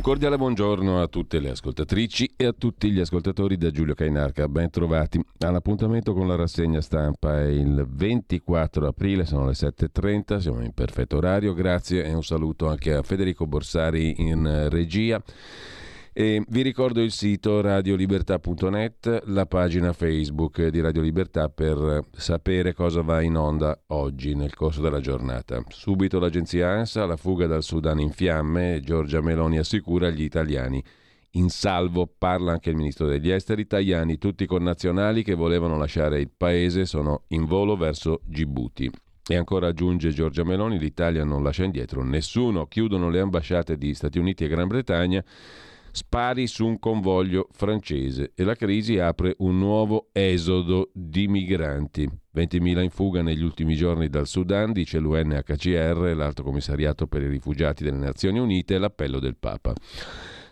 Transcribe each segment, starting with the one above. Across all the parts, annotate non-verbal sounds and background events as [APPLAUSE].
Un cordiale buongiorno a tutte le ascoltatrici e a tutti gli ascoltatori da Giulio Cainarca. Ben trovati all'appuntamento con la rassegna stampa. È il 24 aprile, sono le 7.30, siamo in perfetto orario. Grazie e un saluto anche a Federico Borsari in regia. E vi ricordo il sito radiolibertà.net, la pagina Facebook di Radio Libertà per sapere cosa va in onda oggi nel corso della giornata. Subito l'agenzia ANSA, la fuga dal Sudan in fiamme, Giorgia Meloni assicura agli italiani in salvo, parla anche il ministro degli esteri Tajani, tutti i connazionali che volevano lasciare il paese sono in volo verso Djibouti. E ancora aggiunge Giorgia Meloni, l'Italia non lascia indietro nessuno, chiudono le ambasciate di Stati Uniti e Gran Bretagna spari su un convoglio francese e la crisi apre un nuovo esodo di migranti. 20.000 in fuga negli ultimi giorni dal Sudan, dice l'UNHCR, l'Alto Commissariato per i Rifugiati delle Nazioni Unite, e l'appello del Papa.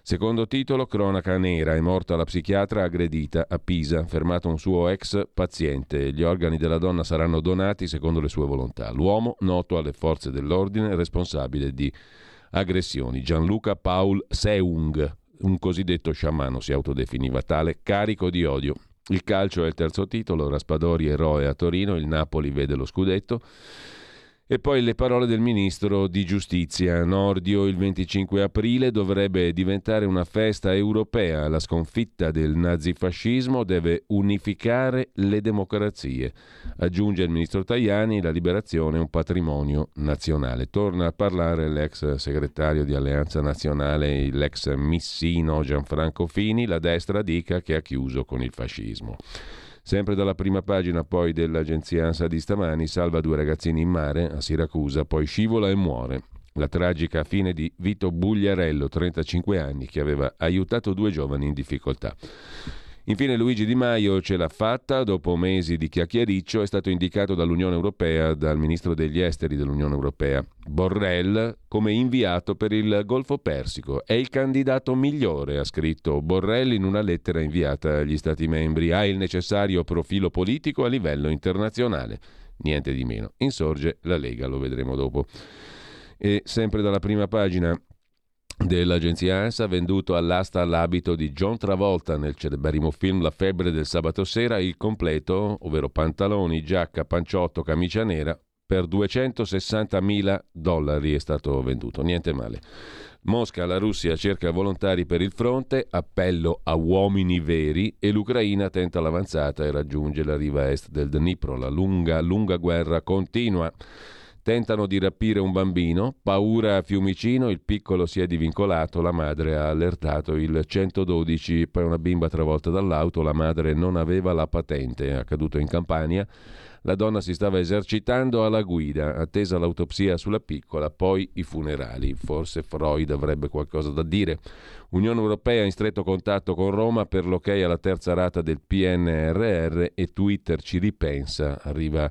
Secondo titolo, cronaca nera, è morta la psichiatra aggredita a Pisa, fermato un suo ex paziente. Gli organi della donna saranno donati secondo le sue volontà. L'uomo, noto alle forze dell'ordine, responsabile di aggressioni. Gianluca Paul Seung, un cosiddetto sciamano si autodefiniva tale, carico di odio. Il calcio è il terzo titolo, Raspadori eroe a Torino, il Napoli vede lo scudetto. E poi le parole del ministro di giustizia. Nordio il 25 aprile dovrebbe diventare una festa europea. La sconfitta del nazifascismo deve unificare le democrazie. Aggiunge il ministro Tajani, la liberazione è un patrimonio nazionale. Torna a parlare l'ex segretario di Alleanza Nazionale, l'ex missino Gianfranco Fini. La destra dica che ha chiuso con il fascismo. Sempre dalla prima pagina poi dell'agenzia ANSA di stamani, salva due ragazzini in mare a Siracusa, poi scivola e muore. La tragica fine di Vito Bugliarello, 35 anni, che aveva aiutato due giovani in difficoltà. Infine Luigi Di Maio ce l'ha fatta, dopo mesi di chiacchiericcio è stato indicato dall'Unione Europea, dal ministro degli esteri dell'Unione Europea, Borrell, come inviato per il Golfo Persico. È il candidato migliore, ha scritto Borrell in una lettera inviata agli Stati membri. Ha il necessario profilo politico a livello internazionale. Niente di meno. Insorge la Lega, lo vedremo dopo. E sempre dalla prima pagina dell'agenzia ANSA venduto all'asta l'abito di John Travolta nel celeberrimo film La febbre del sabato sera, il completo, ovvero pantaloni, giacca, panciotto, camicia nera, per 260 mila dollari è stato venduto, niente male. Mosca, la Russia cerca volontari per il fronte, appello a uomini veri e l'Ucraina tenta l'avanzata e raggiunge la riva est del Dnipro. La lunga, lunga guerra continua. Tentano di rapire un bambino, paura a Fiumicino, il piccolo si è divincolato, la madre ha allertato il 112, poi una bimba travolta dall'auto, la madre non aveva la patente, è accaduto in Campania. La donna si stava esercitando alla guida, attesa l'autopsia sulla piccola, poi i funerali. Forse Freud avrebbe qualcosa da dire. Unione Europea in stretto contatto con Roma per l'ok alla terza rata del PNRR e Twitter ci ripensa, arriva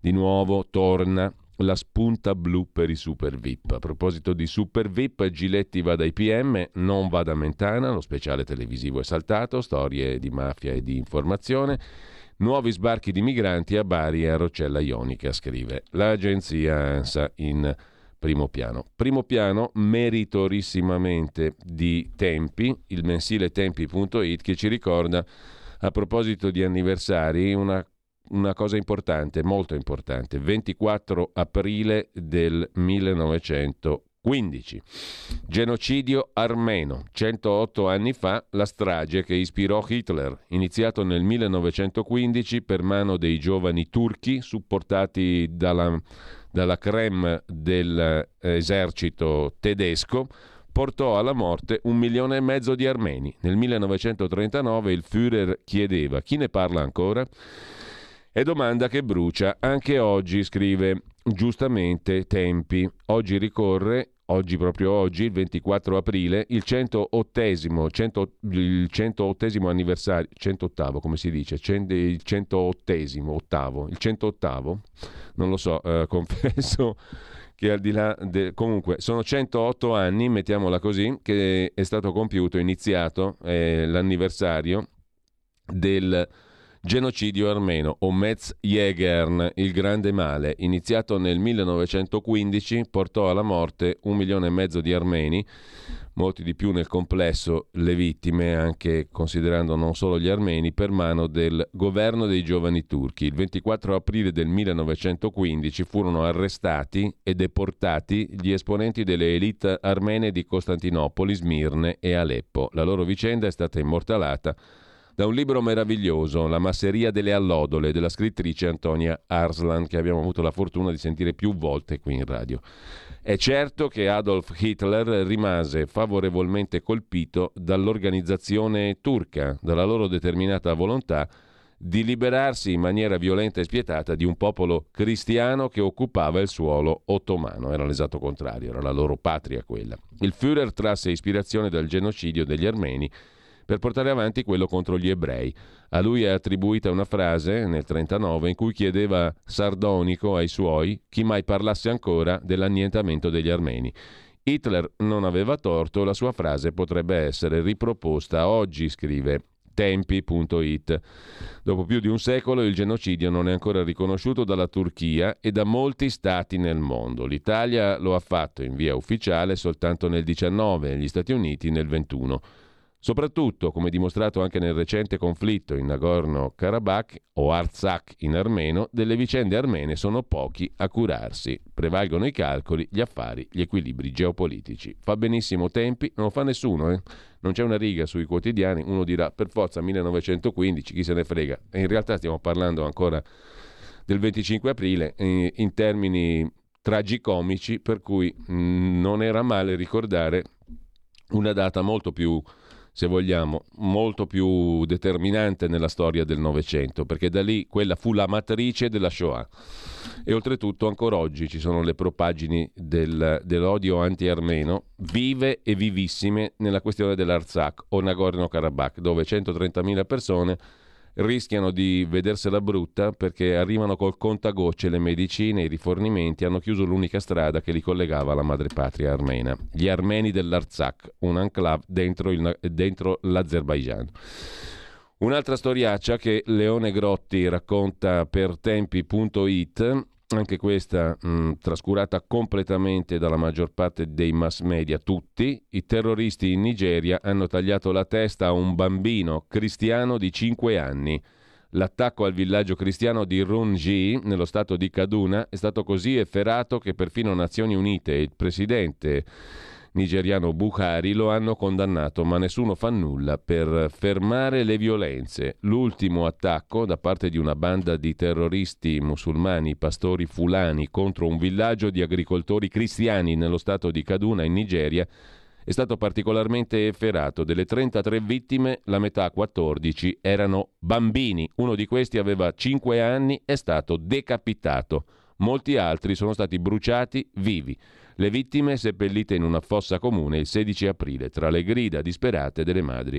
di nuovo, torna la spunta blu per i super VIP. A proposito di super VIP, Giletti va dai PM, non va da Mentana, lo speciale televisivo è saltato, storie di mafia e di informazione. Nuovi sbarchi di migranti a Bari e a Rocella Ionica, scrive l'agenzia ANSA in primo piano. Primo piano meritorissimamente di Tempi, il mensile tempi.it che ci ricorda a proposito di anniversari una una cosa importante, molto importante, 24 aprile del 1915. Genocidio armeno. 108 anni fa la strage che ispirò Hitler, iniziato nel 1915 per mano dei giovani turchi supportati dalla, dalla creme dell'esercito tedesco, portò alla morte un milione e mezzo di armeni. Nel 1939 il Führer chiedeva chi ne parla ancora? È domanda che brucia anche oggi, scrive giustamente Tempi. Oggi ricorre, oggi proprio oggi, il 24 aprile, il 108esimo, 100, il 108esimo anniversario, 108 come si dice, il 108esimo, ottavo, il 108 non lo so, eh, [LAUGHS] confesso che al di là de... comunque sono 108 anni, mettiamola così, che è stato compiuto, iniziato eh, l'anniversario del genocidio armeno o Metz Jägern, il grande male, iniziato nel 1915, portò alla morte un milione e mezzo di armeni molti di più nel complesso le vittime, anche considerando non solo gli armeni, per mano del governo dei giovani turchi. Il 24 aprile del 1915 furono arrestati e deportati gli esponenti delle elite armene di Costantinopoli, Smirne e Aleppo. La loro vicenda è stata immortalata da un libro meraviglioso, La masseria delle allodole, della scrittrice Antonia Arslan, che abbiamo avuto la fortuna di sentire più volte qui in radio. È certo che Adolf Hitler rimase favorevolmente colpito dall'organizzazione turca, dalla loro determinata volontà di liberarsi in maniera violenta e spietata di un popolo cristiano che occupava il suolo ottomano. Era l'esatto contrario, era la loro patria quella. Il Führer trasse ispirazione dal genocidio degli armeni per portare avanti quello contro gli ebrei. A lui è attribuita una frase nel 1939 in cui chiedeva sardonico ai suoi chi mai parlasse ancora dell'annientamento degli armeni. Hitler non aveva torto, la sua frase potrebbe essere riproposta oggi, scrive tempi.it. Dopo più di un secolo il genocidio non è ancora riconosciuto dalla Turchia e da molti stati nel mondo. L'Italia lo ha fatto in via ufficiale soltanto nel 19 e gli Stati Uniti nel 21. Soprattutto, come dimostrato anche nel recente conflitto in Nagorno-Karabakh o Artsakh in armeno, delle vicende armene sono pochi a curarsi. Prevalgono i calcoli, gli affari, gli equilibri geopolitici. Fa benissimo tempi, non lo fa nessuno, eh? non c'è una riga sui quotidiani, uno dirà per forza 1915, chi se ne frega. E in realtà stiamo parlando ancora del 25 aprile eh, in termini tragicomici, per cui mm, non era male ricordare una data molto più se vogliamo, molto più determinante nella storia del Novecento, perché da lì quella fu la matrice della Shoah. E oltretutto ancora oggi ci sono le propagini del, dell'odio anti-armeno vive e vivissime nella questione dell'Arzak o Nagorno-Karabakh, dove 130.000 persone rischiano di vedersela brutta perché arrivano col contagocce le medicine, i rifornimenti, hanno chiuso l'unica strada che li collegava alla madrepatria armena. Gli armeni dell'Arzak, un enclave dentro, il, dentro l'Azerbaigian. Un'altra storiaccia che Leone Grotti racconta per tempi.it anche questa mh, trascurata completamente dalla maggior parte dei mass media, tutti, i terroristi in Nigeria hanno tagliato la testa a un bambino cristiano di 5 anni. L'attacco al villaggio cristiano di Runji, nello stato di Kaduna, è stato così efferato che perfino Nazioni Unite e il presidente nigeriano Bukhari lo hanno condannato, ma nessuno fa nulla per fermare le violenze. L'ultimo attacco da parte di una banda di terroristi musulmani, pastori fulani, contro un villaggio di agricoltori cristiani nello stato di Kaduna in Nigeria è stato particolarmente efferato. Delle 33 vittime, la metà 14 erano bambini. Uno di questi aveva 5 anni e è stato decapitato. Molti altri sono stati bruciati vivi. Le vittime seppellite in una fossa comune il 16 aprile tra le grida disperate delle madri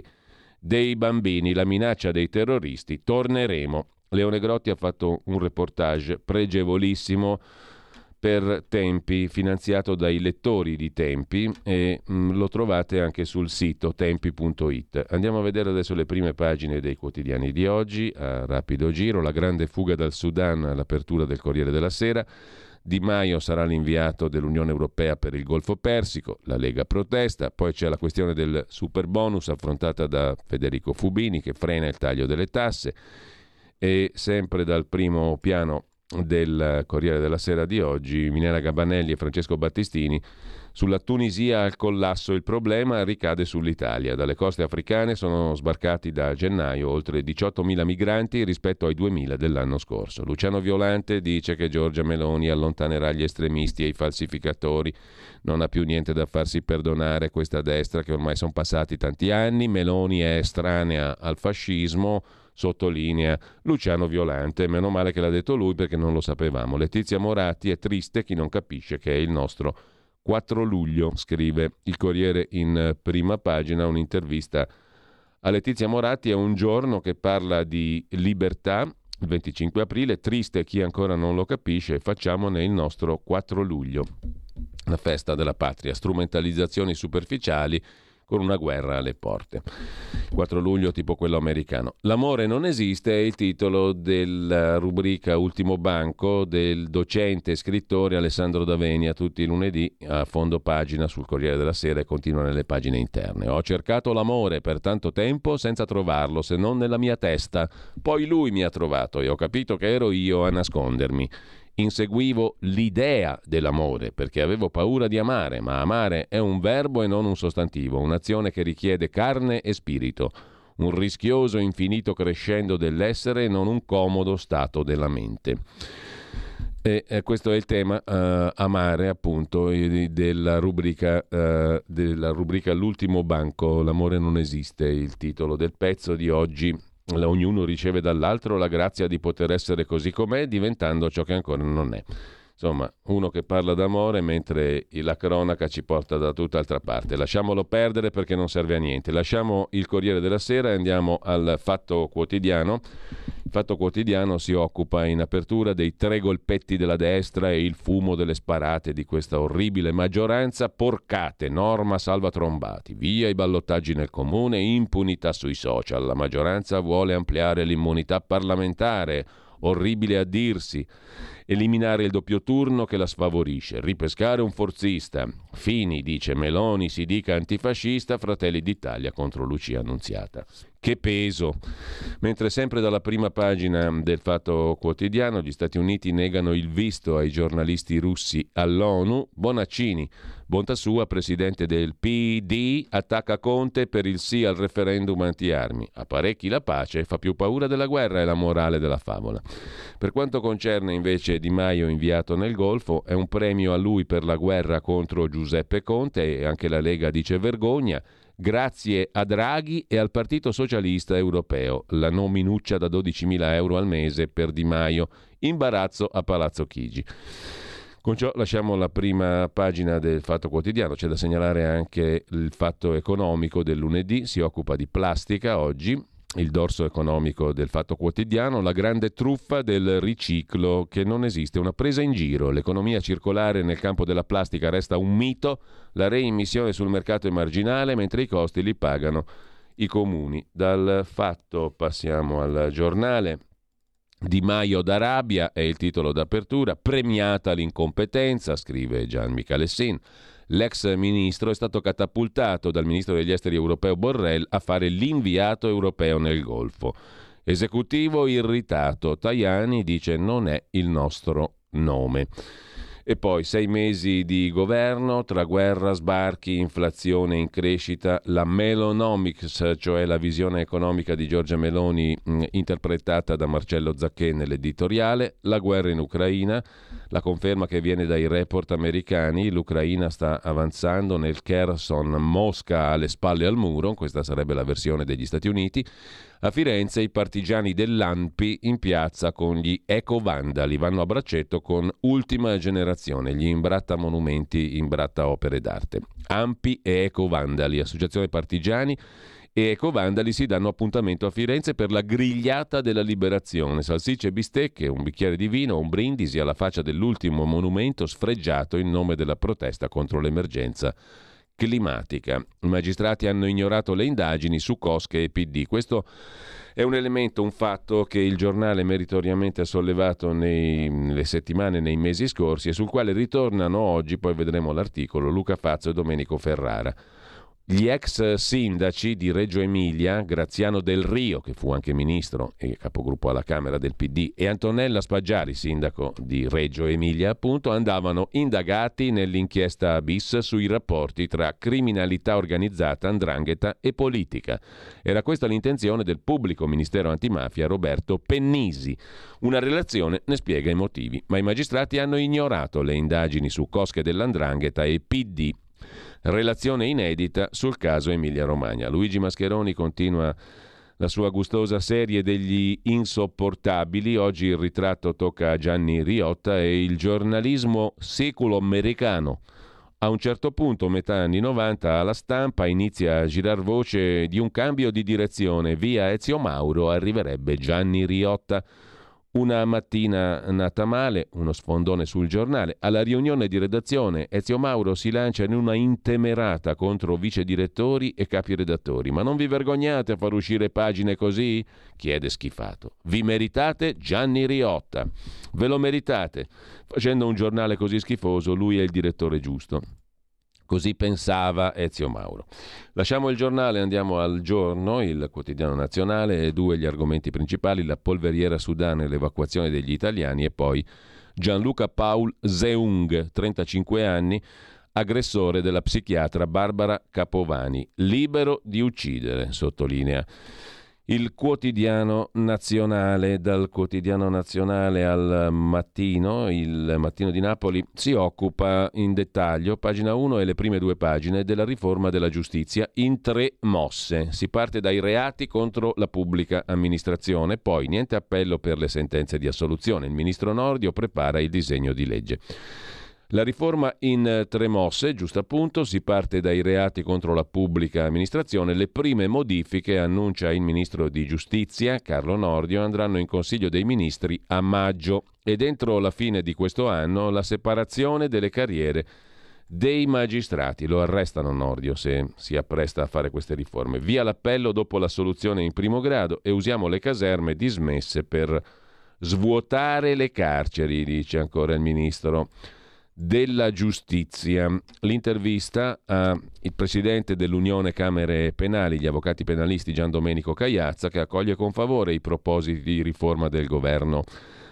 dei bambini, la minaccia dei terroristi. Torneremo. Leone Grotti ha fatto un reportage pregevolissimo per Tempi, finanziato dai lettori di Tempi e mh, mm, lo trovate anche sul sito tempi.it. Andiamo a vedere adesso le prime pagine dei quotidiani di oggi, a rapido giro, la grande fuga dal Sudan all'apertura del Corriere della Sera. Di Maio sarà l'inviato dell'Unione Europea per il Golfo Persico, la Lega protesta, poi c'è la questione del super bonus affrontata da Federico Fubini che frena il taglio delle tasse. E sempre dal primo piano del Corriere della Sera di oggi, Minera Gabanelli e Francesco Battistini sulla Tunisia al collasso il problema ricade sull'Italia. Dalle coste africane sono sbarcati da gennaio oltre 18.000 migranti rispetto ai 2.000 dell'anno scorso. Luciano Violante dice che Giorgia Meloni allontanerà gli estremisti e i falsificatori. Non ha più niente da farsi perdonare questa destra che ormai sono passati tanti anni. Meloni è estranea al fascismo sottolinea Luciano Violante. Meno male che l'ha detto lui perché non lo sapevamo. Letizia Moratti è triste chi non capisce che è il nostro 4 luglio, scrive il Corriere in prima pagina, un'intervista a Letizia Moratti, è un giorno che parla di libertà, il 25 aprile, triste chi ancora non lo capisce, facciamone il nostro 4 luglio, la festa della patria, strumentalizzazioni superficiali con una guerra alle porte. 4 luglio tipo quello americano. L'amore non esiste è il titolo della rubrica Ultimo Banco del docente e scrittore Alessandro Davenia, tutti i lunedì a fondo pagina sul Corriere della Sera e continua nelle pagine interne. Ho cercato l'amore per tanto tempo senza trovarlo, se non nella mia testa. Poi lui mi ha trovato e ho capito che ero io a nascondermi inseguivo l'idea dell'amore perché avevo paura di amare, ma amare è un verbo e non un sostantivo, un'azione che richiede carne e spirito, un rischioso infinito crescendo dell'essere e non un comodo stato della mente. E eh, questo è il tema uh, amare appunto della rubrica, uh, della rubrica L'ultimo banco, l'amore non esiste, il titolo del pezzo di oggi ognuno riceve dall'altro la grazia di poter essere così com'è, diventando ciò che ancora non è. Insomma, uno che parla d'amore mentre la cronaca ci porta da tutt'altra parte. Lasciamolo perdere perché non serve a niente. Lasciamo il Corriere della Sera e andiamo al Fatto Quotidiano. Il Fatto Quotidiano si occupa in apertura dei tre golpetti della destra e il fumo delle sparate di questa orribile maggioranza. Porcate, norma salva trombati. Via i ballottaggi nel comune, impunità sui social. La maggioranza vuole ampliare l'immunità parlamentare. Orribile a dirsi eliminare il doppio turno che la sfavorisce, ripescare un forzista. Fini, dice Meloni, si dica antifascista, Fratelli d'Italia contro Lucia Annunziata. Che peso! Mentre sempre dalla prima pagina del Fatto Quotidiano gli Stati Uniti negano il visto ai giornalisti russi all'ONU, Bonaccini Bontà sua, presidente del PD, attacca Conte per il sì al referendum anti-armi. Apparecchi la pace, fa più paura della guerra, è la morale della favola. Per quanto concerne invece Di Maio inviato nel Golfo, è un premio a lui per la guerra contro Giuseppe Conte e anche la Lega dice vergogna. Grazie a Draghi e al Partito Socialista Europeo, la nominuccia da 12.000 euro al mese per Di Maio, imbarazzo a Palazzo Chigi. Con ciò lasciamo la prima pagina del Fatto Quotidiano, c'è da segnalare anche il fatto economico del lunedì, si occupa di plastica oggi, il dorso economico del Fatto Quotidiano, la grande truffa del riciclo che non esiste, una presa in giro, l'economia circolare nel campo della plastica resta un mito, la reimmissione sul mercato è marginale mentre i costi li pagano i comuni. Dal Fatto passiamo al giornale. Di Maio d'Arabia è il titolo d'apertura, premiata l'incompetenza, scrive Gian Michalessin. L'ex ministro è stato catapultato dal ministro degli esteri europeo Borrell a fare l'inviato europeo nel Golfo. Esecutivo irritato, Tajani dice non è il nostro nome. E poi sei mesi di governo tra guerra, sbarchi, inflazione in crescita, la Melonomics, cioè la visione economica di Giorgia Meloni mh, interpretata da Marcello Zacché nell'editoriale, la guerra in Ucraina, la conferma che viene dai report americani, l'Ucraina sta avanzando nel Kherson, Mosca alle spalle al muro, questa sarebbe la versione degli Stati Uniti, a Firenze i partigiani dell'Anpi in piazza con gli ecovandali vanno a braccetto con Ultima Generazione, gli imbratta monumenti, imbratta opere d'arte. Ampi e ecovandali, associazione partigiani e ecovandali si danno appuntamento a Firenze per la grigliata della liberazione. Salsicce e bistecche, un bicchiere di vino, un brindisi alla faccia dell'ultimo monumento sfregiato in nome della protesta contro l'emergenza climatica. I magistrati hanno ignorato le indagini su Cosche e PD. Questo è un elemento, un fatto che il giornale meritoriamente ha sollevato nei, nelle settimane, nei mesi scorsi e sul quale ritornano oggi, poi vedremo l'articolo, Luca Fazzo e Domenico Ferrara. Gli ex sindaci di Reggio Emilia, Graziano Del Rio, che fu anche ministro e capogruppo alla Camera del PD, e Antonella Spaggiari, sindaco di Reggio Emilia, appunto, andavano indagati nell'inchiesta bis sui rapporti tra criminalità organizzata, andrangheta e politica. Era questa l'intenzione del pubblico ministero antimafia Roberto Pennisi. Una relazione ne spiega i motivi, ma i magistrati hanno ignorato le indagini su cosche dell'andrangheta e PD Relazione inedita sul caso Emilia-Romagna. Luigi Mascheroni continua la sua gustosa serie degli insopportabili. Oggi il ritratto tocca a Gianni Riotta e il giornalismo seculo-americano. A un certo punto, metà anni 90, alla stampa inizia a girar voce di un cambio di direzione. Via Ezio Mauro arriverebbe Gianni Riotta Una mattina nata male, uno sfondone sul giornale. Alla riunione di redazione Ezio Mauro si lancia in una intemerata contro vice direttori e capi redattori. Ma non vi vergognate a far uscire pagine così? chiede schifato. Vi meritate Gianni Riotta. Ve lo meritate. Facendo un giornale così schifoso, lui è il direttore giusto. Così pensava Ezio Mauro. Lasciamo il giornale, andiamo al giorno, il quotidiano nazionale, e due gli argomenti principali, la polveriera sudana e l'evacuazione degli italiani e poi Gianluca Paul Zeung, 35 anni, aggressore della psichiatra Barbara Capovani, libero di uccidere, sottolinea il quotidiano nazionale, dal quotidiano nazionale al mattino, il mattino di Napoli, si occupa in dettaglio, pagina 1 e le prime due pagine, della riforma della giustizia in tre mosse. Si parte dai reati contro la pubblica amministrazione, poi niente appello per le sentenze di assoluzione. Il ministro Nordio prepara il disegno di legge. La riforma in eh, tre mosse, giusto appunto, si parte dai reati contro la pubblica amministrazione. Le prime modifiche, annuncia il ministro di giustizia Carlo Nordio, andranno in Consiglio dei Ministri a maggio e dentro la fine di questo anno la separazione delle carriere dei magistrati. Lo arrestano Nordio se si appresta a fare queste riforme. Via l'appello dopo la soluzione in primo grado e usiamo le caserme dismesse per svuotare le carceri, dice ancora il ministro della giustizia. L'intervista al presidente dell'Unione Camere Penali, gli avvocati penalisti Gian Domenico Cagliazza, che accoglie con favore i propositi di riforma del governo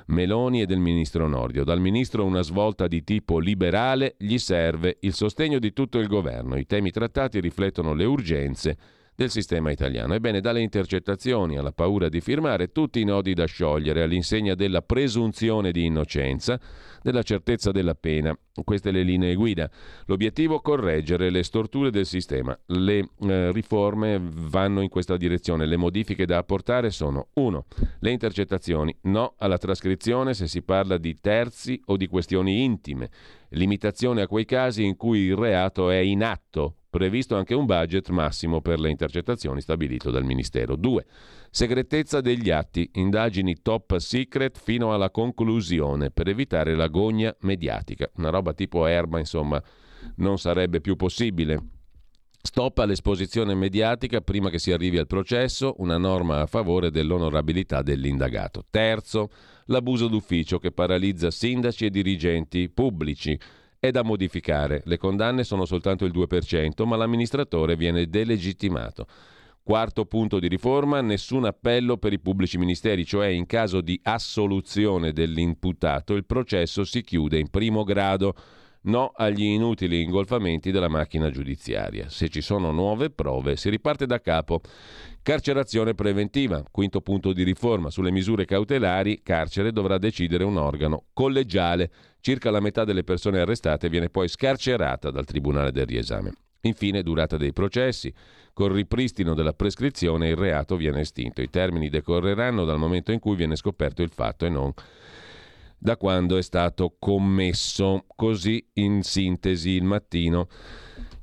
Meloni e del ministro Nordio. Dal ministro una svolta di tipo liberale, gli serve il sostegno di tutto il governo. I temi trattati riflettono le urgenze del sistema italiano. Ebbene, dalle intercettazioni alla paura di firmare, tutti i nodi da sciogliere all'insegna della presunzione di innocenza, della certezza della pena. Queste le linee guida. L'obiettivo correggere le storture del sistema. Le eh, riforme vanno in questa direzione. Le modifiche da apportare sono 1. Le intercettazioni. No alla trascrizione se si parla di terzi o di questioni intime. Limitazione a quei casi in cui il reato è in atto Previsto anche un budget massimo per le intercettazioni stabilito dal Ministero. 2. Segretezza degli atti, indagini top secret fino alla conclusione per evitare l'agonia mediatica. Una roba tipo erba, insomma, non sarebbe più possibile. Stop all'esposizione mediatica prima che si arrivi al processo, una norma a favore dell'onorabilità dell'indagato. Terzo, l'abuso d'ufficio che paralizza sindaci e dirigenti pubblici è da modificare. Le condanne sono soltanto il 2%, ma l'amministratore viene delegittimato. Quarto punto di riforma, nessun appello per i pubblici ministeri, cioè in caso di assoluzione dell'imputato il processo si chiude in primo grado. No agli inutili ingolfamenti della macchina giudiziaria. Se ci sono nuove prove si riparte da capo. Carcerazione preventiva, quinto punto di riforma. Sulle misure cautelari, carcere dovrà decidere un organo collegiale. Circa la metà delle persone arrestate viene poi scarcerata dal Tribunale del riesame. Infine, durata dei processi. Col ripristino della prescrizione il reato viene estinto. I termini decorreranno dal momento in cui viene scoperto il fatto e non da quando è stato commesso. Così, in sintesi, il mattino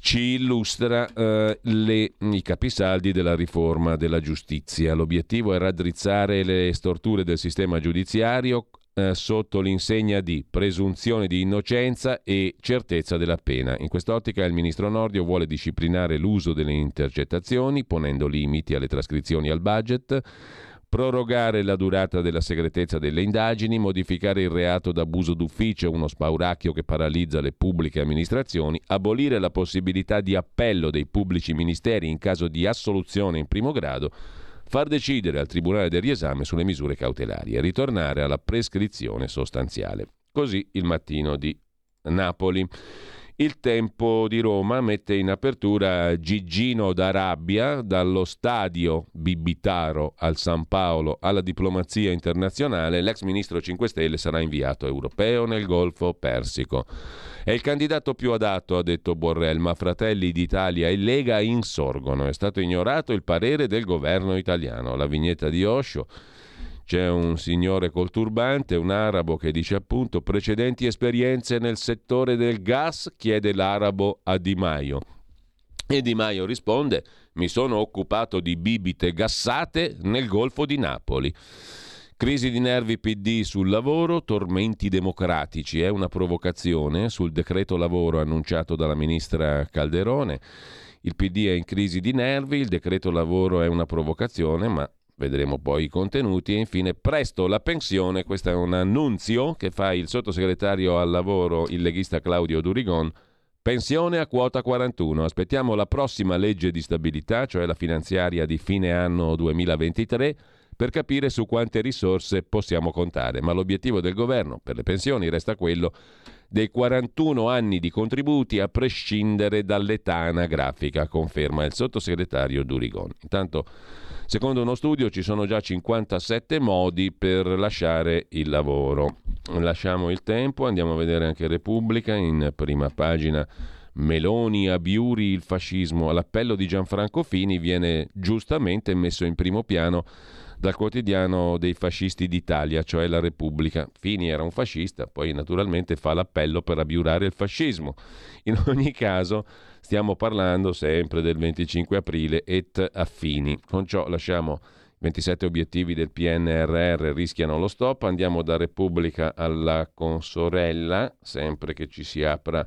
ci illustra eh, le, i capisaldi della riforma della giustizia. L'obiettivo è raddrizzare le storture del sistema giudiziario eh, sotto l'insegna di presunzione di innocenza e certezza della pena. In quest'ottica il ministro Nordio vuole disciplinare l'uso delle intercettazioni, ponendo limiti alle trascrizioni al budget, prorogare la durata della segretezza delle indagini, modificare il reato d'abuso d'ufficio, uno spauracchio che paralizza le pubbliche amministrazioni, abolire la possibilità di appello dei pubblici ministeri in caso di assoluzione in primo grado, far decidere al Tribunale del riesame sulle misure cautelari e ritornare alla prescrizione sostanziale. Così il mattino di Napoli. Il tempo di Roma mette in apertura Gigino d'Arabia dallo stadio Bibitaro al San Paolo alla diplomazia internazionale. L'ex ministro 5 Stelle sarà inviato europeo nel Golfo Persico. È il candidato più adatto, ha detto Borrell, ma Fratelli d'Italia e Lega insorgono. È stato ignorato il parere del governo italiano. La vignetta di Osho c'è un signore col turbante, un arabo che dice appunto precedenti esperienze nel settore del gas, chiede l'arabo a Di Maio. E Di Maio risponde mi sono occupato di bibite gassate nel Golfo di Napoli. Crisi di nervi PD sul lavoro, tormenti democratici, è una provocazione sul decreto lavoro annunciato dalla ministra Calderone. Il PD è in crisi di nervi, il decreto lavoro è una provocazione, ma vedremo poi i contenuti e infine presto la pensione, questo è un annunzio che fa il sottosegretario al lavoro, il leghista Claudio Durigon, pensione a quota 41. Aspettiamo la prossima legge di stabilità, cioè la finanziaria di fine anno 2023 per capire su quante risorse possiamo contare, ma l'obiettivo del governo per le pensioni resta quello dei 41 anni di contributi a prescindere dall'età anagrafica, conferma il sottosegretario Durigon. Intanto, secondo uno studio, ci sono già 57 modi per lasciare il lavoro. Lasciamo il tempo, andiamo a vedere anche Repubblica in prima pagina. Meloni a Biuri il fascismo. All'appello di Gianfranco Fini viene giustamente messo in primo piano dal quotidiano dei fascisti d'Italia, cioè la Repubblica. Fini era un fascista, poi naturalmente fa l'appello per abiurare il fascismo. In [LAUGHS] ogni caso stiamo parlando sempre del 25 aprile et affini. Con ciò lasciamo 27 obiettivi del PNRR rischiano lo stop, andiamo da Repubblica alla consorella, sempre che ci si apra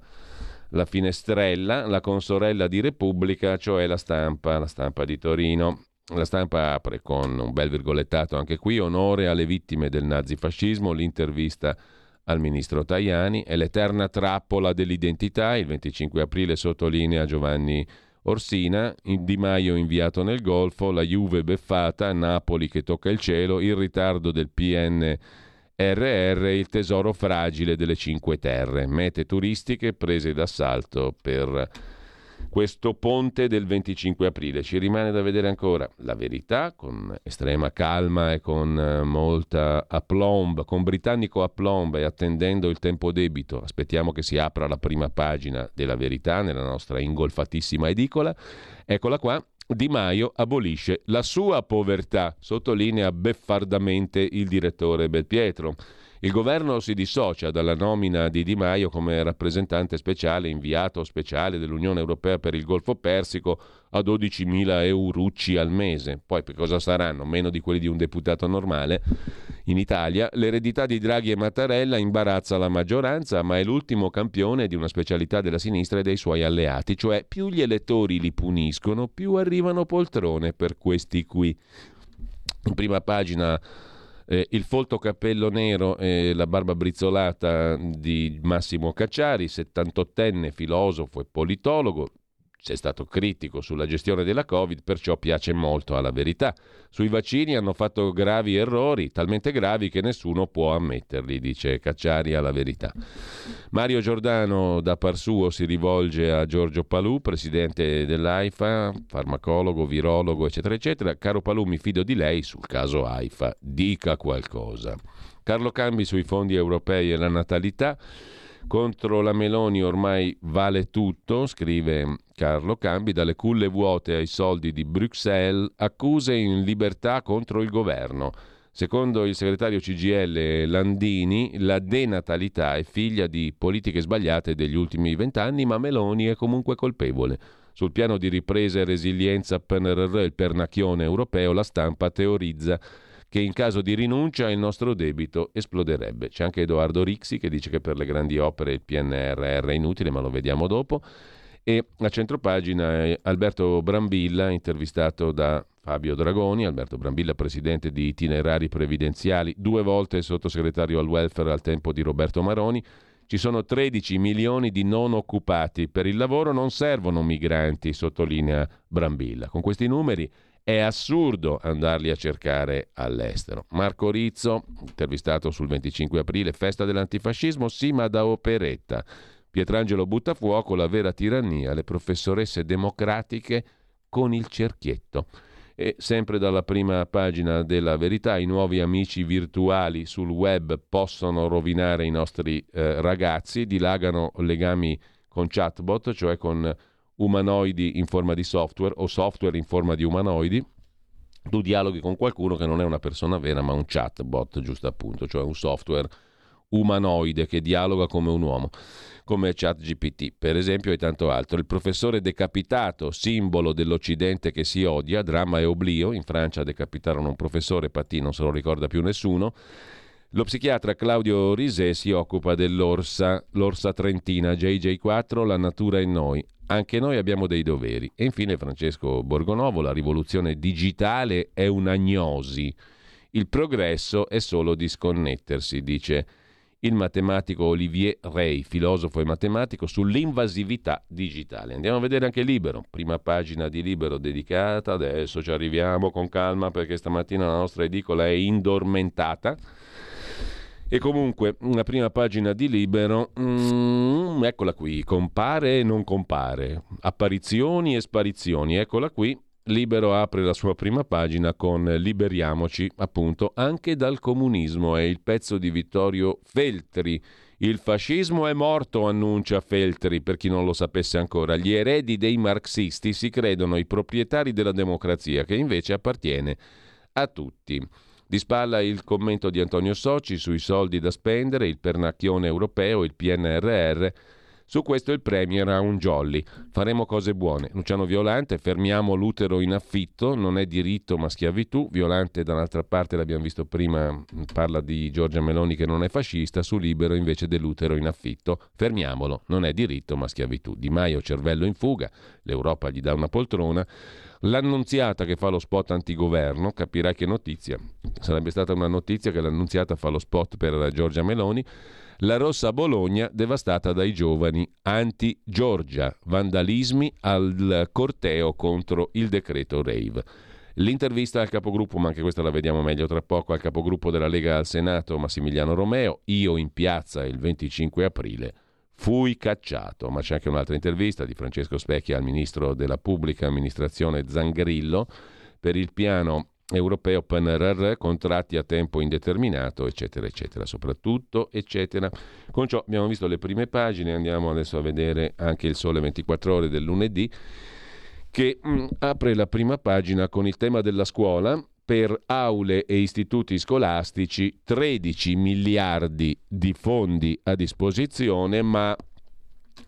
la finestrella, la consorella di Repubblica, cioè la stampa, la stampa di Torino. La stampa apre con un bel virgolettato anche qui, onore alle vittime del nazifascismo, l'intervista al ministro Tajani, è l'eterna trappola dell'identità, il 25 aprile sottolinea Giovanni Orsina, Di Maio inviato nel Golfo, la Juve beffata, Napoli che tocca il cielo, il ritardo del PNRR, il tesoro fragile delle Cinque Terre, mete turistiche prese d'assalto per questo ponte del 25 aprile. Ci rimane da vedere ancora la verità con estrema calma e con eh, molta aplomb, con britannico aplomb e attendendo il tempo debito. Aspettiamo che si apra la prima pagina della verità nella nostra ingolfatissima edicola. Eccola qua. Di Maio abolisce la sua povertà, sottolinea beffardamente il direttore Belpietro. Il governo si dissocia dalla nomina di Di Maio come rappresentante speciale, inviato speciale dell'Unione Europea per il Golfo Persico a 12.000 eurucci al mese. Poi per cosa saranno? Meno di quelli di un deputato normale. In Italia l'eredità di Draghi e Mattarella imbarazza la maggioranza, ma è l'ultimo campione di una specialità della sinistra e dei suoi alleati, cioè più gli elettori li puniscono, più arrivano poltrone per questi qui. In prima pagina eh, il folto cappello nero e la barba brizzolata di Massimo Cacciari, 78enne filosofo e politologo, c'è stato critico sulla gestione della Covid, perciò piace molto alla verità. Sui vaccini hanno fatto gravi errori, talmente gravi che nessuno può ammetterli, dice Cacciari alla verità. Mario Giordano da par suo si rivolge a Giorgio Palù, presidente dell'AIFA, farmacologo, virologo, eccetera, eccetera. Caro Palù, mi fido di lei sul caso AIFA, dica qualcosa. Carlo Cambi sui fondi europei e la natalità. Contro la Meloni ormai vale tutto, scrive Carlo Cambi, dalle culle vuote ai soldi di Bruxelles, accuse in libertà contro il governo. Secondo il segretario CGL Landini, la denatalità è figlia di politiche sbagliate degli ultimi vent'anni, ma Meloni è comunque colpevole. Sul piano di ripresa e resilienza PNRR, il pernacchione europeo, la stampa teorizza che in caso di rinuncia il nostro debito esploderebbe. C'è anche Edoardo Rixi che dice che per le grandi opere il PNRR è inutile, ma lo vediamo dopo. E a centropagina è Alberto Brambilla, intervistato da Fabio Dragoni, Alberto Brambilla, presidente di Itinerari Previdenziali, due volte sottosegretario al welfare al tempo di Roberto Maroni. Ci sono 13 milioni di non occupati. Per il lavoro non servono migranti, sottolinea Brambilla. Con questi numeri è assurdo andarli a cercare all'estero. Marco Rizzo, intervistato sul 25 aprile, festa dell'antifascismo, sì ma da operetta. Pietrangelo butta fuoco la vera tirannia, le professoresse democratiche con il cerchietto. E sempre dalla prima pagina della verità, i nuovi amici virtuali sul web possono rovinare i nostri eh, ragazzi, dilagano legami con chatbot, cioè con umanoidi in forma di software o software in forma di umanoidi, tu dialoghi con qualcuno che non è una persona vera ma un chatbot, giusto appunto, cioè un software umanoide che dialoga come un uomo come ChatGPT, per esempio, e tanto altro. Il professore decapitato, simbolo dell'Occidente che si odia, dramma e oblio. In Francia decapitarono un professore, Patti non se lo ricorda più nessuno. Lo psichiatra Claudio Risè si occupa dell'orsa, l'orsa trentina, JJ4, la natura in noi. Anche noi abbiamo dei doveri. E infine Francesco Borgonovo, la rivoluzione digitale è un'agnosi. Il progresso è solo disconnettersi, dice il matematico Olivier Rey, filosofo e matematico, sull'invasività digitale. Andiamo a vedere anche Libero, prima pagina di Libero dedicata, adesso ci arriviamo con calma perché stamattina la nostra edicola è indormentata. E comunque, una prima pagina di Libero, mm, eccola qui, compare e non compare, apparizioni e sparizioni, eccola qui, Libero apre la sua prima pagina con Liberiamoci, appunto, anche dal comunismo. È il pezzo di Vittorio Feltri. Il fascismo è morto, annuncia Feltri, per chi non lo sapesse ancora. Gli eredi dei marxisti si credono i proprietari della democrazia, che invece appartiene a tutti. Di spalla il commento di Antonio Soci sui soldi da spendere, il pernacchione europeo, il PNRR su questo il Premier ha un jolly. Faremo cose buone. Luciano Violante, fermiamo l'utero in affitto, non è diritto ma schiavitù. Violante dall'altra parte, l'abbiamo visto prima, parla di Giorgia Meloni che non è fascista, su Libero invece dell'utero in affitto. Fermiamolo, non è diritto ma schiavitù. Di Maio cervello in fuga, l'Europa gli dà una poltrona. L'annunziata che fa lo spot antigoverno, capirai che notizia. Sarebbe stata una notizia che l'annunziata fa lo spot per Giorgia Meloni. La Rossa Bologna devastata dai giovani anti-Giorgia, vandalismi al corteo contro il decreto Rave. L'intervista al capogruppo, ma anche questa la vediamo meglio tra poco, al capogruppo della Lega al Senato, Massimiliano Romeo, io in piazza il 25 aprile fui cacciato. Ma c'è anche un'altra intervista di Francesco Specchia al ministro della pubblica amministrazione Zangrillo per il piano europeo PNRR, contratti a tempo indeterminato, eccetera, eccetera, soprattutto, eccetera. Con ciò abbiamo visto le prime pagine, andiamo adesso a vedere anche il Sole 24 ore del lunedì, che mh, mm, apre la prima pagina con il tema della scuola. Per aule e istituti scolastici 13 miliardi di fondi a disposizione, ma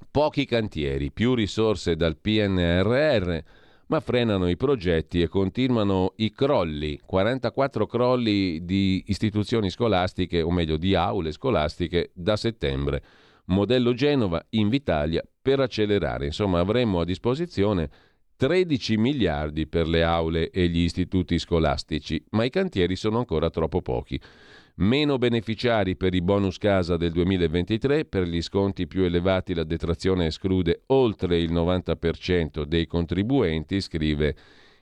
pochi cantieri, più risorse dal PNRR ma frenano i progetti e continuano i crolli, 44 crolli di istituzioni scolastiche, o meglio di aule scolastiche, da settembre. Modello Genova, Invitalia, per accelerare. Insomma, avremmo a disposizione 13 miliardi per le aule e gli istituti scolastici, ma i cantieri sono ancora troppo pochi. Meno beneficiari per i bonus casa del 2023, per gli sconti più elevati la detrazione esclude oltre il 90% dei contribuenti, scrive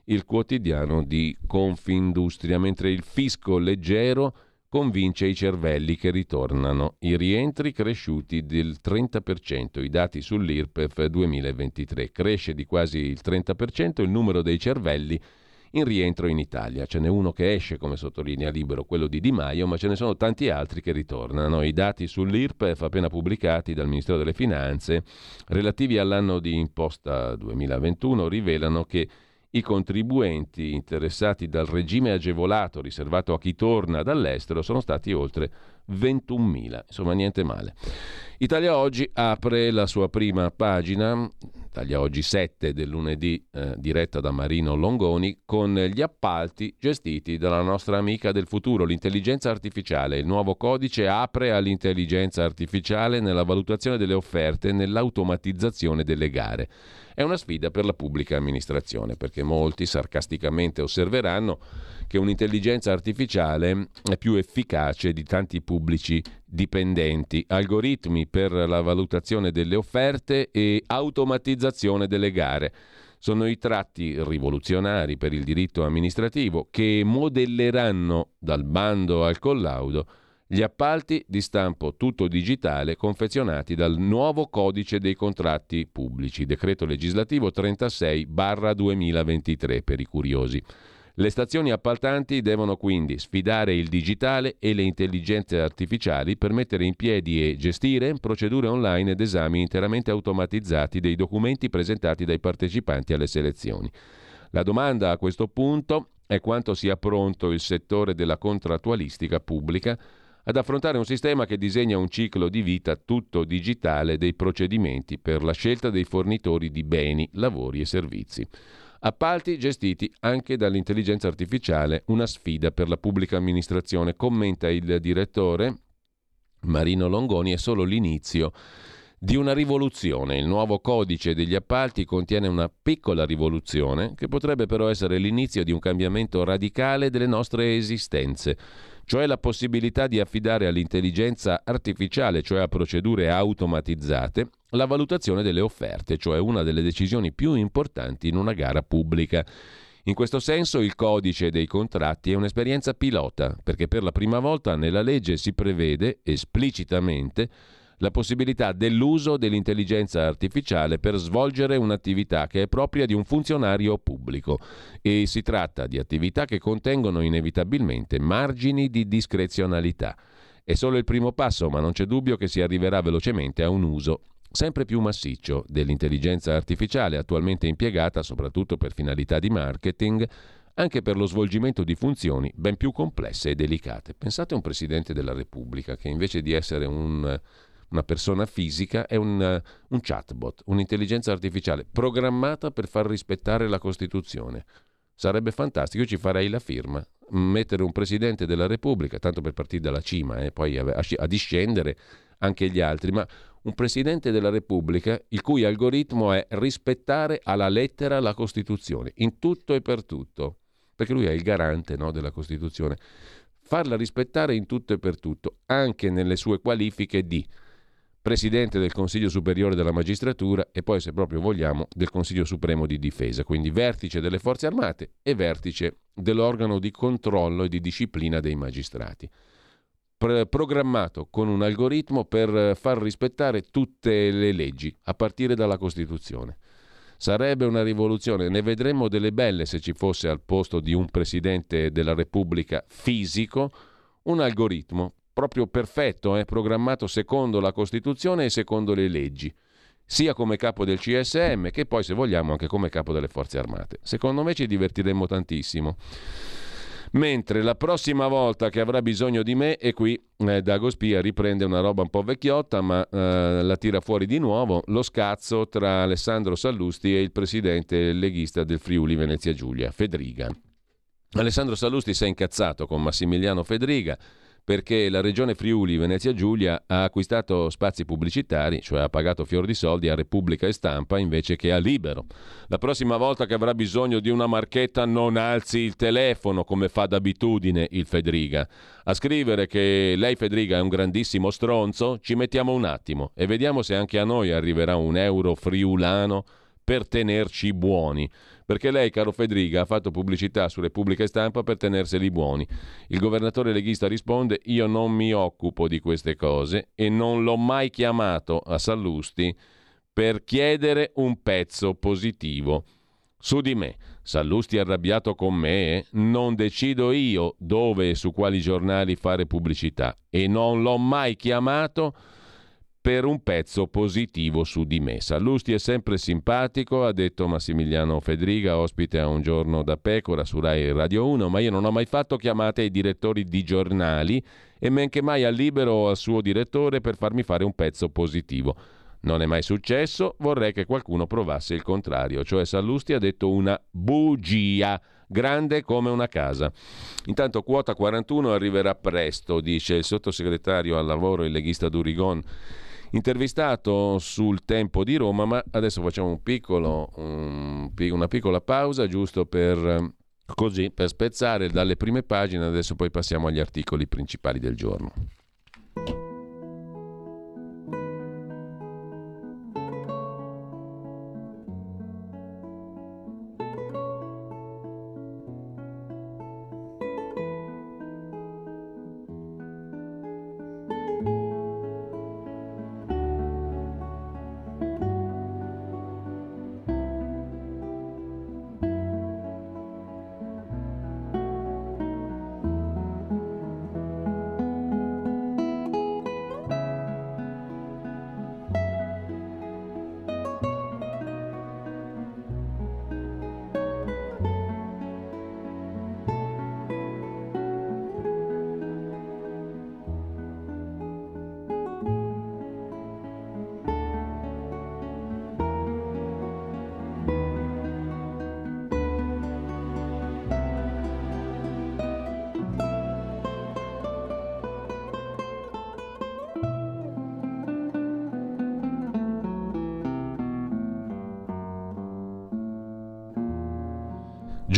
il quotidiano di Confindustria, mentre il fisco leggero convince i cervelli che ritornano. I rientri cresciuti del 30%, i dati sull'IRPEF 2023. Cresce di quasi il 30% il numero dei cervelli in rientro in Italia. Ce n'è uno che esce, come sottolinea Libero, quello di Di Maio, ma ce ne sono tanti altri che ritornano. I dati sull'IRPEF appena pubblicati dal Ministero delle Finanze relativi all'anno di imposta 2021 rivelano che i contribuenti interessati dal regime agevolato riservato a chi torna dall'estero sono stati oltre 21.000, insomma niente male. Italia Oggi apre la sua prima pagina, Italia Oggi 7 del lunedì, eh, diretta da Marino Longoni, con gli appalti gestiti dalla nostra amica del futuro, l'intelligenza artificiale. Il nuovo codice apre all'intelligenza artificiale nella valutazione delle offerte e nell'automatizzazione delle gare. È una sfida per la pubblica amministrazione, perché molti sarcasticamente osserveranno che un'intelligenza artificiale è più efficace di tanti pubblici dipendenti, algoritmi per la valutazione delle offerte e automatizzazione delle gare. Sono i tratti rivoluzionari per il diritto amministrativo che modelleranno dal bando al collaudo gli appalti di stampo tutto digitale confezionati dal nuovo codice dei contratti pubblici, decreto legislativo 36-2023 per i curiosi. Le stazioni appaltanti devono quindi sfidare il digitale e le intelligenze artificiali per mettere in piedi e gestire procedure online ed esami interamente automatizzati dei documenti presentati dai partecipanti alle selezioni. La domanda a questo punto è quanto sia pronto il settore della contrattualistica pubblica ad affrontare un sistema che disegna un ciclo di vita tutto digitale dei procedimenti per la scelta dei fornitori di beni, lavori e servizi. Appalti gestiti anche dall'intelligenza artificiale, una sfida per la pubblica amministrazione, commenta il direttore Marino Longoni, è solo l'inizio di una rivoluzione. Il nuovo codice degli appalti contiene una piccola rivoluzione che potrebbe però essere l'inizio di un cambiamento radicale delle nostre esistenze, cioè la possibilità di affidare all'intelligenza artificiale, cioè a procedure automatizzate, la valutazione delle offerte, cioè una delle decisioni più importanti in una gara pubblica. In questo senso il codice dei contratti è un'esperienza pilota, perché per la prima volta nella legge si prevede esplicitamente la possibilità dell'uso dell'intelligenza artificiale per svolgere un'attività che è propria di un funzionario pubblico e si tratta di attività che contengono inevitabilmente margini di discrezionalità. È solo il primo passo, ma non c'è dubbio che si arriverà velocemente a un uso sempre più massiccio dell'intelligenza artificiale attualmente impiegata soprattutto per finalità di marketing, anche per lo svolgimento di funzioni ben più complesse e delicate. Pensate a un Presidente della Repubblica che invece di essere un una persona fisica, è un, un chatbot, un'intelligenza artificiale programmata per far rispettare la Costituzione. Sarebbe fantastico, io ci farei la firma, mettere un Presidente della Repubblica, tanto per partire dalla cima e eh, poi a, a discendere anche gli altri, ma un Presidente della Repubblica il cui algoritmo è rispettare alla lettera la Costituzione, in tutto e per tutto, perché lui è il garante no, della Costituzione. Farla rispettare in tutto e per tutto, anche nelle sue qualifiche di Presidente del Consiglio Superiore della Magistratura e poi, se proprio vogliamo, del Consiglio Supremo di Difesa, quindi vertice delle Forze Armate e vertice dell'organo di controllo e di disciplina dei magistrati. Programmato con un algoritmo per far rispettare tutte le leggi, a partire dalla Costituzione. Sarebbe una rivoluzione, ne vedremmo delle belle se ci fosse al posto di un Presidente della Repubblica fisico un algoritmo proprio perfetto, eh, programmato secondo la Costituzione e secondo le leggi, sia come capo del CSM che poi, se vogliamo, anche come capo delle Forze Armate. Secondo me ci divertiremmo tantissimo. Mentre la prossima volta che avrà bisogno di me, e qui eh, Dago Spia riprende una roba un po' vecchiotta, ma eh, la tira fuori di nuovo, lo scazzo tra Alessandro Sallusti e il presidente leghista del Friuli Venezia Giulia, Fedriga. Alessandro Sallusti si è incazzato con Massimiliano Fedriga, perché la regione Friuli Venezia Giulia ha acquistato spazi pubblicitari, cioè ha pagato fior di soldi a Repubblica e Stampa invece che a Libero. La prossima volta che avrà bisogno di una marchetta non alzi il telefono come fa d'abitudine il Fedriga. A scrivere che lei Fedriga è un grandissimo stronzo, ci mettiamo un attimo e vediamo se anche a noi arriverà un euro friulano per tenerci buoni perché lei, caro Federica, ha fatto pubblicità su Repubblica e Stampa per tenerseli buoni. Il governatore leghista risponde: Io non mi occupo di queste cose e non l'ho mai chiamato a Sallusti per chiedere un pezzo positivo su di me. Sallusti arrabbiato con me, non decido io dove e su quali giornali fare pubblicità e non l'ho mai chiamato per un pezzo positivo su di me. Sallusti è sempre simpatico, ha detto Massimiliano Fedriga, ospite a un giorno da pecora su Rai Radio 1, ma io non ho mai fatto chiamate ai direttori di giornali e men che mai al libero o al suo direttore per farmi fare un pezzo positivo. Non è mai successo, vorrei che qualcuno provasse il contrario, cioè Sallusti ha detto una bugia grande come una casa. Intanto quota 41 arriverà presto, dice il sottosegretario al lavoro e leghista Durigon intervistato sul tempo di Roma, ma adesso facciamo un piccolo, un, una piccola pausa giusto per, così, per spezzare dalle prime pagine, adesso poi passiamo agli articoli principali del giorno.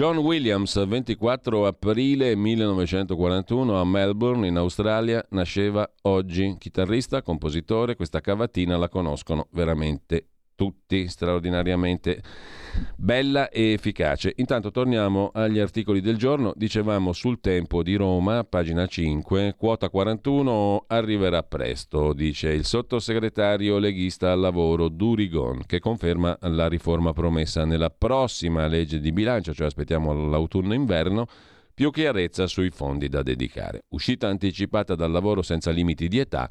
John Williams, 24 aprile 1941 a Melbourne, in Australia, nasceva oggi. Chitarrista, compositore, questa cavatina la conoscono veramente tutti, straordinariamente bella e efficace. Intanto torniamo agli articoli del giorno. Dicevamo sul tempo di Roma, pagina 5, quota 41 arriverà presto, dice il sottosegretario leghista al lavoro Durigon, che conferma la riforma promessa nella prossima legge di bilancio, cioè aspettiamo l'autunno-inverno più chiarezza sui fondi da dedicare. Uscita anticipata dal lavoro senza limiti di età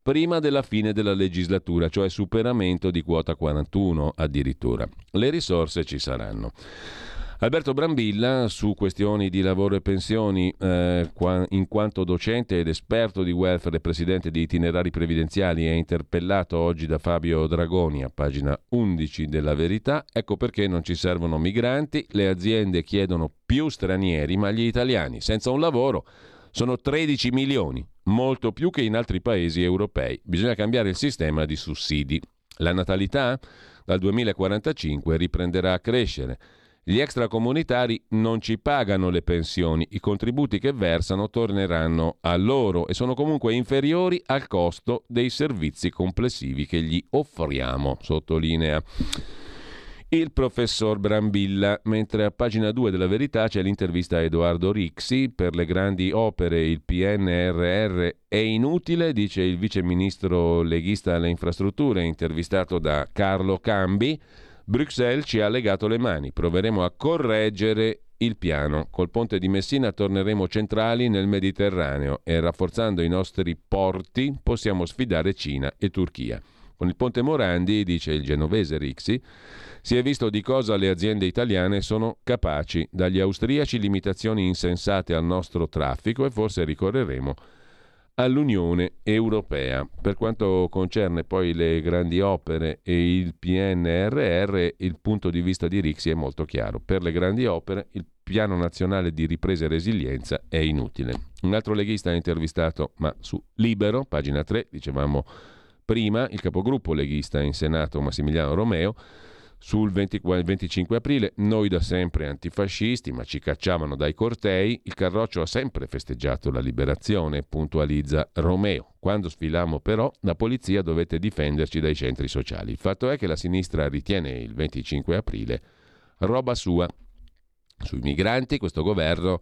prima della fine della legislatura, cioè superamento di quota 41 addirittura. Le risorse ci saranno. Alberto Brambilla, su questioni di lavoro e pensioni, eh, in quanto docente ed esperto di welfare e presidente di itinerari previdenziali, è interpellato oggi da Fabio Dragoni a pagina 11 della Verità. Ecco perché non ci servono migranti, le aziende chiedono più stranieri, ma gli italiani senza un lavoro sono 13 milioni, molto più che in altri paesi europei. Bisogna cambiare il sistema di sussidi. La natalità dal 2045 riprenderà a crescere. Gli extracomunitari non ci pagano le pensioni, i contributi che versano torneranno a loro e sono comunque inferiori al costo dei servizi complessivi che gli offriamo, sottolinea il professor Brambilla, mentre a pagina 2 della Verità c'è l'intervista a Edoardo Rixi per le grandi opere il PNRR è inutile, dice il vice ministro leghista alle infrastrutture intervistato da Carlo Cambi. Bruxelles ci ha legato le mani, proveremo a correggere il piano. Col ponte di Messina torneremo centrali nel Mediterraneo e rafforzando i nostri porti possiamo sfidare Cina e Turchia. Con il ponte Morandi, dice il genovese Rixi, si è visto di cosa le aziende italiane sono capaci. Dagli austriaci limitazioni insensate al nostro traffico e forse ricorreremo all'Unione Europea. Per quanto concerne poi le grandi opere e il PNRR, il punto di vista di Rixi è molto chiaro. Per le grandi opere il piano nazionale di ripresa e resilienza è inutile. Un altro leghista ha intervistato, ma su Libero, pagina 3, dicevamo prima, il capogruppo leghista in Senato Massimiliano Romeo, sul 20, 25 aprile. Noi da sempre antifascisti, ma ci cacciavano dai cortei. Il Carroccio ha sempre festeggiato la liberazione, puntualizza Romeo. Quando sfilammo però, la polizia dovette difenderci dai centri sociali. Il fatto è che la sinistra ritiene il 25 aprile roba sua. Sui migranti questo governo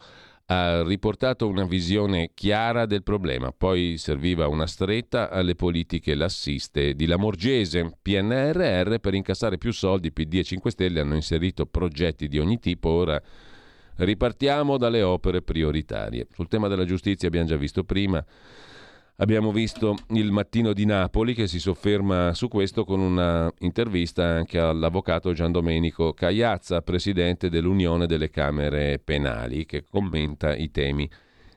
ha riportato una visione chiara del problema, poi serviva una stretta alle politiche lassiste di Lamorgese. PNRR per incassare più soldi, PD e 5 Stelle hanno inserito progetti di ogni tipo, ora ripartiamo dalle opere prioritarie. Sul tema della giustizia abbiamo già visto prima Abbiamo visto il mattino di Napoli che si sofferma su questo con una intervista anche all'avvocato Gian Domenico Cagliazza, presidente dell'Unione delle Camere Penali, che commenta i temi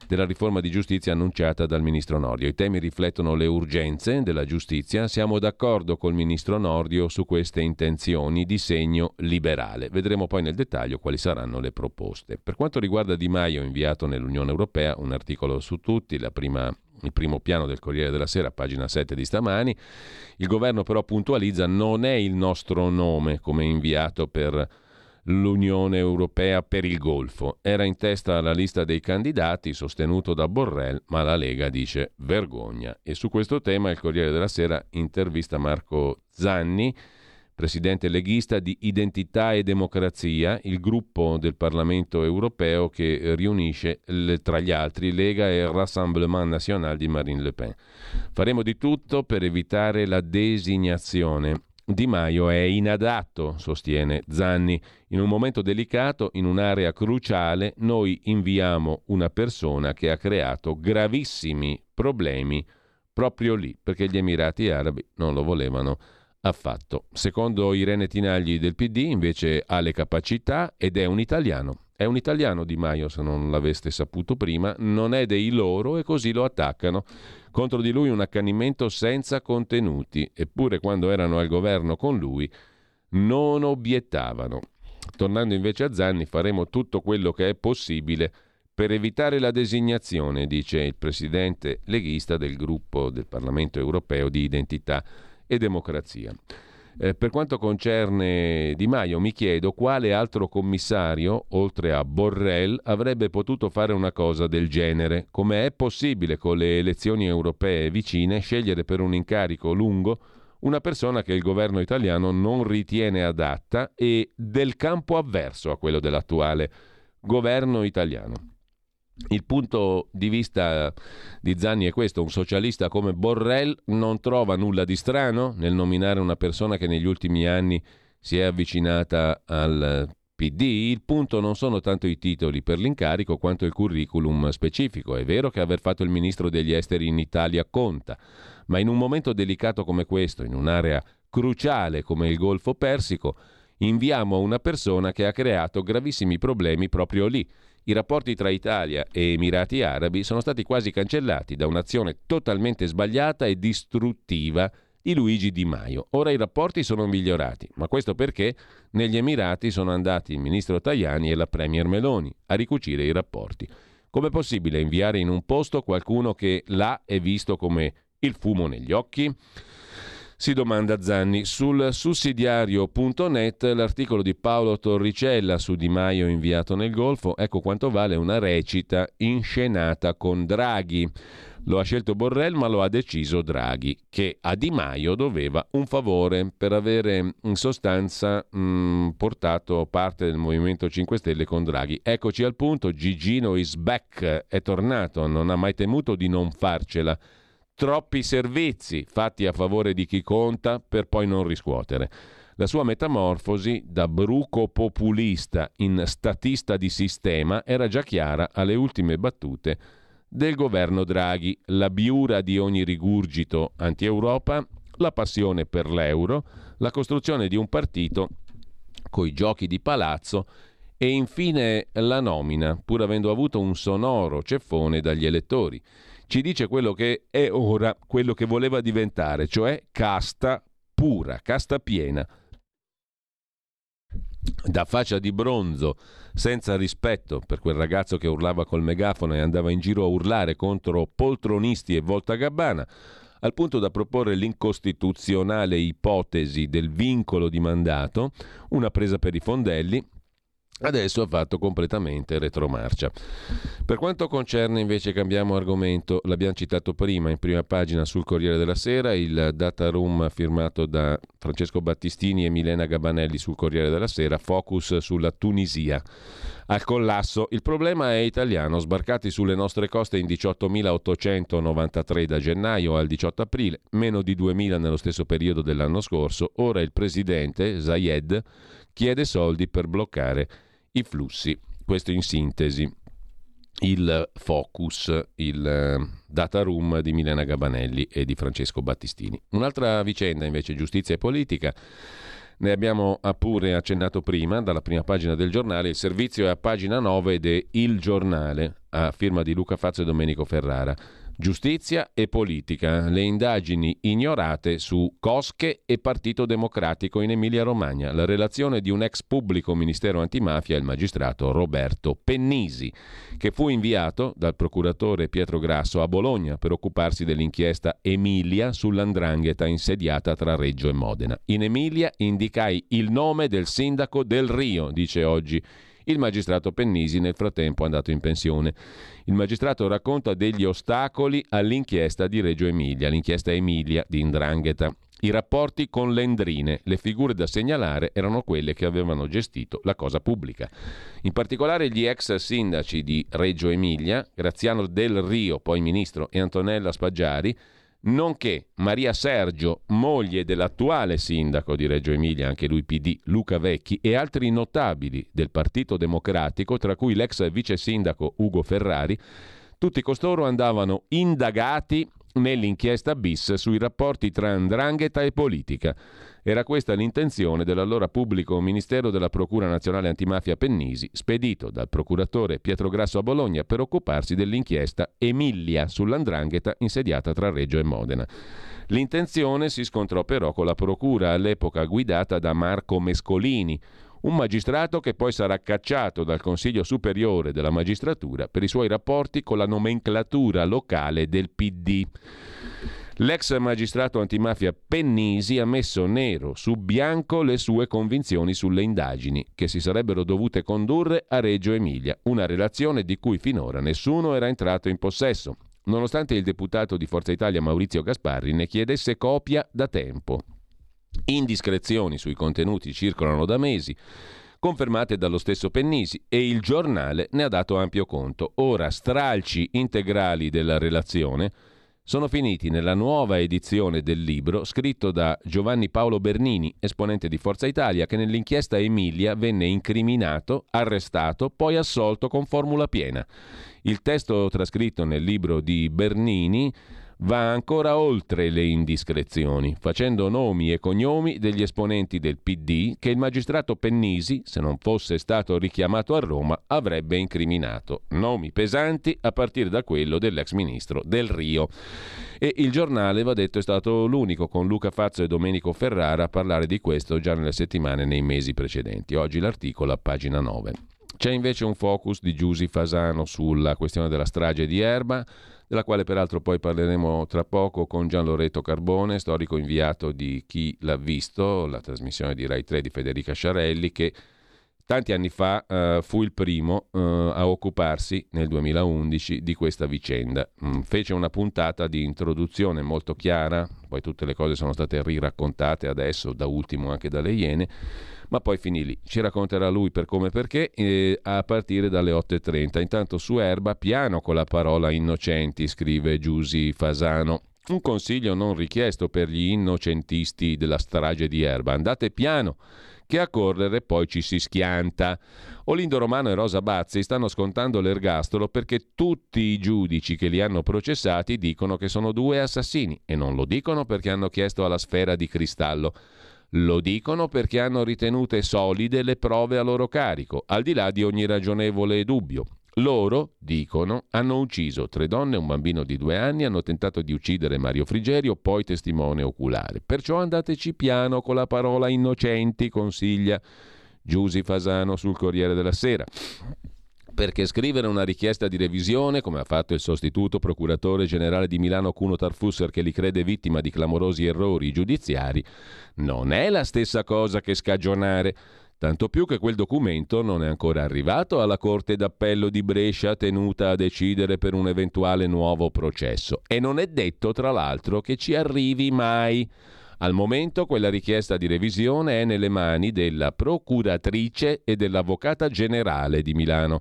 della riforma di giustizia annunciata dal ministro Nordio. I temi riflettono le urgenze della giustizia. Siamo d'accordo col ministro Nordio su queste intenzioni di segno liberale. Vedremo poi nel dettaglio quali saranno le proposte. Per quanto riguarda Di Maio, inviato nell'Unione Europea, un articolo su tutti, la prima il primo piano del Corriere della Sera, pagina 7 di stamani. Il governo però puntualizza non è il nostro nome come inviato per l'Unione Europea per il Golfo. Era in testa alla lista dei candidati sostenuto da Borrell, ma la Lega dice vergogna. E su questo tema il Corriere della Sera intervista Marco Zanni, presidente leghista di Identità e Democrazia, il gruppo del Parlamento europeo che riunisce le, tra gli altri Lega e Rassemblement National di Marine Le Pen. Faremo di tutto per evitare la designazione. Di Maio è inadatto, sostiene Zanni. In un momento delicato, in un'area cruciale, noi inviamo una persona che ha creato gravissimi problemi proprio lì, perché gli Emirati Arabi non lo volevano affatto. Secondo Irene Tinagli del PD invece ha le capacità ed è un italiano. È un italiano Di Maio, se non l'aveste saputo prima, non è dei loro e così lo attaccano. Contro di lui un accanimento senza contenuti, eppure quando erano al governo con lui non obiettavano. Tornando invece a Zanni, faremo tutto quello che è possibile per evitare la designazione, dice il presidente leghista del gruppo del Parlamento europeo di identità e democrazia. Eh, per quanto concerne Di Maio, mi chiedo quale altro commissario, oltre a Borrell, avrebbe potuto fare una cosa del genere. Come è possibile con le elezioni europee vicine scegliere per un incarico lungo una persona che il governo italiano non ritiene adatta e del campo avverso a quello dell'attuale governo italiano? Il punto di vista di Zanni è questo, un socialista come Borrell non trova nulla di strano nel nominare una persona che negli ultimi anni si è avvicinata al PD. Il punto non sono tanto i titoli per l'incarico quanto il curriculum specifico. È vero che aver fatto il ministro degli esteri in Italia conta, ma in un momento delicato come questo, in un'area cruciale come il Golfo Persico, inviamo una persona che ha creato gravissimi problemi proprio lì i rapporti tra Italia e Emirati Arabi sono stati quasi cancellati da un'azione totalmente sbagliata e distruttiva di Luigi Di Maio. Ora i rapporti sono migliorati, ma questo perché negli Emirati sono andati il ministro Tajani e la Premier Meloni a ricucire i rapporti. Com'è possibile inviare in un posto qualcuno che là è visto come il fumo negli occhi? Si domanda Zanni. Sul sussidiario.net l'articolo di Paolo Torricella su Di Maio inviato nel Golfo, ecco quanto vale una recita inscenata con Draghi. Lo ha scelto Borrell, ma lo ha deciso Draghi, che a Di Maio doveva un favore per avere in sostanza mh, mm, portato parte del Movimento 5 Stelle con Draghi. Eccoci al punto, Gigino is back, è tornato, non ha mai temuto di non farcela troppi servizi fatti a favore di chi conta per poi non riscuotere. La sua metamorfosi da bruco populista in statista di sistema era già chiara alle ultime battute del governo Draghi, la biura di ogni rigurgito anti-Europa, la passione per l'euro, la costruzione di un partito coi giochi di palazzo e infine la nomina, pur avendo avuto un sonoro ceffone dagli elettori ci dice quello che è ora, quello che voleva diventare, cioè casta pura, casta piena. Da faccia di bronzo, senza rispetto per quel ragazzo che urlava col megafono e andava in giro a urlare contro poltronisti e voltagabbana, al punto da proporre l'incostituzionale ipotesi del vincolo di mandato, una presa per i fondelli, Adesso ha fatto completamente retromarcia. Per quanto concerne invece, cambiamo argomento, l'abbiamo citato prima in prima pagina sul Corriere della Sera, il data room firmato da Francesco Battistini e Milena Gabanelli sul Corriere della Sera, focus sulla Tunisia. Al collasso, il problema è italiano, sbarcati sulle nostre coste in 18.893 da gennaio al 18 aprile, meno di 2.000 nello stesso periodo dell'anno scorso, ora il presidente Zayed chiede soldi per bloccare i flussi. Questo in sintesi il focus, il eh, data room di Milena Gabanelli e di Francesco Battistini. Un'altra vicenda invece, giustizia e politica. Ne abbiamo pure accennato prima, dalla prima pagina del giornale. Il servizio è a pagina 9 ed è Il Giornale, a firma di Luca Fazio e Domenico Ferrara. Giustizia e politica, le indagini ignorate su Cosche e Partito Democratico in Emilia-Romagna, la relazione di un ex pubblico ministero antimafia, il magistrato Roberto Pennisi, che fu inviato dal procuratore Pietro Grasso a Bologna per occuparsi dell'inchiesta Emilia sull'andrangheta insediata tra Reggio e Modena. In Emilia indicai il nome del sindaco del Rio, dice oggi il magistrato Pennisi nel frattempo è andato in pensione. Il magistrato racconta degli ostacoli all'inchiesta di Reggio Emilia, l'inchiesta Emilia di Indrangheta. I rapporti con l'Endrine, le figure da segnalare erano quelle che avevano gestito la cosa pubblica. In particolare gli ex sindaci di Reggio Emilia, Graziano Del Rio, poi ministro, e Antonella Spaggiari, nonché Maria Sergio, moglie dell'attuale sindaco di Reggio Emilia, anche lui PD, Luca Vecchi, e altri notabili del Partito Democratico, tra cui l'ex vice sindaco Ugo Ferrari, tutti costoro andavano indagati nell'inchiesta bis sui rapporti tra andrangheta e politica. Era questa l'intenzione dell'allora pubblico ministero della Procura Nazionale Antimafia Pennisi, spedito dal procuratore Pietro Grasso a Bologna per occuparsi dell'inchiesta Emilia sull'andrangheta insediata tra Reggio e Modena. L'intenzione si scontrò però con la procura all'epoca guidata da Marco Mescolini, un magistrato che poi sarà cacciato dal Consiglio Superiore della Magistratura per i suoi rapporti con la nomenclatura locale del PD. L'ex magistrato antimafia Pennisi ha messo nero su bianco le sue convinzioni sulle indagini che si sarebbero dovute condurre a Reggio Emilia, una relazione di cui finora nessuno era entrato in possesso, nonostante il deputato di Forza Italia Maurizio Gasparri ne chiedesse copia da tempo. Indiscrezioni sui contenuti circolano da mesi confermate dallo stesso Pennisi e il giornale ne ha dato ampio conto. Ora stralci integrali della relazione sono finiti nella nuova edizione del libro scritto da Giovanni Paolo Bernini, esponente di Forza Italia, che nell'inchiesta Emilia venne incriminato, arrestato, poi assolto con formula piena. Il testo trascritto nel libro di Bernini va ancora oltre le indiscrezioni, facendo nomi e cognomi degli esponenti del PD che il magistrato Pennisi, se non fosse stato richiamato a Roma, avrebbe incriminato. Nomi pesanti a partire da quello dell'ex ministro Del Rio. E il giornale, va detto, è stato l'unico con Luca Fazzo e Domenico Ferrara a parlare di questo già nelle settimane e nei mesi precedenti. Oggi l'articolo a pagina 9. C'è invece un focus di Giusi Fasano sulla questione della strage di Erba della quale peraltro poi parleremo tra poco con Gian Loreto Carbone, storico inviato di Chi l'ha visto, la trasmissione di Rai 3 di Federica Sciarelli, che tanti anni fa uh, fu il primo uh, a occuparsi nel 2011 di questa vicenda. Mm, fece una puntata di introduzione molto chiara, poi tutte le cose sono state riraccontate adesso, da ultimo anche dalle Iene ma poi finì lì. Ci racconterà lui per come e perché eh, a partire dalle 8.30. Intanto su Erba, piano con la parola innocenti, scrive Giusi Fasano. Un consiglio non richiesto per gli innocentisti della strage di Erba. Andate piano, che a correre poi ci si schianta. Olindo Romano e Rosa Bazzi stanno scontando l'ergastolo perché tutti i giudici che li hanno processati dicono che sono due assassini e non lo dicono perché hanno chiesto alla sfera di cristallo. Lo dicono perché hanno ritenute solide le prove a loro carico, al di là di ogni ragionevole dubbio. Loro, dicono, hanno ucciso tre donne e un bambino di due anni, hanno tentato di uccidere Mario Frigerio, poi testimone oculare. Perciò andateci piano con la parola innocenti, consiglia Giusi Fasano sul Corriere della Sera perché scrivere una richiesta di revisione, come ha fatto il sostituto procuratore generale di Milano Cuno Tarfusser che li crede vittima di clamorosi errori giudiziari, non è la stessa cosa che scagionare. Tanto più che quel documento non è ancora arrivato alla Corte d'Appello di Brescia tenuta a decidere per un eventuale nuovo processo. E non è detto, tra l'altro, che ci arrivi mai. Al momento quella richiesta di revisione è nelle mani della procuratrice e dell'avvocata generale di Milano,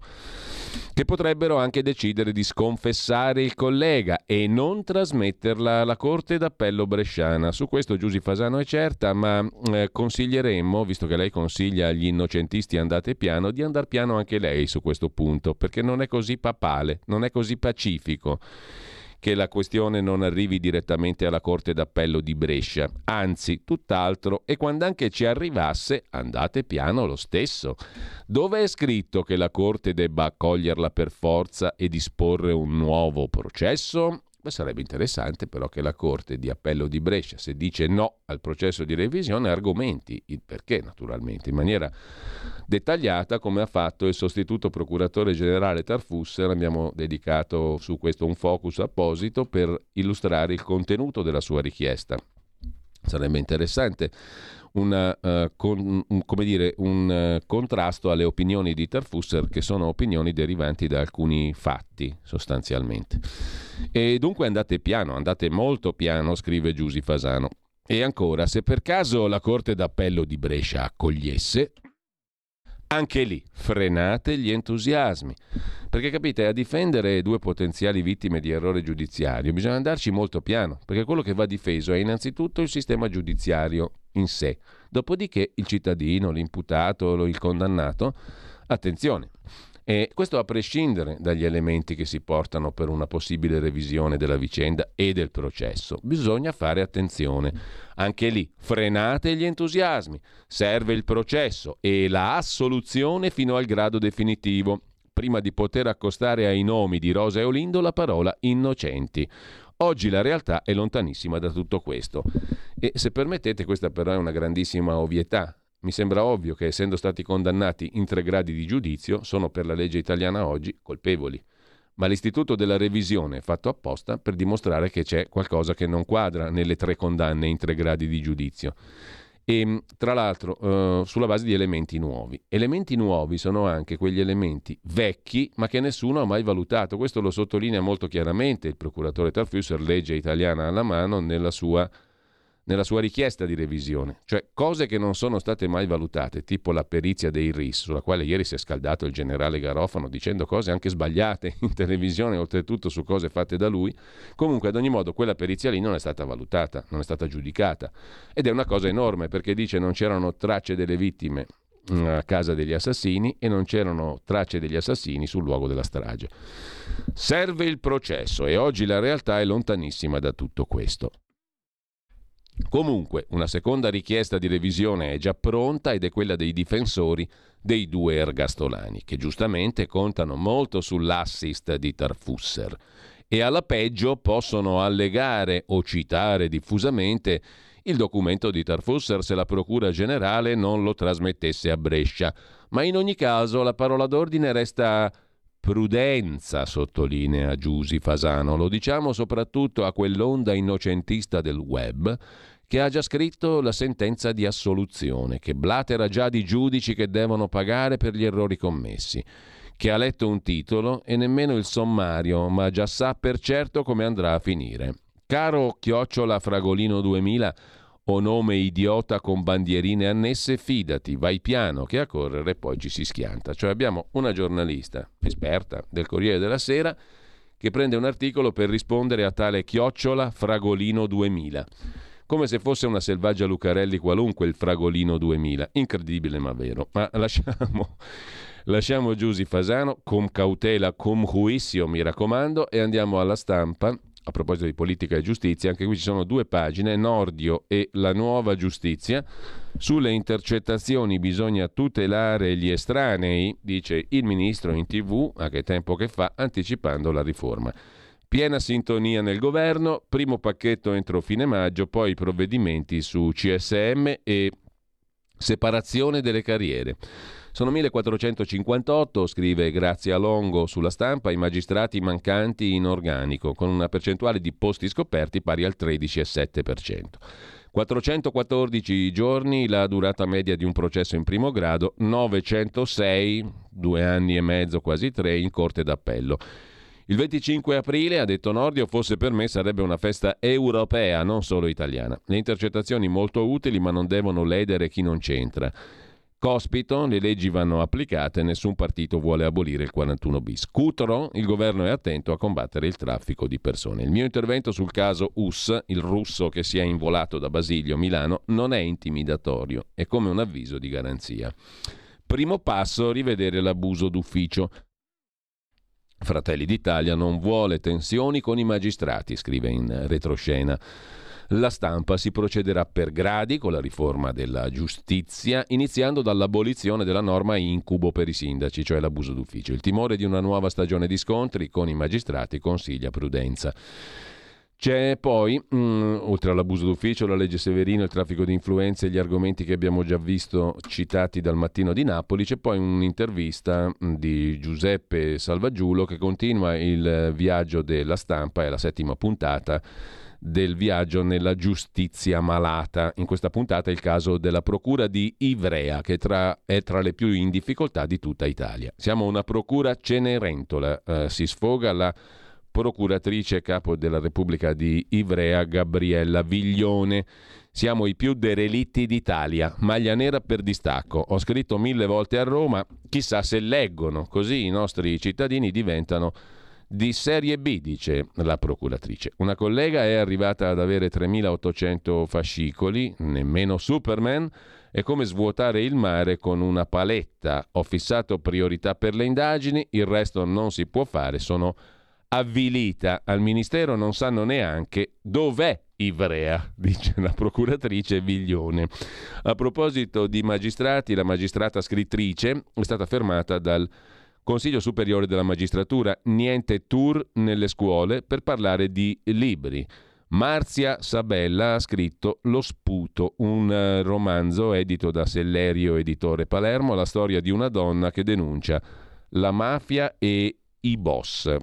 che potrebbero anche decidere di sconfessare il collega e non trasmetterla alla Corte d'Appello bresciana. Su questo Giusy Fasano è certa, ma eh, consiglieremmo, visto che lei consiglia agli innocentisti andate piano, di andare piano anche lei su questo punto, perché non è così papale, non è così pacifico che la questione non arrivi direttamente alla Corte d'Appello di Brescia, anzi tutt'altro, e quando anche ci arrivasse andate piano lo stesso. Dove è scritto che la Corte debba accoglierla per forza e disporre un nuovo processo? Beh, sarebbe interessante però che la Corte di Appello di Brescia, se dice no al processo di revisione, argomenti il perché, naturalmente, in maniera dettagliata, come ha fatto il sostituto procuratore generale Tarfusser. Abbiamo dedicato su questo un focus apposito per illustrare il contenuto della sua richiesta. Sarebbe interessante una, uh, con, un, dire, un uh, contrasto alle opinioni di Tarfusser che sono opinioni derivanti da alcuni fatti sostanzialmente. E dunque andate piano, andate molto piano, scrive Giusi Fasano. E ancora, se per caso la Corte d'Appello di Brescia accogliesse, anche lì frenate gli entusiasmi, perché capite, a difendere due potenziali vittime di errore giudiziario bisogna andarci molto piano, perché quello che va difeso è innanzitutto il sistema giudiziario in sé, dopodiché il cittadino, l'imputato, il condannato, attenzione, e questo a prescindere dagli elementi che si portano per una possibile revisione della vicenda e del processo. Bisogna fare attenzione. Anche lì, frenate gli entusiasmi. Serve il processo e la assoluzione fino al grado definitivo, prima di poter accostare ai nomi di Rosa e Olindo la parola innocenti. Oggi la realtà è lontanissima da tutto questo. E se permettete, questa però è una grandissima ovvietà. Mi sembra ovvio che essendo stati condannati in tre gradi di giudizio sono per la legge italiana oggi colpevoli. ma l'istituto della revisione è fatto apposta per dimostrare che c'è qualcosa che non quadra nelle tre condanne in tre gradi di giudizio. E tra l'altro eh, sulla base di elementi nuovi. Elementi nuovi sono anche quegli elementi vecchi ma che nessuno ha mai valutato. Questo lo sottolinea molto chiaramente il procuratore Tarfusser, legge italiana alla mano, nella sua nella sua richiesta di revisione, cioè cose che non sono state mai valutate, tipo la perizia dei RIS, sulla quale ieri si è scaldato il generale Garofano dicendo cose anche sbagliate [LAUGHS] in televisione, oltretutto su cose fatte da lui. Comunque, ad ogni modo, quella perizia lì non è stata valutata, non è stata giudicata. Ed è una cosa enorme perché dice non c'erano tracce delle vittime mm, a casa degli assassini e non c'erano tracce degli assassini sul luogo della strage. Serve il processo e oggi la realtà è lontanissima da tutto questo. Comunque, una seconda richiesta di revisione è già pronta ed è quella dei difensori dei due ergastolani, che giustamente contano molto sull'assist di Tarfusser e alla peggio possono allegare o citare diffusamente il documento di Tarfusser se la Procura Generale non lo trasmettesse a Brescia. Ma in ogni caso la parola d'ordine resta prudenza, sottolinea Giusi Fasano. Lo diciamo soprattutto a quell'onda innocentista del web che ha già scritto la sentenza di assoluzione, che blatera già di giudici che devono pagare per gli errori commessi, che ha letto un titolo e nemmeno il sommario, ma già sa per certo come andrà a finire. Caro chiocciola Fragolino 2000 o nome idiota con bandierine annesse, fidati, vai piano che a correre poi ci si schianta. Cioè abbiamo una giornalista esperta del Corriere della Sera che prende un articolo per rispondere a tale chiocciola Fragolino 2000 come se fosse una selvaggia Lucarelli qualunque il Fragolino 2000. Incredibile ma vero. Ma lasciamo, [LAUGHS] lasciamo Giusy Fasano, con cautela, con juizio mi raccomando, e andiamo alla stampa. A proposito di politica e giustizia, anche qui ci sono due pagine, Nordio e la nuova giustizia. Sulle intercettazioni bisogna tutelare gli estranei, dice il ministro in tv, a che tempo che fa, anticipando la riforma. Piena sintonia nel governo, primo pacchetto entro fine maggio, poi provvedimenti su CSM e separazione delle carriere. Sono 1458, scrive Grazia Longo sulla stampa, i magistrati mancanti in organico, con una percentuale di posti scoperti pari al 13,7%. 414 giorni la durata media di un processo in primo grado, 906, due anni e mezzo, quasi tre, in corte d'appello. Il 25 aprile, ha detto Nordio, fosse per me sarebbe una festa europea, non solo italiana. Le intercettazioni molto utili, ma non devono ledere chi non c'entra. Cospito, le leggi vanno applicate, nessun partito vuole abolire il 41 bis. Cutro, il governo è attento a combattere il traffico di persone. Il mio intervento sul caso US, il russo che si è involato da Basilio Milano, non è intimidatorio, è come un avviso di garanzia. Primo passo, rivedere l'abuso d'ufficio. Fratelli d'Italia non vuole tensioni con i magistrati, scrive in retroscena. La stampa si procederà per gradi con la riforma della giustizia, iniziando dall'abolizione della norma incubo per i sindaci, cioè l'abuso d'ufficio. Il timore di una nuova stagione di scontri con i magistrati consiglia prudenza. C'è poi, mh, mm, oltre all'abuso d'ufficio, la legge Severino, il traffico di influenze e gli argomenti che abbiamo già visto citati dal mattino di Napoli, c'è poi un'intervista mm, di Giuseppe Salvaggiulo che continua il viaggio della stampa, è la settima puntata del viaggio nella giustizia malata. In questa puntata è il caso della procura di Ivrea, che tra, è tra le più in difficoltà di tutta Italia. Siamo una procura cenerentola, eh, si sfoga la procuratrice capo della Repubblica di Ivrea Gabriella Viglione. Siamo i più derelitti d'Italia, maglia nera per distacco. Ho scritto mille volte a Roma, chissà se leggono, così i nostri cittadini diventano di serie B, dice la procuratrice. Una collega è arrivata ad avere 3800 fascicoli, nemmeno Superman. È come svuotare il mare con una paletta. Ho fissato priorità per le indagini, il resto non si può fare, sono avvilita. Al Ministero non sanno neanche dov'è Ivrea, [LAUGHS] dice la procuratrice Viglione. A proposito di magistrati, la magistrata scrittrice è stata fermata dal Consiglio Superiore della Magistratura. Niente tour nelle scuole per parlare di libri. Marzia Sabella ha scritto Lo Sputo, un eh, romanzo edito da Sellerio Editore Palermo, la storia di una donna che denuncia la mafia e i boss.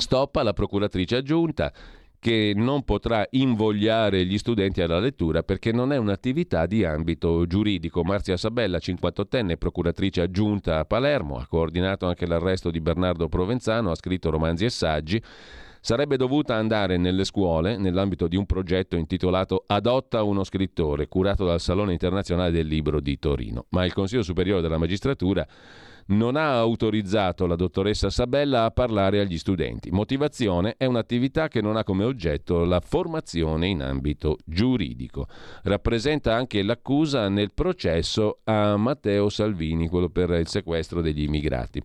Stop alla procuratrice aggiunta che non potrà invogliare gli studenti alla lettura perché non è un'attività di ambito giuridico. Marzia Sabella, 58enne, procuratrice aggiunta a Palermo, ha coordinato anche l'arresto di Bernardo Provenzano, ha scritto romanzi e saggi sarebbe dovuta andare nelle scuole nell'ambito di un progetto intitolato Adotta uno scrittore, curato dal Salone internazionale del libro di Torino. Ma il Consiglio Superiore della Magistratura non ha autorizzato la dottoressa Sabella a parlare agli studenti. Motivazione è un'attività che non ha come oggetto la formazione in ambito giuridico. Rappresenta anche l'accusa nel processo a Matteo Salvini, quello per il sequestro degli immigrati.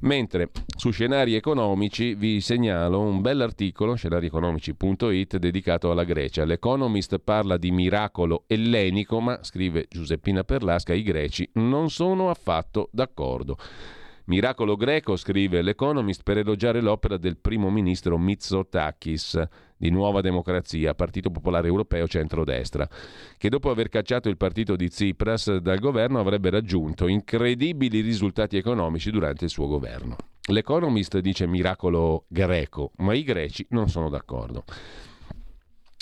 Mentre su scenari economici vi segnalo un bell'articolo, scenarieconomici.it, dedicato alla Grecia. L'Economist parla di miracolo ellenico, ma scrive Giuseppina Perlasca, i greci non sono affatto d'accordo. Miracolo greco, scrive l'Economist, per elogiare l'opera del primo ministro Mitsotakis di Nuova Democrazia, Partito Popolare Europeo centrodestra, che dopo aver cacciato il partito di Tsipras dal governo avrebbe raggiunto incredibili risultati economici durante il suo governo. L'Economist dice miracolo greco, ma i greci non sono d'accordo.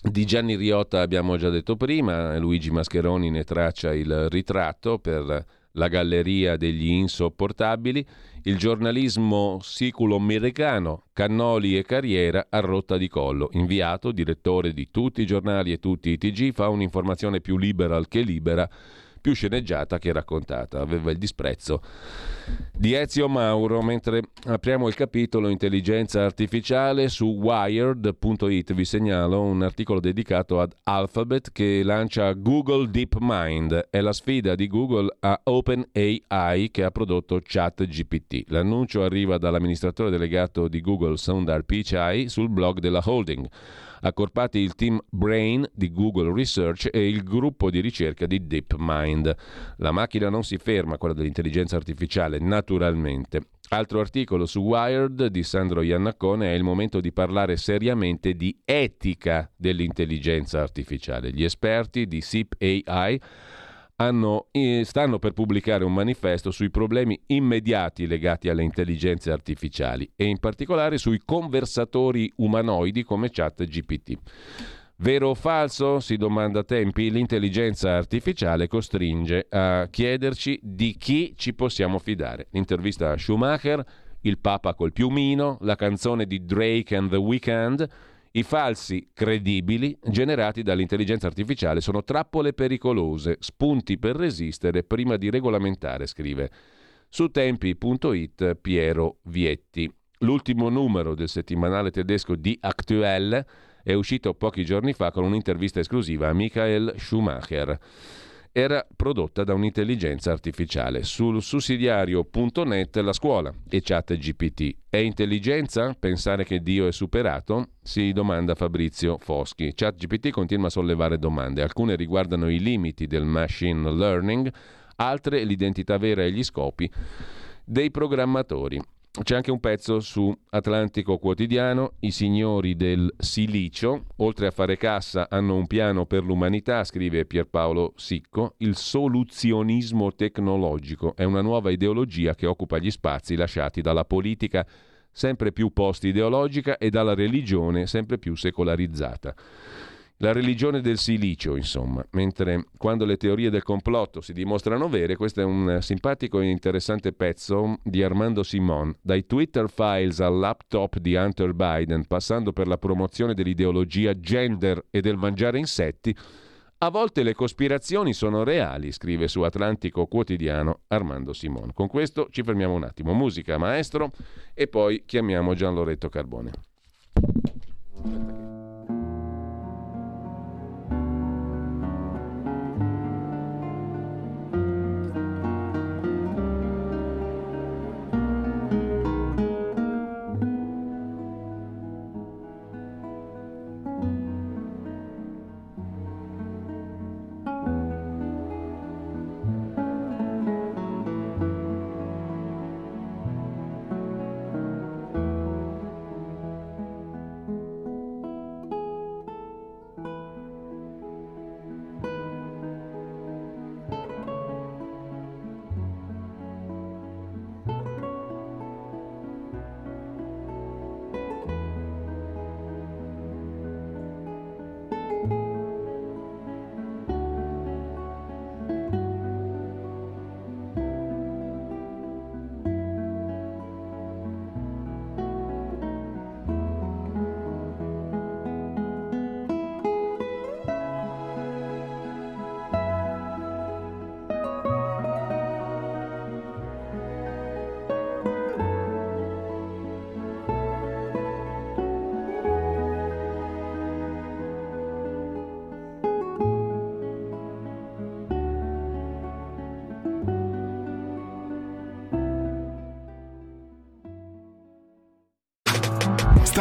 Di Gianni Riotta abbiamo già detto prima, Luigi Mascheroni ne traccia il ritratto per la galleria degli insopportabili, il giornalismo siculo-americano, Cannoli e Carriera a rotta di collo. Inviato, direttore di tutti i giornali e tutti i TG, fa un'informazione più liberal che libera più sceneggiata che raccontata. Aveva il disprezzo di Ezio Mauro. Mentre apriamo il capitolo intelligenza artificiale su wired.it vi segnalo un articolo dedicato ad Alphabet che lancia Google DeepMind. È la sfida di Google a OpenAI che ha prodotto ChatGPT. L'annuncio arriva dall'amministratore delegato di Google Sundar Pichai sul blog della holding accorpati il team Brain di Google Research e il gruppo di ricerca di DeepMind. La macchina non si ferma, quella dell'intelligenza artificiale, naturalmente. Altro articolo su Wired di Sandro Iannaccone è il momento di parlare seriamente di etica dell'intelligenza artificiale. Gli esperti di SIP AI hanno, stanno per pubblicare un manifesto sui problemi immediati legati alle intelligenze artificiali e in particolare sui conversatori umanoidi come ChatGPT. Vero o falso? Si domanda a tempi. L'intelligenza artificiale costringe a chiederci di chi ci possiamo fidare. L'intervista a Schumacher, il Papa col piumino, la canzone di Drake and the Weeknd i falsi credibili generati dall'intelligenza artificiale sono trappole pericolose, spunti per resistere prima di regolamentare, scrive su tempi.it Piero Vietti. L'ultimo numero del settimanale tedesco Die Aktuelle è uscito pochi giorni fa con un'intervista esclusiva a Michael Schumacher era prodotta da un'intelligenza artificiale. Sul sussidiario.net la scuola e chat GPT. È intelligenza pensare che Dio è superato? Si domanda Fabrizio Foschi. Chat GPT continua a sollevare domande. Alcune riguardano i limiti del machine learning, altre l'identità vera e gli scopi dei programmatori. C'è anche un pezzo su Atlantico Quotidiano, i signori del silicio, oltre a fare cassa, hanno un piano per l'umanità, scrive Pierpaolo Sicco, il soluzionismo tecnologico è una nuova ideologia che occupa gli spazi lasciati dalla politica sempre più post-ideologica e dalla religione sempre più secolarizzata. La religione del silicio, insomma, mentre quando le teorie del complotto si dimostrano vere, questo è un simpatico e interessante pezzo di Armando Simon, dai Twitter files al laptop di Hunter Biden, passando per la promozione dell'ideologia gender e del mangiare insetti, a volte le cospirazioni sono reali, scrive su Atlantico Quotidiano Armando Simon. Con questo ci fermiamo un attimo. Musica maestro e poi chiamiamo Gian Loretto Carbone.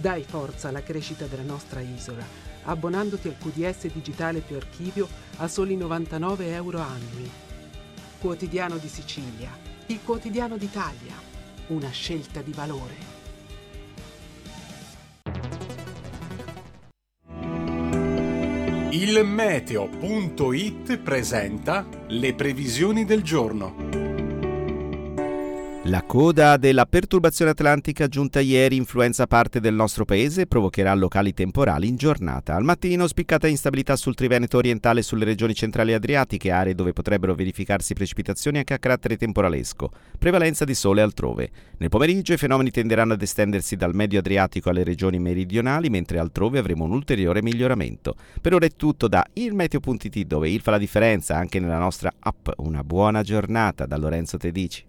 Dai forza alla crescita della nostra isola, abbonandoti al QDS digitale più archivio a soli 99 euro annui. Quotidiano di Sicilia, il quotidiano d'Italia, una scelta di valore. Il meteo.it presenta le previsioni del giorno. La coda della perturbazione atlantica giunta ieri influenza parte del nostro paese e provocherà locali temporali in giornata. Al mattino spiccata instabilità sul Triveneto orientale e sulle regioni centrali adriatiche, aree dove potrebbero verificarsi precipitazioni anche a carattere temporalesco. Prevalenza di sole altrove. Nel pomeriggio i fenomeni tenderanno ad estendersi dal medio adriatico alle regioni meridionali, mentre altrove avremo un ulteriore miglioramento. Per ora è tutto da ilmeteo.it dove il fa la differenza anche nella nostra app. Una buona giornata da Lorenzo Tedici.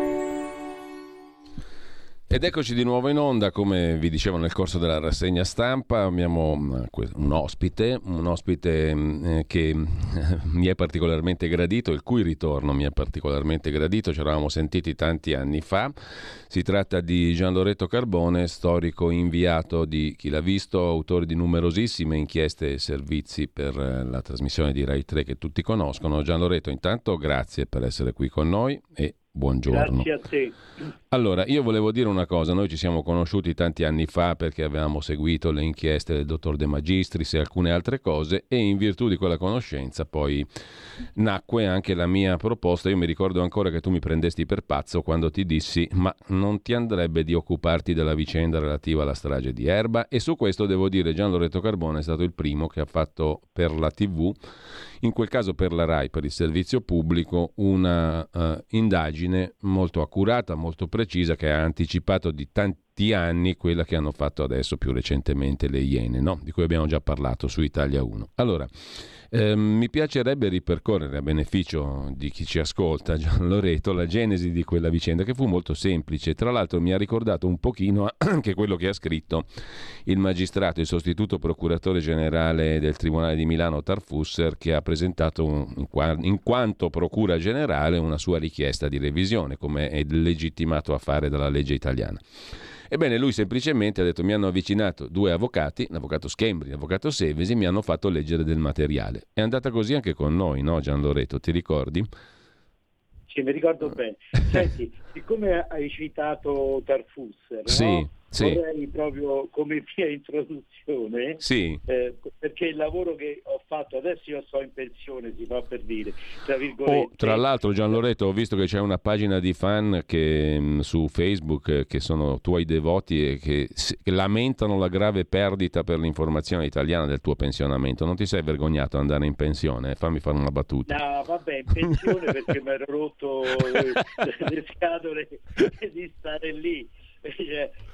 Ed eccoci di nuovo in onda, come vi dicevo nel corso della rassegna stampa, abbiamo mm, un ospite, un ospite mm, eh, che [LAUGHS] mi è particolarmente gradito, il cui ritorno mi è particolarmente gradito, ci eravamo sentiti tanti anni fa, si tratta di Gian Loretto Carbone, storico inviato di Chi l'ha visto, autore di numerosissime inchieste e servizi per eh, la trasmissione di Rai 3 che tutti conoscono. Gian Loretto, intanto grazie per essere qui con noi e Buongiorno. Grazie a te. Allora, io volevo dire una cosa, noi ci siamo conosciuti tanti anni fa perché avevamo seguito le inchieste del dottor De Magistris e alcune altre cose e in virtù di quella conoscenza poi nacque anche la mia proposta, io mi ricordo ancora che tu mi prendesti per pazzo quando ti dissi ma non ti andrebbe di occuparti della vicenda relativa alla strage di Erba e su questo devo dire Gian Loretto Carbone è stato il primo che ha fatto per la TV in quel caso per la RAI, per il servizio pubblico, una uh, indagine molto accurata, molto precisa, che ha anticipato di tanti anni quella che hanno fatto adesso più recentemente le Iene, no? di cui abbiamo già parlato su Italia 1. Allora, eh, mi piacerebbe ripercorrere a beneficio di chi ci ascolta, [LAUGHS] Gian Loreto, la genesi di quella vicenda che fu molto semplice. Tra l'altro mi ha ricordato un pochino [CLEARS THROAT] anche quello che ha scritto il magistrato, il sostituto procuratore generale del Tribunale di Milano Tarfusser, che ha presentato un, in quanto procura generale una sua richiesta di revisione, come è legittimato a fare dalla legge italiana. Ebbene, lui semplicemente ha detto: Mi hanno avvicinato due avvocati, l'avvocato Schembri e l'avvocato Sevesi, mi hanno fatto leggere del materiale. È andata così anche con noi, no, Gian Loreto? Ti ricordi? Sì, mi ricordo bene. [LAUGHS] Senti, siccome hai citato Tarfusser, sì. no? Sì. vorrei proprio come [LAUGHS] mia introduzione, sì. eh, perché il lavoro che ho fatto adesso io sto in pensione, si fa per dire, tra virgolette. Oh, tra l'altro Gian Loreto ho visto che c'è una pagina di fan che, mh, su Facebook eh, che sono tuoi devoti e che, che, lamentano la grave perdita per l'informazione italiana del tuo pensionamento. Non ti sei vergognato ad andare in pensione? Fammi fare una battuta. No, vabbè, in pensione perché mi ero rotto le scatole di stare lì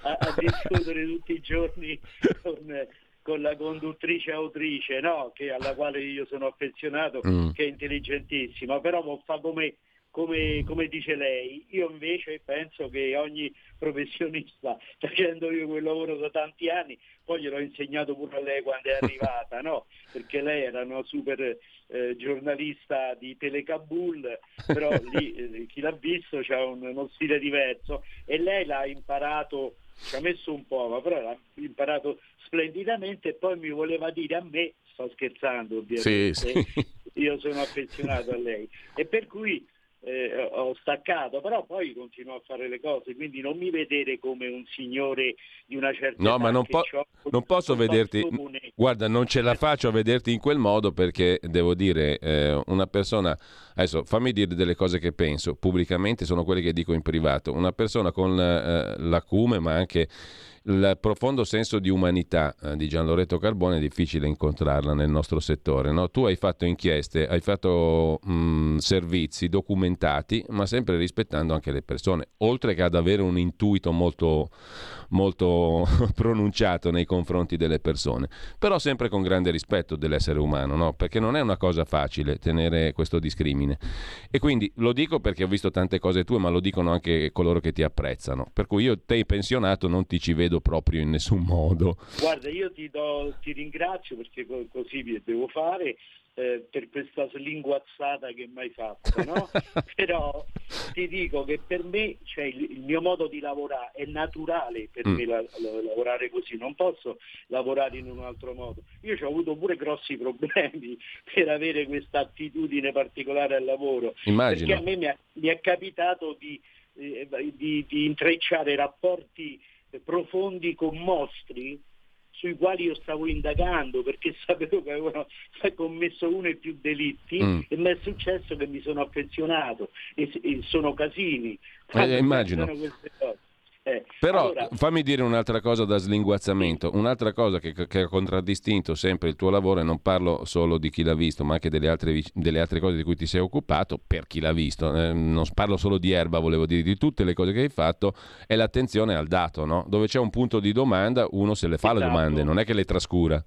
a, a discutere tutti i giorni con, con la conduttrice autrice, no? che, alla quale io sono affezionato, mm. che è intelligentissima, però fa come, come, come, dice lei. Io invece penso che ogni professionista, [LAUGHS] facendo io quel lavoro da tanti anni, poi gliel'ho insegnato pure a lei quando è [LAUGHS] arrivata, no? perché lei era una super eh, giornalista di Telecabul, però [LAUGHS] lì eh, chi l'ha visto c'ha un, uno stile diverso e lei l'ha imparato, ci ha messo un po', ma però l'ha imparato splendidamente e poi mi voleva dire a me, sto scherzando ovviamente, sì, sì. io sono affezionato a lei e per cui eh, ho staccato, però poi continuo a fare le cose, quindi non mi vedere come un signore di una certa No, ma non, po- non posso vederti, guarda, non ce la faccio a vederti in quel modo perché devo dire, eh, una persona, adesso fammi dire delle cose che penso, pubblicamente sono quelle che dico in privato, una persona con eh, l'acume ma anche il profondo senso di umanità eh, di Gian Loretto Carbone è difficile incontrarla nel nostro settore. No? Tu hai fatto inchieste, hai fatto mh, servizi documentati, ma sempre rispettando anche le persone, oltre che ad avere un intuito molto, molto [LAUGHS] pronunciato nei confronti delle persone, però sempre con grande rispetto dell'essere umano, no? perché non è una cosa facile tenere questo discrimine. E quindi lo dico perché ho visto tante cose tue, ma lo dicono anche coloro che ti apprezzano. Per cui io, te pensionato, non ti ci vedo proprio in nessun modo. Guarda, io ti, do, ti ringrazio perché così devo fare eh, per questa slinguazzata che mi hai fatto, no? [LAUGHS] però ti dico che per me cioè, il, il, mio modo di lavorare è naturale per mm. me la, la, lavorare così, non posso lavorare in un altro modo. Io ho avuto pure grossi problemi [LAUGHS] per avere questa attitudine particolare al lavoro, Immagino. perché a me mi è, mi è capitato di, eh, di, di intrecciare rapporti profondi con mostri sui quali io stavo indagando perché [LAUGHS] sapevo che avevano commesso uno e più delitti mm. e mi è successo che mi sono affezionato e, e sono casini. Eh, immagino. Queste cose. Eh, Però allora... fammi dire un'altra cosa da slinguazzamento, un'altra cosa che, che, ha contraddistinto sempre il tuo lavoro, e non parlo solo di chi l'ha visto, ma anche delle altre, delle altre cose di cui ti sei occupato, per chi l'ha visto, eh, non parlo solo di erba, volevo dire di tutte le cose che hai fatto, è l'attenzione al dato, no? dove c'è un punto di domanda, uno se le fa esatto. le domande, non è che le trascura.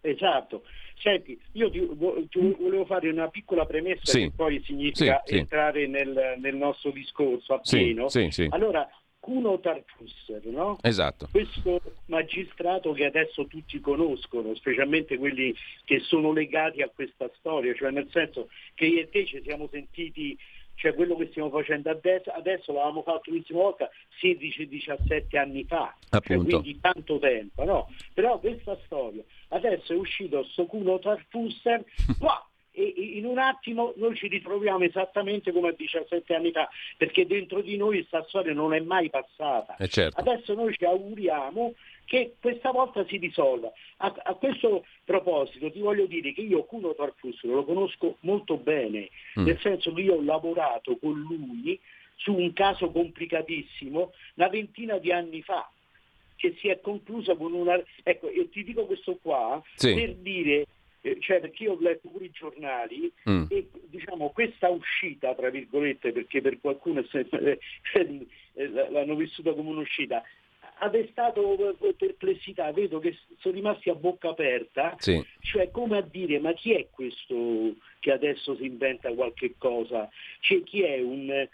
Esatto. Senti, io ti, ti, volevo fare una piccola premessa sì. che poi significa sì, entrare sì. Nel, nel, nostro discorso appieno. Allora, Cuno Tarfusser, no? Esatto. Questo magistrato che adesso tutti conoscono, specialmente quelli che sono legati a questa storia, cioè nel senso che io e te ci siamo sentiti cioè quello che stiamo facendo adesso, adesso l'avevamo fatto l'ultima volta 16-17 anni fa, cioè quindi tanto tempo, no? Però questa storia, adesso è uscito Socuno Tarfusser, wow, [LAUGHS] e in un attimo noi ci ritroviamo esattamente come a 17 anni fa, perché dentro di noi questa storia non è mai passata. Eh certo. Adesso noi ci auguriamo che questa volta si risolva. A, a, questo proposito ti voglio dire che io Cuno Tarfusolo lo conosco molto bene, mm. nel senso che io ho lavorato con lui su un caso complicatissimo una ventina di anni fa che si è conclusa con una... Ecco, e ti dico questo qua sì. per dire eh, cioè perché io ho letto pure i giornali mm. e diciamo questa uscita, tra virgolette, perché per qualcuno [LAUGHS] eh, eh, l'hanno vissuta come un'uscita, ha destato perplessità, vedo che sono rimasti a bocca aperta, sì. cioè come a dire ma chi è questo che adesso si inventa qualche cosa? Cioè, chi è un,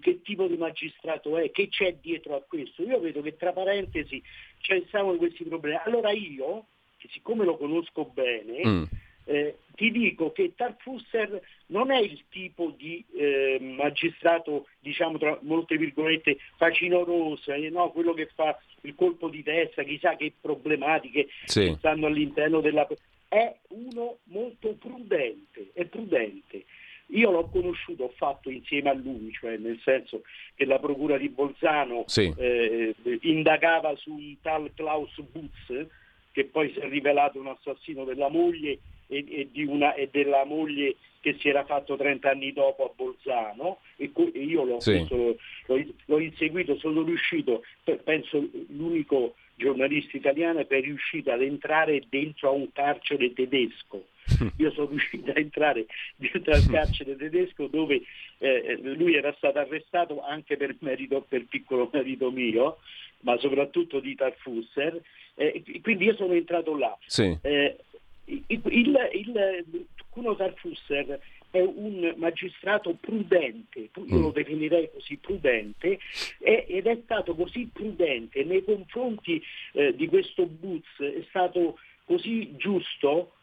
che tipo di magistrato è, che c'è dietro a questo. Io vedo che tra parentesi ci stavano questi problemi. Allora io, che siccome lo conosco bene, mm. eh, ti dico che Tarfusser non è il tipo di eh, magistrato, diciamo tra molte virgolette, facinoroso, eh, no? quello che fa il colpo di testa, chissà che problematiche sì. stanno all'interno della... È uno molto prudente, è prudente. Io l'ho conosciuto, ho fatto insieme a lui, cioè nel senso che la procura di Bolzano sì. eh, indagava su un tal Klaus Butz, che poi si è rivelato un assassino della moglie e, e, una, e, della moglie che si era fatto 30 anni dopo a Bolzano e, e io l'ho, sì. visto, l'ho, l'ho, inseguito, sono riuscito, penso l'unico giornalista italiano che è riuscito ad entrare dentro a un carcere tedesco. [LAUGHS] Io sono riuscito a entrare dentro al carcere tedesco dove eh, lui era stato arrestato anche per, merito, per piccolo merito mio, ma soprattutto di Tarfusser, eh, quindi io sono entrato là. Sì. Eh, il, il, il Kuno Tarfusser è un magistrato prudente, io lo mm. definirei così prudente, ed è stato così prudente nei confronti eh, di questo Boots, è stato così giusto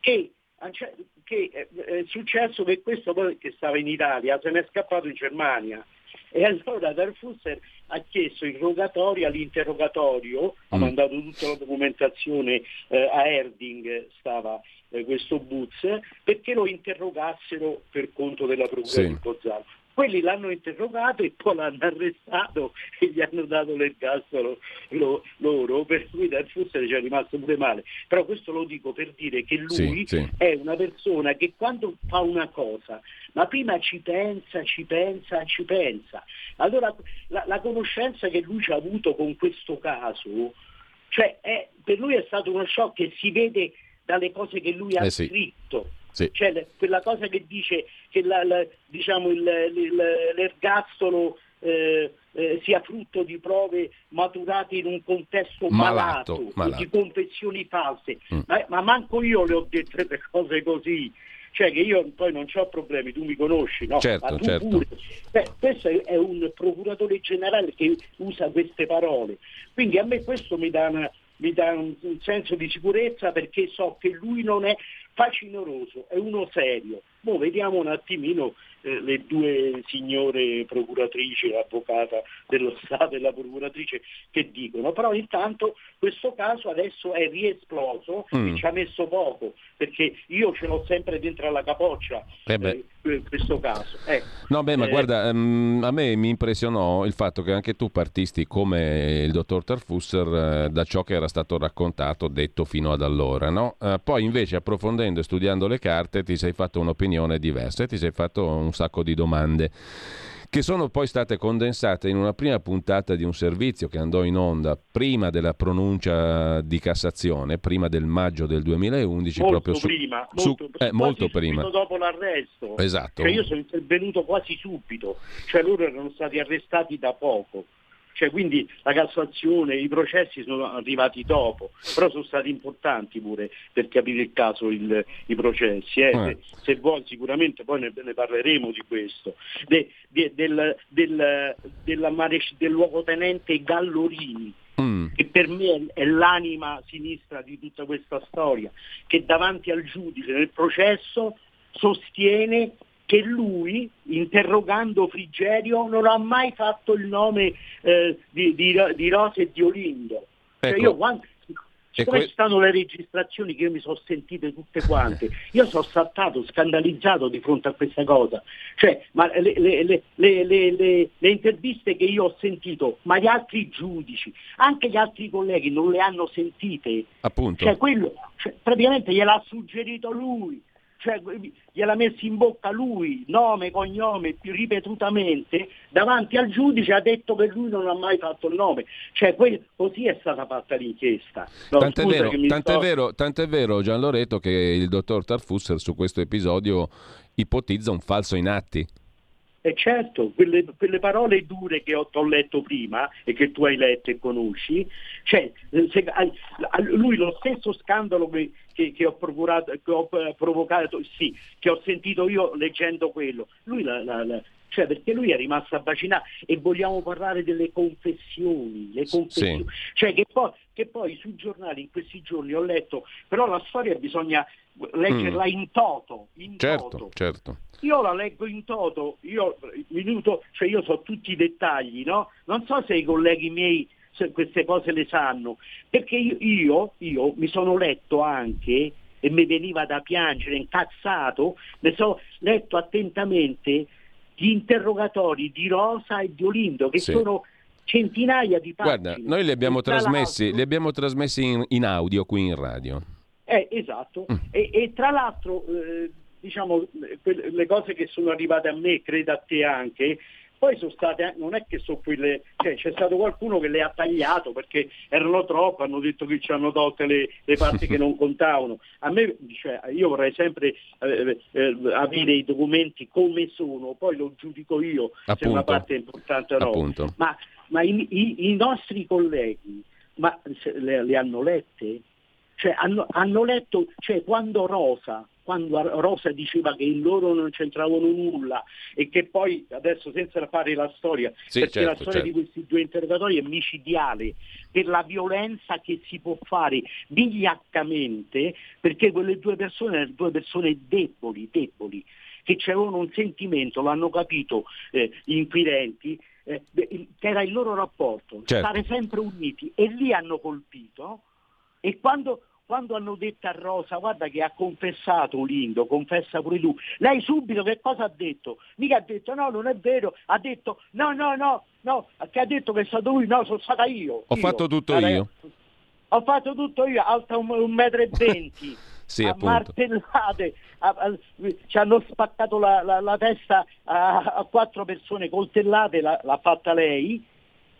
che, che è successo che questo poi che stava in Italia se n'è scappato in Germania. E allora Darfusser ha chiesto il rogatorio all'interrogatorio, mm. ha mandato tutta la documentazione eh, a Erding, stava eh, questo Boots, perché lo interrogassero per conto della Procura sì. di Bolzano. Quelli l'hanno interrogato e poi l'hanno arrestato e gli hanno dato l'ergastolo lo, loro, per cui dal Fussere ci è rimasto pure male. Però questo lo dico per dire che lui Sì, sì. è una persona che quando fa una cosa, ma prima ci pensa, ci pensa, ci pensa. Allora la, la conoscenza che lui ci ha avuto con questo caso, cioè è- per lui è stato uno shock che si vede dalle cose che lui ha Eh sì. scritto. Sì. Cioè quella cosa che dice che la- la- diciamo, il- il- l'ergastolo eh, eh, sia frutto di prove maturate in un contesto Malato, malato, malato. di confessioni false. Mm. Ma, ma manco io le ho dette le cose così. Cioè che io poi non ho problemi, tu mi conosci, no? Certo, ma tu certo. pure. Beh, questo è un procuratore generale che usa queste parole. Quindi a me questo mi dà, una- mi dà un, un senso di sicurezza perché so che lui non è facinoroso, è uno serio. Mo vediamo un attimino eh, le due signore procuratrici, l'avvocata dello Stato e la procuratrice che dicono, però intanto questo caso adesso è riesploso Mm. e ci ha messo poco, perché io ce l'ho sempre dentro alla capoccia Eh beh. eh, questo caso. Ecco. No, beh, ma Eh, guarda, ehm, a me mi impressionò il fatto che anche tu partisti come il dottor Tarfusser eh, da ciò che era stato raccontato, detto fino ad allora, no? Eh, poi invece approfondendo e studiando le carte ti sei fatto un'opinione diversa e ti sei fatto un sacco di domande che sono poi state condensate in una prima puntata di un servizio che andò in onda prima della pronuncia di Cassazione, prima del maggio del 2011, molto proprio su, prima, su- molto, eh, molto prima. dopo l'arresto. Esatto. Cioè io sono intervenuto quasi subito, cioè loro erano stati arrestati da poco. Cioè, quindi la Cassazione, i processi sono arrivati dopo, però sono stati importanti pure per capire il caso il- i processi. eh. Eh. Se, se vuoi sicuramente poi ne, ne parleremo di questo. De- de- del, del, mares- del luogotenente Gallorini, Mm. che per me è l'anima sinistra di tutta questa storia, che davanti al giudice nel processo sostiene che lui, interrogando Frigerio, non ha mai fatto il nome eh, di, di, di Rosa e di Olindo. Cioè Ecco. io quando- Siccome que- stanno le registrazioni che io mi sono sentite tutte quante, io sono saltato, scandalizzato di fronte a questa cosa. Cioè, ma le, le- le- le- le- le- le interviste che io ho sentito, ma gli altri giudici, anche gli altri colleghi non le hanno sentite. Appunto. Cioè, quello, cioè, praticamente gliel'ha suggerito lui, cioè, gliel'ha messo in bocca lui, nome, cognome, più ripetutamente, davanti al giudice ha detto che lui non ha mai fatto il nome. Cioè, que- così è stata fatta l'inchiesta. No, Tant'è vero, tant'è, sto- vero, tant'è vero, Gian Loreto, che il dottor Tarfusser su questo episodio ipotizza un falso in atti. E certo, quelle, quelle parole dure che ho, t'ho letto prima e che tu hai letto e conosci, cioè, eh, se- a- lui lo stesso scandalo che, che- che ho, che ho eh, provocato, sì, che ho sentito io leggendo quello, lui la- la- la- cioè perché lui è rimasto abbacinato e vogliamo parlare delle confessioni, le confessioni. cioè che poi, che poi sui giornali in questi giorni ho letto, però la storia bisogna leggerla in toto, in toto. Certo, certo. Io la leggo in toto, io, minuto, cioè io so tutti i dettagli, no? Non so se i colleghi miei queste cose le sanno, perché io, io, io mi sono letto anche, e mi veniva da piangere, incazzato, mi sono letto attentamente gli interrogatori di Rosa e di Olindo, che Sì. sono centinaia di pagine. Guarda, noi li abbiamo tra trasmessi, li abbiamo trasmessi in, in audio qui in radio. eh, esatto. Mm. E, e tra l'altro, eh, diciamo, eh, le cose che sono arrivate a me, credo a te anche, poi sono state, non è che sono quelle, cioè c'è stato qualcuno che le ha tagliato perché erano troppe, hanno detto che ci hanno tolte le, le parti che non contavano. A me, cioè, io vorrei sempre eh, eh, avere i documenti come sono, poi lo giudico io se Appunto. una parte è importante o no. Ma, ma i, i- i nostri colleghi, ma se le, le hanno lette? Cioè, hanno, hanno letto, cioè, quando Rosa, quando Rosa diceva che in loro non c'entravano nulla e che poi, adesso senza fare la storia, Sì, perché la certo, storia certo. di questi due interrogatori è micidiale per la violenza che si può fare vigliaccamente, perché quelle due persone erano due persone deboli, deboli, che avevano un sentimento, l'hanno capito eh, gli inquirenti, eh, che era il loro rapporto, Certo. stare sempre uniti e lì hanno colpito e quando, quando hanno detto a Rosa, guarda che ha confessato Lindo, confessa pure tu, lei subito che cosa ha detto? Mica ha detto no, non è vero, ha detto no, no, no, no, che ha detto che è stato lui, no, sono stata io. Ho io. fatto tutto Allora, io. Ho fatto tutto io, alta un, un metro e venti. [LAUGHS] Sì, a appunto. martellate, a- a- ci hanno spaccato la, la- la testa a, a quattro persone coltellate, la- l'ha fatta lei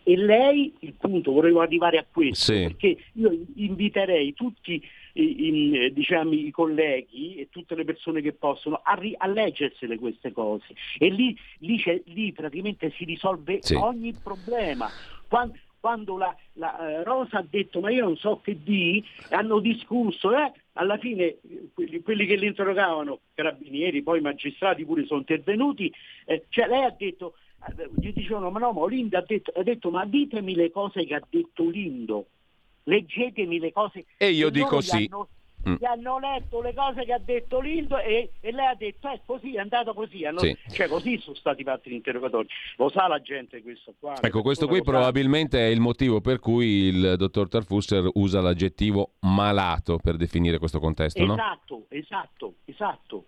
e lei, il punto, volevo arrivare a questo, Sì. perché io inviterei tutti i, i- eh, diciamo, i colleghi e tutte le persone che possono a, ri- a leggersele queste cose e lì, lì, lì praticamente si risolve Sì. ogni problema. Quando, quando la, la, eh, Rosa ha detto ma io non so che di, hanno discusso, eh, alla fine eh, quelli, quelli che li interrogavano, carabinieri, poi magistrati pure sono intervenuti, eh, cioè lei ha detto, gli dicevano ma no, ma Lindo ha detto, ha detto ma ditemi le cose che ha detto Lindo, leggetemi le cose. E io E dico sì. hanno- Mm. gli hanno letto le cose che ha detto Lindo e, e lei ha detto è così, è andato così, hanno- Sì. cioè così sono stati fatti gli interrogatori. Lo sa la gente questo qua. Ecco, questo qui probabilmente è il motivo per cui il dottor Tarfusser usa l'aggettivo malato per definire questo contesto, no? Esatto, esatto, esatto.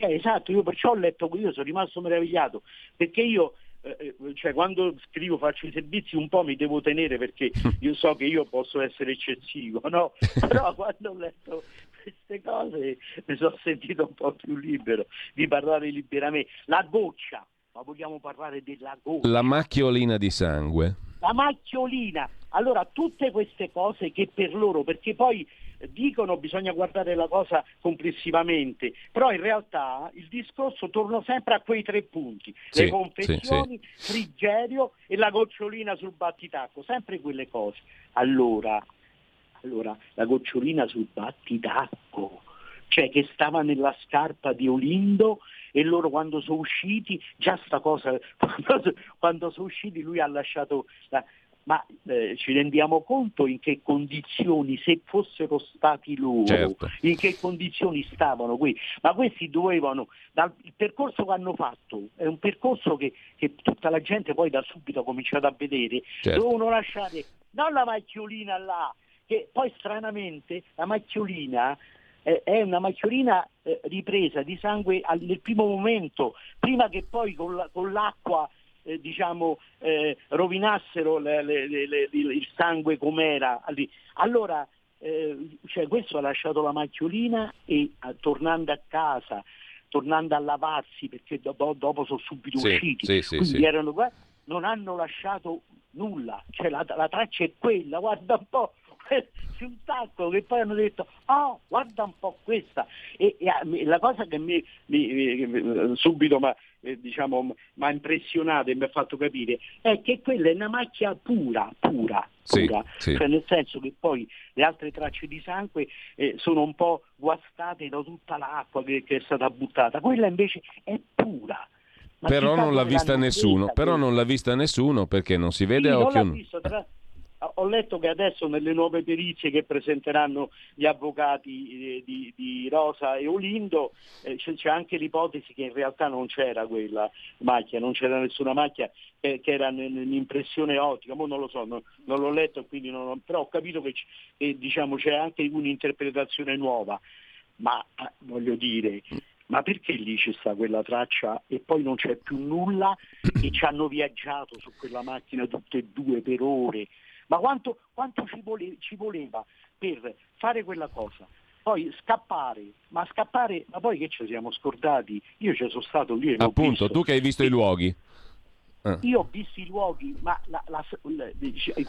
Cioè, esatto, io perciò ho letto io sono rimasto meravigliato, perché io eh, eh, cioè, quando scrivo faccio i servizi un po' mi devo tenere perché [LAUGHS] io so che io posso essere eccessivo, no? [LAUGHS] Però quando ho letto queste cose mi sono sentito un po' più libero di parlare liberamente. La goccia, ma vogliamo parlare della goccia? La macchiolina di sangue. la macchiolina. Allora, tutte queste cose che per loro, perché poi dicono bisogna guardare la cosa complessivamente, però in realtà il discorso torna sempre a quei tre punti, Sì, le confezioni, sì, Frigerio e la gocciolina sul battitacco, sempre quelle cose. Allora, allora la gocciolina sul battitacco, cioè che stava nella scarpa di Olindo e loro quando sono usciti, già sta cosa, quando, [LAUGHS] quando sono usciti lui ha lasciato la... Ma eh, ci rendiamo conto in che condizioni, se fossero stati loro, Certo. in che condizioni stavano qui? Ma questi dovevano, dal, il percorso che hanno fatto è un percorso che, che tutta la gente poi da subito ha cominciato a vedere, Certo. dovevano lasciare non la macchiolina là, che poi stranamente la macchiolina eh, è una macchiolina eh, ripresa di sangue al- nel primo momento, prima che poi con, la- con l'acqua eh, diciamo, eh, rovinassero le- le- le- il sangue com'era. Allora, eh, cioè, questo ha lasciato la macchiolina e tornando a casa, tornando a lavarsi, perché dopo, dopo sono subito Sì, usciti, sì, sì, quindi erano qua, non hanno lasciato nulla, cioè la, la traccia è quella, guarda un po' [LAUGHS] su un tacco che poi hanno detto oh guarda un po' questa. E, e la cosa che mi, mi- mi- subito ma diciamo mi ha impressionato e mi ha fatto capire è che quella è una macchia pura pura Sì, pura sì. cioè nel senso che poi le altre tracce di sangue eh, sono un po' guastate da tutta l'acqua che, che è stata buttata quella invece è pura Però non l'ha vista nessuno, presa però non l'ha vista nessuno perché non si vede Sì, a occhio l'ha nu. visto, tra- Ho letto che adesso nelle nuove perizie che presenteranno gli avvocati eh, di, di Rosa e Olindo eh, c'è, anche l'ipotesi che in realtà non c'era quella macchia, non c'era nessuna macchia eh, che era un'impressione ottica, Mo non lo so, non, non l'ho letto non ho- però ho capito che, che, diciamo, c'è anche un'interpretazione nuova, ma eh, voglio dire, ma perché lì c'è sta quella traccia e poi non c'è più nulla e ci hanno viaggiato su quella macchina tutte e due per ore? Ma quanto, quanto ci, vole- ci voleva per fare quella cosa? Poi scappare, ma scappare, ma poi che ci siamo scordati? Io ci sono stato lì e Appunto, visto. tu che hai visto i luoghi. Ah. Io ho visto i luoghi, ma la- la- la-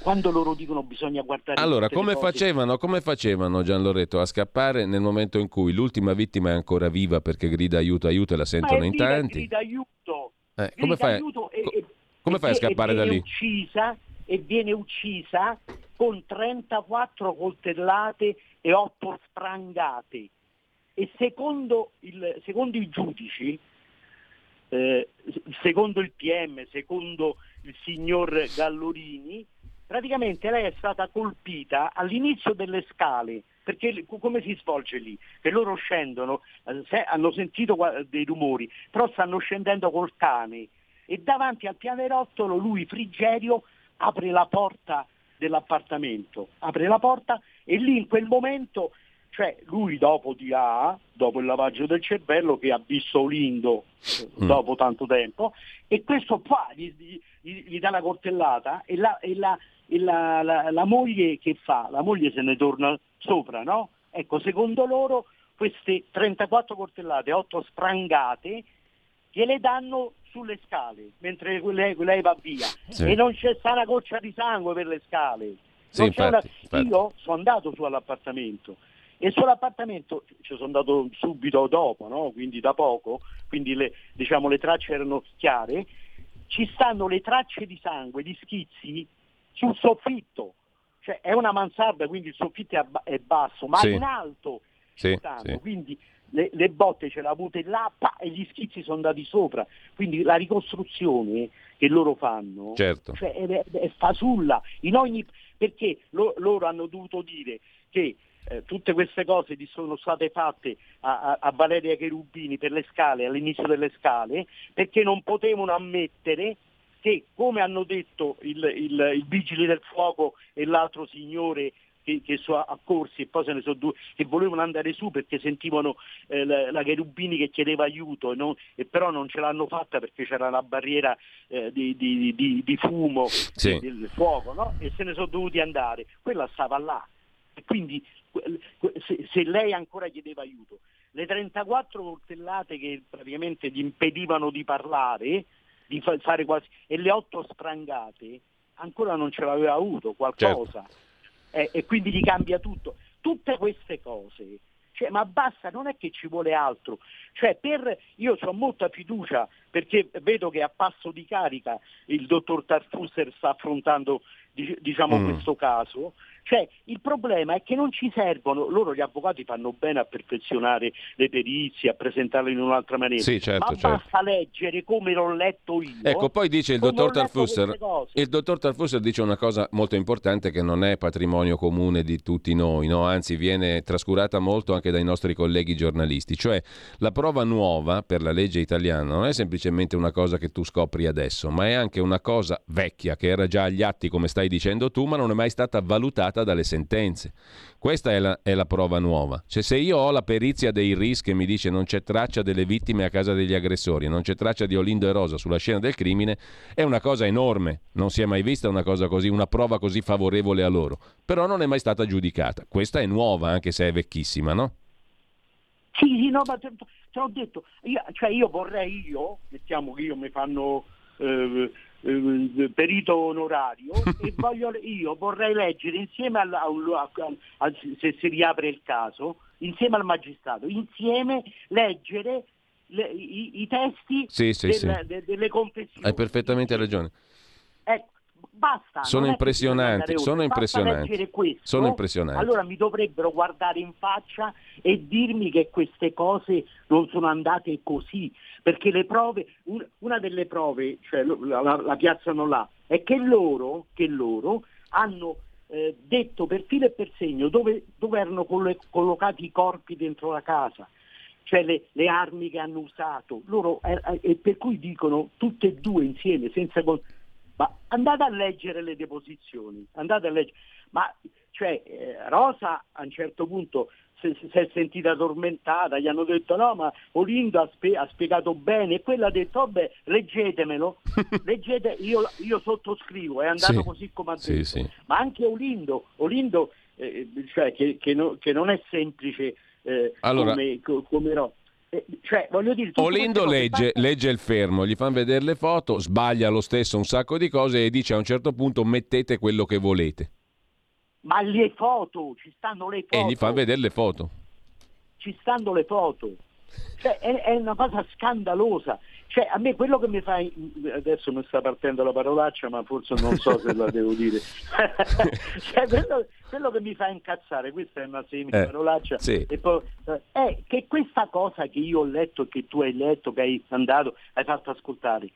quando loro dicono bisogna guardare Allora, come facevano, come facevano Gian Loretto a scappare nel momento in cui l'ultima vittima è ancora viva perché grida aiuto, aiuto e la sentono è in viva e tanti? grida aiuto. Eh, grida come fai, aiuto e- co- e- come e fai a scappare e da lì? Uccisa, e viene uccisa con 34 coltellate e 8 sprangate. E secondo, il, secondo i giudici, eh, secondo il PM, secondo il signor Gallorini, praticamente lei è stata colpita all'inizio delle scale, perché come si svolge lì? Che loro scendono, eh, se- hanno sentito dei rumori, però stanno scendendo col cane e davanti al pianerottolo lui, Frigerio, apre la porta dell'appartamento, apre la porta e lì in quel momento, cioè lui dopo dirà, dopo il lavaggio del cervello, che ha visto Olindo mm. dopo tanto tempo, e questo qua gli, gli, gli dà la coltellata e, la, e, la, e la, la, moglie che fa? La moglie se ne torna sopra, no? Ecco, secondo loro queste 34 coltellate, 8 sprangate, gliele danno sulle scale mentre lei, lei va via sì. e non c'è sta una goccia di sangue per le scale. Sì, infatti, una... Io sono andato su all'appartamento e sull'appartamento ci sono andato subito dopo, no? quindi da poco, quindi le, diciamo, le tracce erano chiare, ci stanno le tracce di sangue, di schizzi sul soffitto, cioè è una mansarda quindi il soffitto è, è basso, ma sì. in alto sì, sì. quindi le, le, botte ce l'ha avute là pa, e gli schizzi sono andati sopra, quindi la ricostruzione che loro fanno certo. cioè, è, è, fasulla, in ogni, perché lo, loro hanno dovuto dire che eh, tutte queste cose sono state fatte a, a, a, Valeria Cherubini per le scale, all'inizio delle scale, perché non potevano ammettere che, come hanno detto il, il, il vigile del fuoco e l'altro signore che, che sono accorsi e poi se ne sono due che volevano andare su perché sentivano eh, la, la, Cherubini che chiedeva aiuto e, non, e, però non ce l'hanno fatta perché c'era una barriera eh, di, di, di, di, fumo sì. del fuoco no? e se ne sono dovuti andare. Quella stava là. E quindi se, se lei ancora chiedeva aiuto, le 34 coltellate che praticamente gli impedivano di parlare, di fare quasi, e le 8 sprangate, ancora non ce l'aveva avuto qualcosa. Certo eh, e quindi gli cambia tutto. Tutte queste cose, cioè, ma basta, non è che ci vuole altro. Cioè, per, io ho molta fiducia perché vedo che a passo di carica il dottor Tarfusser sta affrontando diciamo, mm. questo caso cioè, il problema è che non ci servono, loro gli avvocati fanno bene a perfezionare le perizie, a presentarle in un'altra maniera, sì, certo, ma certo. basta leggere come l'ho letto io. Ecco, poi dice il dottor Tarfusser, il dottor Tarfusser dice una cosa molto importante che non è patrimonio comune di tutti noi, no? anzi viene trascurata molto anche dai nostri colleghi giornalisti, cioè la prova nuova per la legge italiana non è semplicemente una cosa che tu scopri adesso, ma è anche una cosa vecchia che era già agli atti come stai dicendo tu, ma non è mai stata valutata dalle sentenze. Questa è la, è la, prova nuova. Cioè, se io ho la perizia dei RIS che mi dice non c'è traccia delle vittime a casa degli aggressori, non c'è traccia di Olindo e Rosa sulla scena del crimine, è una cosa enorme. Non si è mai vista una cosa così, una prova così favorevole a loro. Però non è mai stata giudicata. Questa è nuova, anche se è vecchissima, no? Sì, sì, no, ma te, te l'ho detto. Io, cioè io vorrei io, mettiamo che io mi fanno... Eh, eh, perito onorario [LAUGHS] e voglio, io vorrei leggere insieme al, al, al, se si riapre il caso, insieme al magistrato, insieme leggere le, i, i, testi sì, sì, del, sì. De, delle confessioni. Hai perfettamente ragione. Ecco, basta. Sono impressionanti, sono impressionanti. Questo, sono impressionanti. Allora mi dovrebbero guardare in faccia e dirmi che queste cose non sono andate così, perché le prove, una delle prove, cioè la, la, la piazzano là, è che loro, che loro hanno eh, detto per filo e per segno dove, dove erano collocati i corpi dentro la casa cioè le, le, armi che hanno usato, loro, eh, eh, e per cui dicono tutte e due insieme, senza, ma andate a leggere le deposizioni, andate a leggere. Ma cioè, eh, Rosa a un certo punto si, si, è sentita tormentata, gli hanno detto no ma Olindo ha, spe- ha spiegato bene e quella ha detto vabbè leggetemelo, [LAUGHS] leggete, io, io, sottoscrivo, è andato sì, così come ha sì, detto. Sì. Ma anche Olindo, Olindo eh, cioè, che, che, no, che, non è semplice eh, allora, come, come Rosa. Eh, cioè, dire, Olindo legge, legge, il fermo, gli fanno vedere le foto, sbaglia lo stesso un sacco di cose e dice a un certo punto mettete quello che volete. Ma le foto, ci stanno le foto. E gli fa vedere le foto. Ci stanno le foto. Cioè, è, è, una cosa scandalosa. Cioè, a me quello che mi fa, adesso mi sta partendo la parolaccia, ma forse non so se la devo dire. [LAUGHS] cioè, quello, quello, che mi fa incazzare, questa è una semi parolaccia, eh, sì. poi, eh, è che questa cosa che io ho letto, che tu hai letto, che hai mandato, hai fatto ascoltare,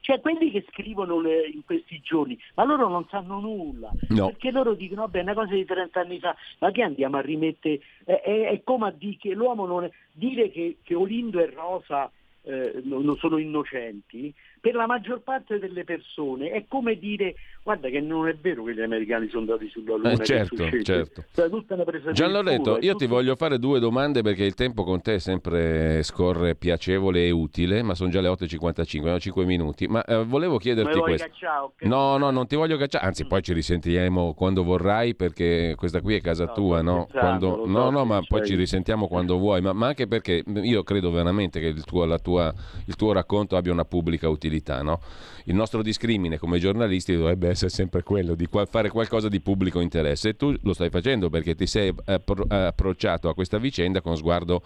cioè quelli che scrivono le, in questi giorni, ma loro non sanno nulla, no. perché loro dicono, vabbè, una cosa di 30 anni fa, ma che andiamo a rimettere? È, è, è come a dire che l'uomo non è, dire che, che Olindo e Rosa eh, non sono innocenti, per la maggior parte delle persone è come dire guarda che non è vero che gli americani sono andati sulla Luna. Eh, certo, certo. Gian Loreto, io ti voglio fare due domande perché il tempo con te sempre scorre piacevole e utile, ma sono già le 8.55, ho 5 minuti. Ma eh, volevo chiederti questo. Cacciare, okay. No, no, non ti voglio cacciare, anzi mm. poi ci risentiremo quando vorrai perché questa qui è casa no, tua, no? Quando... no, no, ma poi ci risentiamo quando vuoi, ma, ma, anche perché io credo veramente che il tuo, tua, il tuo racconto abbia una pubblica utilità, no? Il nostro discrimine come giornalisti dovrebbe essere sempre quello di fare qualcosa di pubblico interesse e tu lo stai facendo perché ti sei approcciato a questa vicenda con sguardo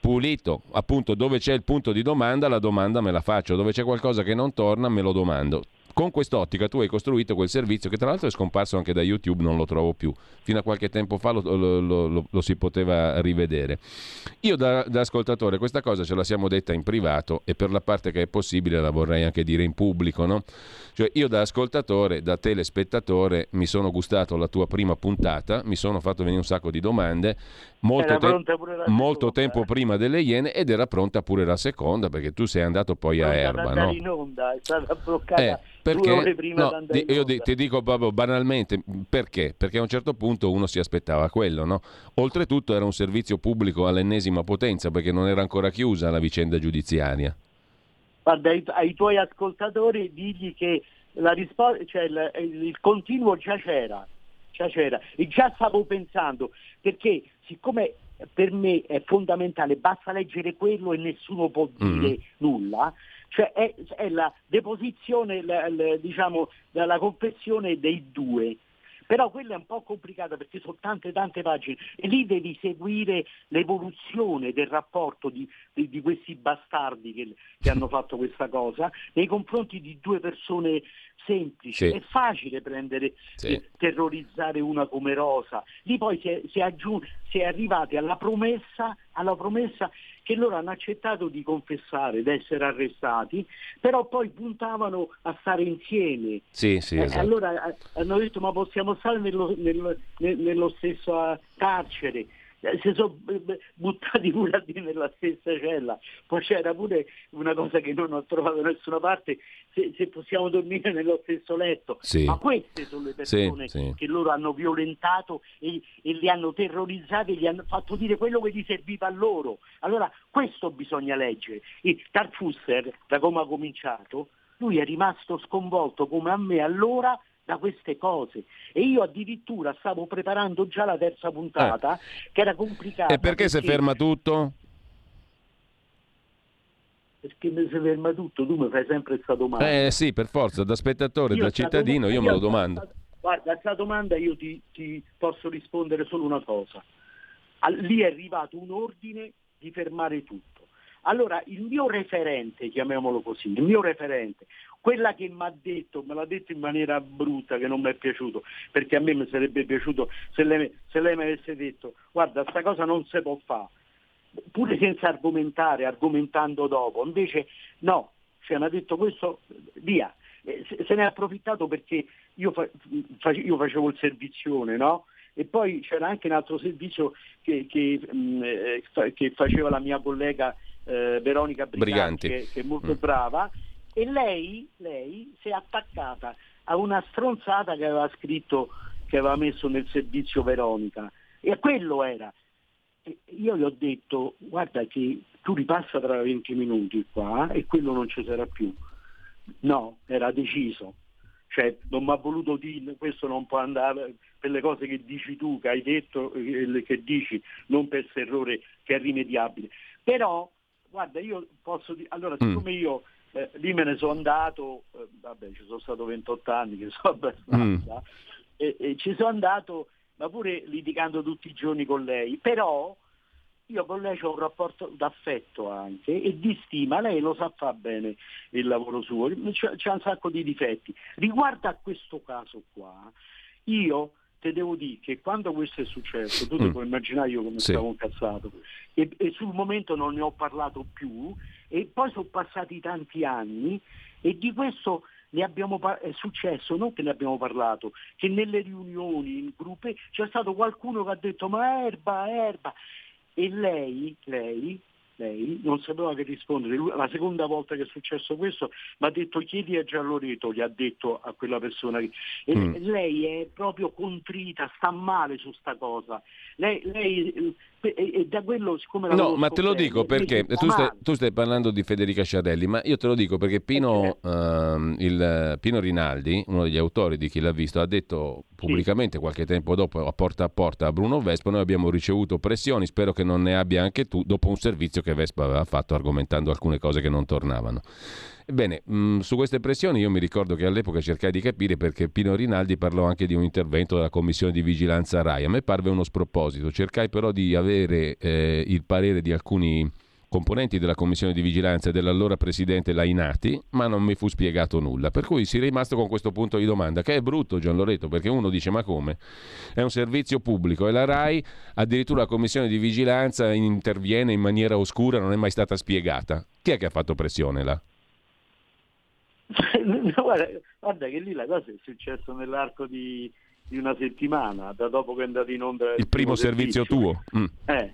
pulito, appunto dove c'è il punto di domanda la domanda me la faccio, dove c'è qualcosa che non torna me lo domando. Con quest'ottica tu hai costruito quel servizio che tra l'altro è scomparso anche da YouTube, non lo trovo più. Fino a qualche tempo fa lo, lo, lo, lo si poteva rivedere. Io da, da, ascoltatore questa cosa ce la siamo detta in privato e per la parte che è possibile la vorrei anche dire in pubblico. No? Cioè io da ascoltatore, da telespettatore mi sono gustato la tua prima puntata, mi sono fatto venire un sacco di domande, molto, te- molto tempo eh. prima delle Iene ed era pronta pure la seconda perché tu sei andato poi a Erba. No? in onda, è stata bloccata. Eh, perché no, io ti dico proprio banalmente perché? Perché a un certo punto uno si aspettava quello, no? Oltretutto era un servizio pubblico all'ennesima potenza perché non era ancora chiusa la vicenda giudiziaria. Guarda, ai, ai tuoi ascoltatori digli che la risposta, cioè il, il continuo già c'era, già c'era e già stavo pensando perché siccome per me è fondamentale, basta leggere quello e nessuno può dire mm. nulla cioè è, è la deposizione, la, la, diciamo, la confessione dei due. Però quella è un po' complicata perché sono tante tante pagine e lì devi seguire l'evoluzione del rapporto di, di, di questi bastardi che, che, hanno fatto questa cosa nei confronti di due persone semplici. Sì. È facile prendere sì. terrorizzare una come Rosa. Lì poi si è, si è, aggiun- si è arrivati alla promessa, alla promessa che loro hanno accettato di confessare, di essere arrestati, però poi puntavano a stare insieme. Sì, sì, eh, esatto. allora eh, hanno detto ma possiamo stare nello, nello, nello stesso eh, carcere. Si sono buttati pure nella stessa cella. Poi c'era pure una cosa che non ho trovato da nessuna parte, se, se possiamo dormire nello stesso letto. Sì. Ma queste sono le persone sì, sì. che loro hanno violentato e, e, li hanno terrorizzati e gli hanno fatto dire quello che gli serviva a loro. Allora questo bisogna leggere. E Tarfusser, da come ha cominciato, lui è rimasto sconvolto come a me allora da queste cose e io addirittura stavo preparando già la terza puntata eh. che era complicata. E perché, perché si ferma tutto? Perché mi si ferma tutto, tu mi fai sempre questa domanda. Eh sì, per forza, da spettatore, io da cittadino, io me lo domando. Guarda, a questa domanda io ti, ti posso rispondere solo una cosa. Lì è arrivato un ordine di fermare tutto. Allora, il mio referente, chiamiamolo così, il mio referente, quella che mi ha detto, me l'ha detto in maniera brutta, che non mi è piaciuto, perché a me mi sarebbe piaciuto se lei, se lei mi avesse detto, guarda, sta cosa non si può fare, pure senza argomentare, argomentando dopo, invece no, cioè mi ha detto questo, via. Se ne è approfittato perché io, fa, io facevo il servizione, no? E poi c'era anche un altro servizio che, che, mm, eh, che faceva la mia collega eh, Veronica Briganti, Briganti. Che, che, è molto mm. brava, e lei, lei si è attaccata a una stronzata che aveva scritto, che aveva messo nel servizio Veronica, e quello era. E io gli ho detto, guarda che tu ripassa tra 20 minuti qua e quello non ci sarà più. No, era deciso. Cioè, non mi ha voluto dire, questo non può andare per le cose che dici tu, che hai detto, che dici, non per questo errore che è rimediabile. Però Guarda, io posso dire, allora mm. siccome io eh, lì me ne sono andato, eh, vabbè ci sono stato 28 anni che sono [LAUGHS] abbastanza, mm. e, e ci sono andato, ma pure litigando tutti i giorni con lei, però io con lei ho un rapporto d'affetto anche e di stima, lei lo sa fa bene il lavoro suo, c'è un sacco di difetti. Riguardo a questo caso qua, io te devo dire che quando questo è successo, tu mm. puoi immaginare io come sì. stavo incazzato, e, e, sul momento non ne ho parlato più, e poi sono passati tanti anni e di questo ne abbiamo, è successo, non che ne abbiamo parlato, che nelle riunioni, in gruppi, c'è stato qualcuno che ha detto ma erba, erba, e lei, lei lei non sapeva che rispondere. La seconda volta che è successo questo mi ha detto chiedi a Gialloreto, gli ha detto a quella persona. E mm. lei è proprio contrita, sta male su sta cosa. Lei, lei e, da quello siccome No, ma te lo dico perché tu stai, tu stai, parlando di Federica Sciarelli, ma io te lo dico perché Pino, uh, il, Pino Rinaldi, uno degli autori di Chi l'ha visto, ha detto pubblicamente sì. qualche tempo dopo a porta a porta a Bruno Vespa, noi abbiamo ricevuto pressioni, spero che non ne abbia anche tu, dopo un servizio che Vespa aveva fatto argomentando alcune cose che non tornavano. Ebbene, mm, su queste pressioni io mi ricordo che all'epoca cercai di capire perché Pino Rinaldi parlò anche di un intervento della commissione di vigilanza RAI. A me parve uno sproposito, cercai però di avere eh, il parere di alcuni componenti della commissione di vigilanza e dell'allora presidente Lainati, ma non mi fu spiegato nulla. Per cui si è rimasto con questo punto di domanda, che è brutto Gian Loreto, perché uno dice ma come? È un servizio pubblico e la RAI, addirittura la commissione di vigilanza interviene in maniera oscura, non è mai stata spiegata. Chi è che ha fatto pressione là? [LAUGHS] guarda, guarda, che lì la cosa è successa nell'arco di, di, una settimana, da dopo che è andato in onda il, il primo, primo, servizio, servizio tuo. Mm. Eh,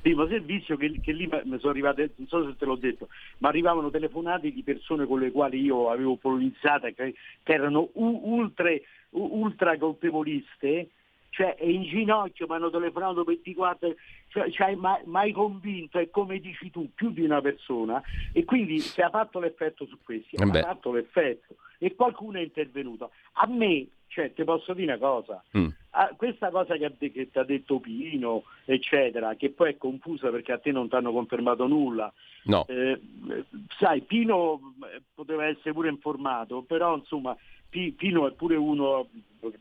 primo servizio che, che, lì mi sono arrivate, non so se te l'ho detto, ma arrivavano telefonate di persone con le quali io avevo polizzato che, che erano ultra, ultra colpevoliste cioè è in ginocchio, mi hanno telefonato 24, cioè, cioè mai, mai, convinto, è come dici tu, più di una persona e quindi si è fatto l'effetto su questi, ha eh fatto l'effetto e qualcuno è intervenuto. A me, cioè, ti posso dire una cosa, mm. ah, questa cosa che, che ti ha detto Pino, eccetera, che poi è confusa perché a te non ti hanno confermato nulla, no. eh, sai, Pino eh, poteva essere pure informato, però insomma Pino è pure uno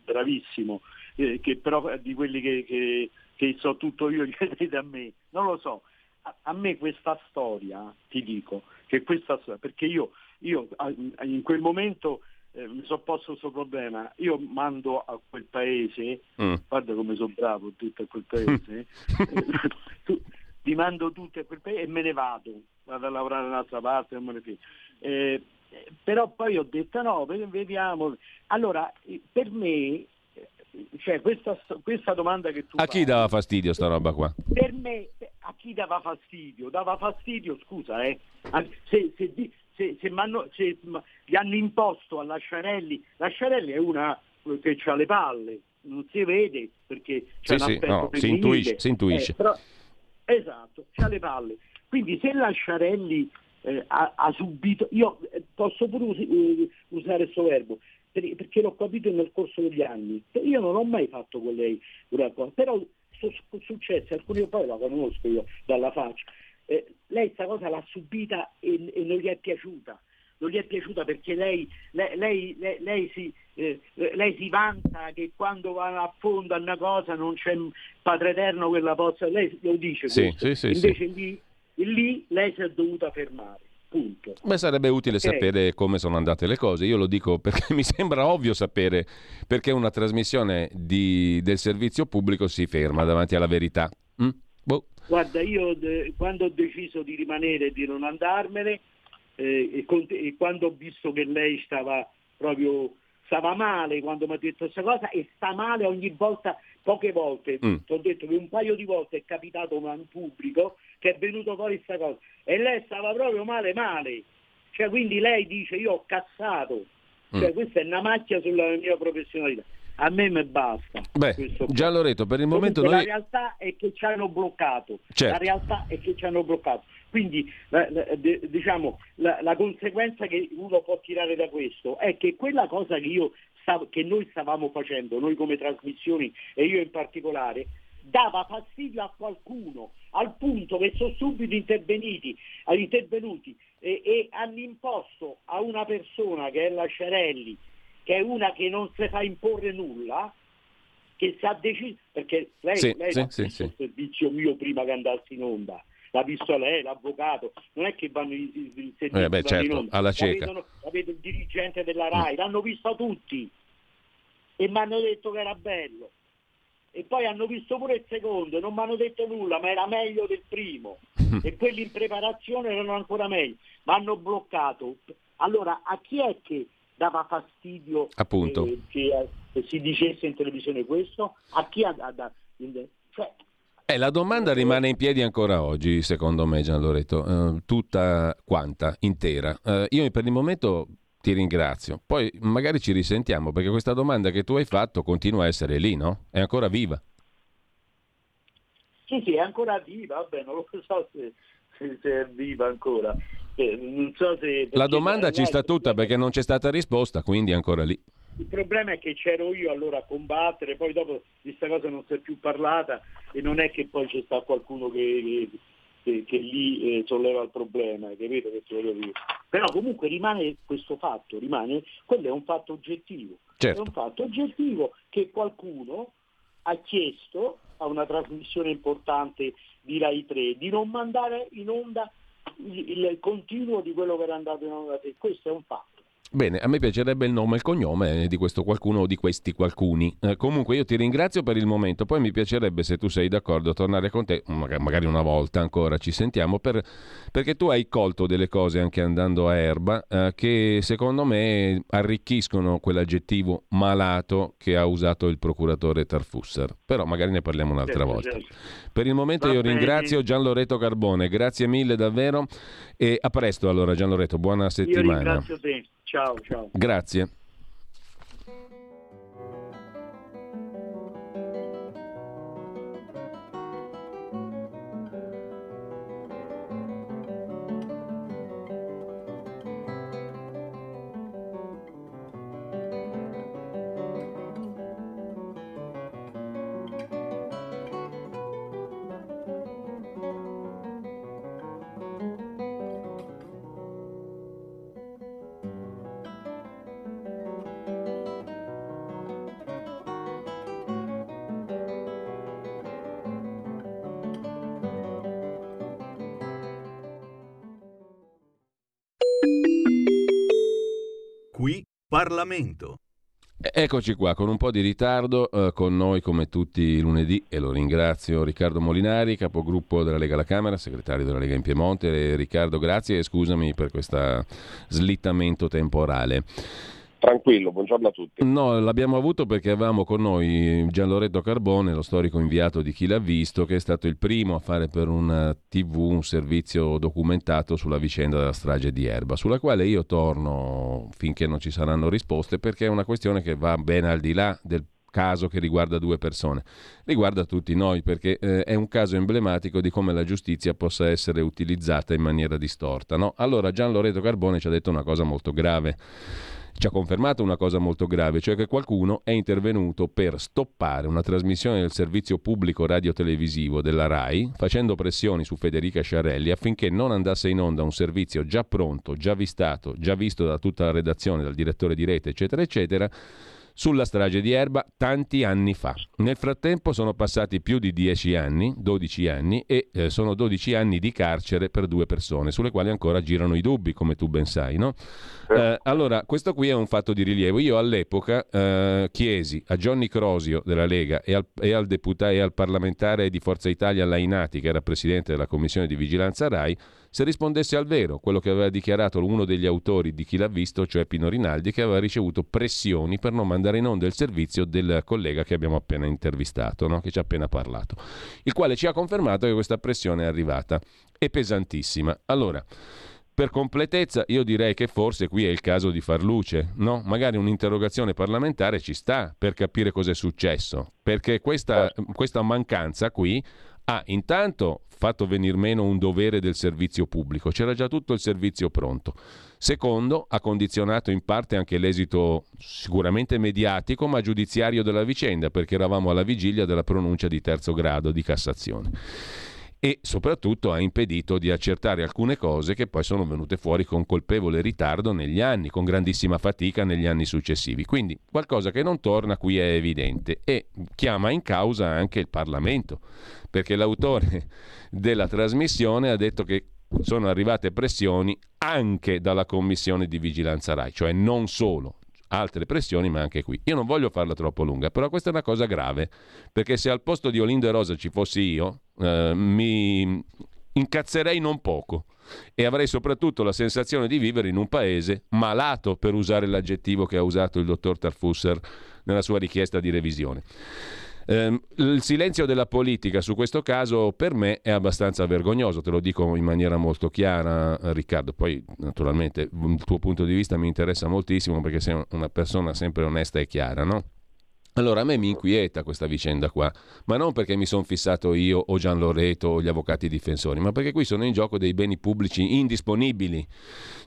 bravissimo eh, che però di quelli che, che, che, so tutto io [LAUGHS] chiedete a me, non lo so. A, a me questa storia, ti dico, che questa storia, perché io, io in quel momento eh, mi sono posto questo problema, io mando a quel paese, mm. guarda come sono bravo tutto a quel paese, [LAUGHS] [LAUGHS] tu, ti mando tutti a quel paese e me ne vado, vado a lavorare un'altra parte, non me ne fido. Eh, però poi ho detto no, vediamo. Allora, per me cioè, questa, questa, domanda che tu A chi dava fastidio sta roba qua? Per me, a chi dava fastidio? Dava fastidio, scusa, eh, se, se, se, se, se gli hanno imposto a Lasciarelli, Lasciarelli è una che ha le palle, non si vede perché c'è sì, sì, no, si intuisce, si intuisce. Eh, però, esatto, c'ha le palle. Quindi se Lasciarelli eh, ha, ha, subito, io eh, posso pure us- uh, usare questo verbo, perché l'ho capito nel corso degli anni. Io non ho mai fatto con lei una cosa, però sono successe, alcuni poi la conosco io dalla faccia. Eh, lei questa cosa l'ha subita e, e, non gli è piaciuta. Non gli è piaciuta perché lei, lei, lei, lei si, eh, lei, si, vanta che quando va a fondo a una cosa non c'è Padre Eterno che la possa. Lei lo dice sì, sì, sì, Invece lì, lì lei si è dovuta fermare. Punto. Beh, sarebbe utile okay. sapere come sono andate le cose. Io lo dico [LAUGHS] perché mi sembra ovvio sapere perché una trasmissione di, del servizio pubblico si ferma davanti alla verità. Mm? Boh. Guarda, io de, quando ho deciso di rimanere e di non andarmene, eh, e, con, e, quando ho visto che lei stava proprio stava male quando mi ha detto questa cosa e sta male ogni volta, poche volte. Mm. Ti ho detto che un paio di volte è capitato in pubblico che è venuto fuori questa cosa e lei stava proprio male male. Cioè, quindi lei dice io ho cassato. Cioè, mm. questa è una macchia sulla mia professionalità. A me me basta. Beh, già Loreto, per il momento noi... La realtà è che ci hanno bloccato. Certo. La realtà è che ci hanno bloccato. Quindi la, la, diciamo, la, la, conseguenza che uno può tirare da questo è che quella cosa che, io, che noi stavamo facendo, noi come trasmissioni e io in particolare, dava fastidio a qualcuno, al punto che sono subito intervenuti, intervenuti e, e, hanno imposto a una persona che è la Cerelli, che è una che non si fa imporre nulla, che ha deciso, perché lei, sì, lei sì, ha sì, sì. il servizio mio prima che andassi in onda, l'ha visto lei, l'avvocato, non è che vanno i, i servizi eh beh, certo, alla cieca. La vedono, il dirigente della RAI, mm. l'hanno visto tutti e mi hanno detto che era bello e poi hanno visto pure il secondo, non mi hanno detto nulla, ma era meglio del primo [LAUGHS] e quelli in preparazione erano ancora meglio, ma hanno bloccato. Allora a chi è che dava fastidio Appunto. Eh, che, eh, si dicesse in televisione questo? A chi ha, ha, cioè, Eh, la domanda rimane in piedi ancora oggi, secondo me, Gian Loreto, uh, tutta quanta, intera. Uh, io per il momento ti ringrazio, poi magari ci risentiamo perché questa domanda che tu hai fatto continua a essere lì, no? È ancora viva. Sì, sì, è ancora viva, vabbè, non lo so se, se è viva ancora. Eh, so se, la domanda ci sta tutta perché non c'è stata risposta, quindi è ancora lì. Il problema è che c'ero io allora a combattere, poi dopo di questa cosa non si è più parlata e non è che poi c'è sta qualcuno che, che, che lì eh, solleva il problema, capito che voglio dire? Però comunque rimane questo fatto, rimane, quello è un fatto oggettivo. Certo. È un fatto oggettivo che qualcuno ha chiesto a una trasmissione importante di Rai 3 di non mandare in onda il, continuo di quello che era andato in onda. Questo è un fatto. Bene, a me piacerebbe il nome e il cognome di questo qualcuno o di questi qualcuni. Eh, comunque io ti ringrazio per il momento, poi mi piacerebbe se tu sei d'accordo tornare con te, magari una volta ancora ci sentiamo, per, perché tu hai colto delle cose anche andando a erba eh, che secondo me arricchiscono quell'aggettivo malato che ha usato il procuratore Tarfusser. Però magari ne parliamo un'altra certo, volta. Certo. Per il momento Va io ringrazio Gian Loreto Carbone, grazie mille davvero e a presto allora Gian Loreto, buona settimana. Io ringrazio te. Ciao, ciao. Grazie. Parlamento. Eccoci qua, con un po' di ritardo, eh, con noi come tutti i lunedì, e lo ringrazio Riccardo Molinari, capogruppo della Lega alla Camera, segretario della Lega in Piemonte. Riccardo, grazie e scusami per questo slittamento temporale. Tranquillo, buongiorno a tutti. No, l'abbiamo avuto perché avevamo con noi Gian Loreto Carbone, lo storico inviato di Chi l'ha visto, che è stato il primo a fare per una TV un servizio documentato sulla vicenda della strage di Erba, sulla quale io torno finché non ci saranno risposte perché è una questione che va ben al di là del caso che riguarda due persone, riguarda tutti noi perché eh, è un caso emblematico di come la giustizia possa essere utilizzata in maniera distorta. No? Allora Gian Loreto Carbone ci ha detto una cosa molto grave ci ha confermato una cosa molto grave, cioè che qualcuno è intervenuto per stoppare una trasmissione del servizio pubblico radiotelevisivo della RAI, facendo pressioni su Federica Sciarelli affinché non andasse in onda un servizio già pronto, già vistato, già visto da tutta la redazione, dal direttore di rete, eccetera, eccetera, sulla strage di Erba tanti anni fa. Nel frattempo sono passati più di 10 anni, 12 anni, e eh, sono 12 anni di carcere per due persone, sulle quali ancora girano i dubbi, come tu ben sai. No? Eh, allora, questo qui è un fatto di rilievo. Io all'epoca eh, chiesi a Johnny Crosio della Lega e al, e al deputato e al parlamentare di Forza Italia Lainati, che era presidente della commissione di vigilanza RAI, se rispondesse al vero quello che aveva dichiarato uno degli autori di chi l'ha visto, cioè Pino Rinaldi, che aveva ricevuto pressioni per non mandare in onda il servizio del collega che abbiamo appena intervistato, no? che ci ha appena parlato, il quale ci ha confermato che questa pressione è arrivata e pesantissima. Allora, per completezza, io direi che forse qui è il caso di far luce, no? Magari un'interrogazione parlamentare ci sta per capire cosa è successo, perché questa, questa mancanza qui ha intanto fatto venir meno un dovere del servizio pubblico, c'era già tutto il servizio pronto. Secondo, ha condizionato in parte anche l'esito sicuramente mediatico ma giudiziario della vicenda, perché eravamo alla vigilia della pronuncia di terzo grado di Cassazione e soprattutto ha impedito di accertare alcune cose che poi sono venute fuori con colpevole ritardo negli anni, con grandissima fatica negli anni successivi. Quindi qualcosa che non torna qui è evidente e chiama in causa anche il Parlamento, perché l'autore [LAUGHS] della trasmissione ha detto che sono arrivate pressioni anche dalla Commissione di Vigilanza RAI, cioè non solo altre pressioni, ma anche qui. Io non voglio farla troppo lunga, però questa è una cosa grave, perché se al posto di Olindo e Rosa ci fossi io, eh, mi incazzerei non poco e avrei soprattutto la sensazione di vivere in un paese malato, per usare l'aggettivo che ha usato il dottor Tarfusser nella sua richiesta di revisione. Eh, il silenzio della politica su questo caso per me è abbastanza vergognoso, te lo dico in maniera molto chiara Riccardo, poi naturalmente il tuo punto di vista mi interessa moltissimo perché sei una persona sempre onesta e chiara, no? Allora a me mi inquieta questa vicenda qua, ma non perché mi sono fissato io o Gian Loreto o gli avvocati difensori, ma perché qui sono in gioco dei beni pubblici indisponibili,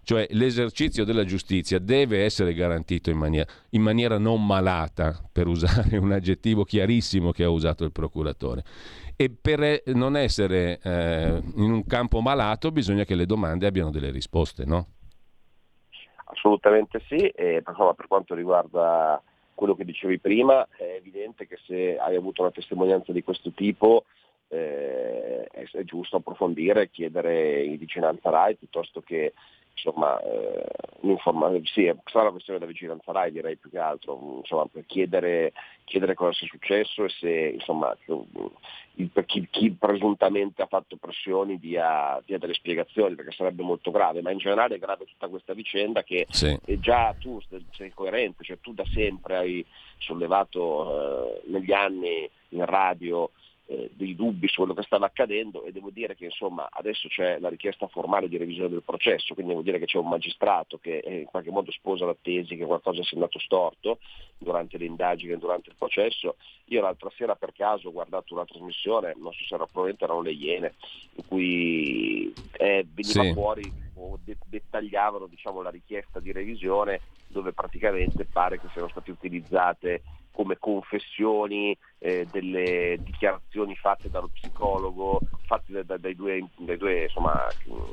cioè l'esercizio della giustizia deve essere garantito in maniera, in maniera non malata, per usare un aggettivo chiarissimo che ha usato il procuratore. E per non essere eh, in un campo malato bisogna che le domande abbiano delle risposte, no? Assolutamente sì, e insomma, per quanto riguarda quello che dicevi prima, è evidente che se hai avuto una testimonianza di questo tipo eh, è, è, giusto approfondire chiedere in vicinanza RAI piuttosto che insomma, eh, sì, sarà una questione della vigilanza RAI direi più che altro, insomma, per chiedere, chiedere cosa sia successo e se insomma, chi, chi, presuntamente ha fatto pressioni dia, dia, delle spiegazioni perché sarebbe molto grave, ma in generale è grave tutta questa vicenda che sì. già tu sei coerente, cioè tu da sempre hai sollevato eh, negli anni in radio eh, dei dubbi su quello che stava accadendo e devo dire che insomma adesso c'è la richiesta formale di revisione del processo, quindi devo dire che c'è un magistrato che eh, in qualche modo sposa la tesi che qualcosa sia andato storto durante le indagini e durante il processo. Io l'altra sera per caso ho guardato una trasmissione, non so se era probabilmente erano le Iene, in cui eh, veniva sì. fuori o de- dettagliavano diciamo, la richiesta di revisione dove praticamente pare che siano state utilizzate come confessioni eh, delle dichiarazioni fatte dallo psicologo, fatte da, da, dai, due, dai due, insomma,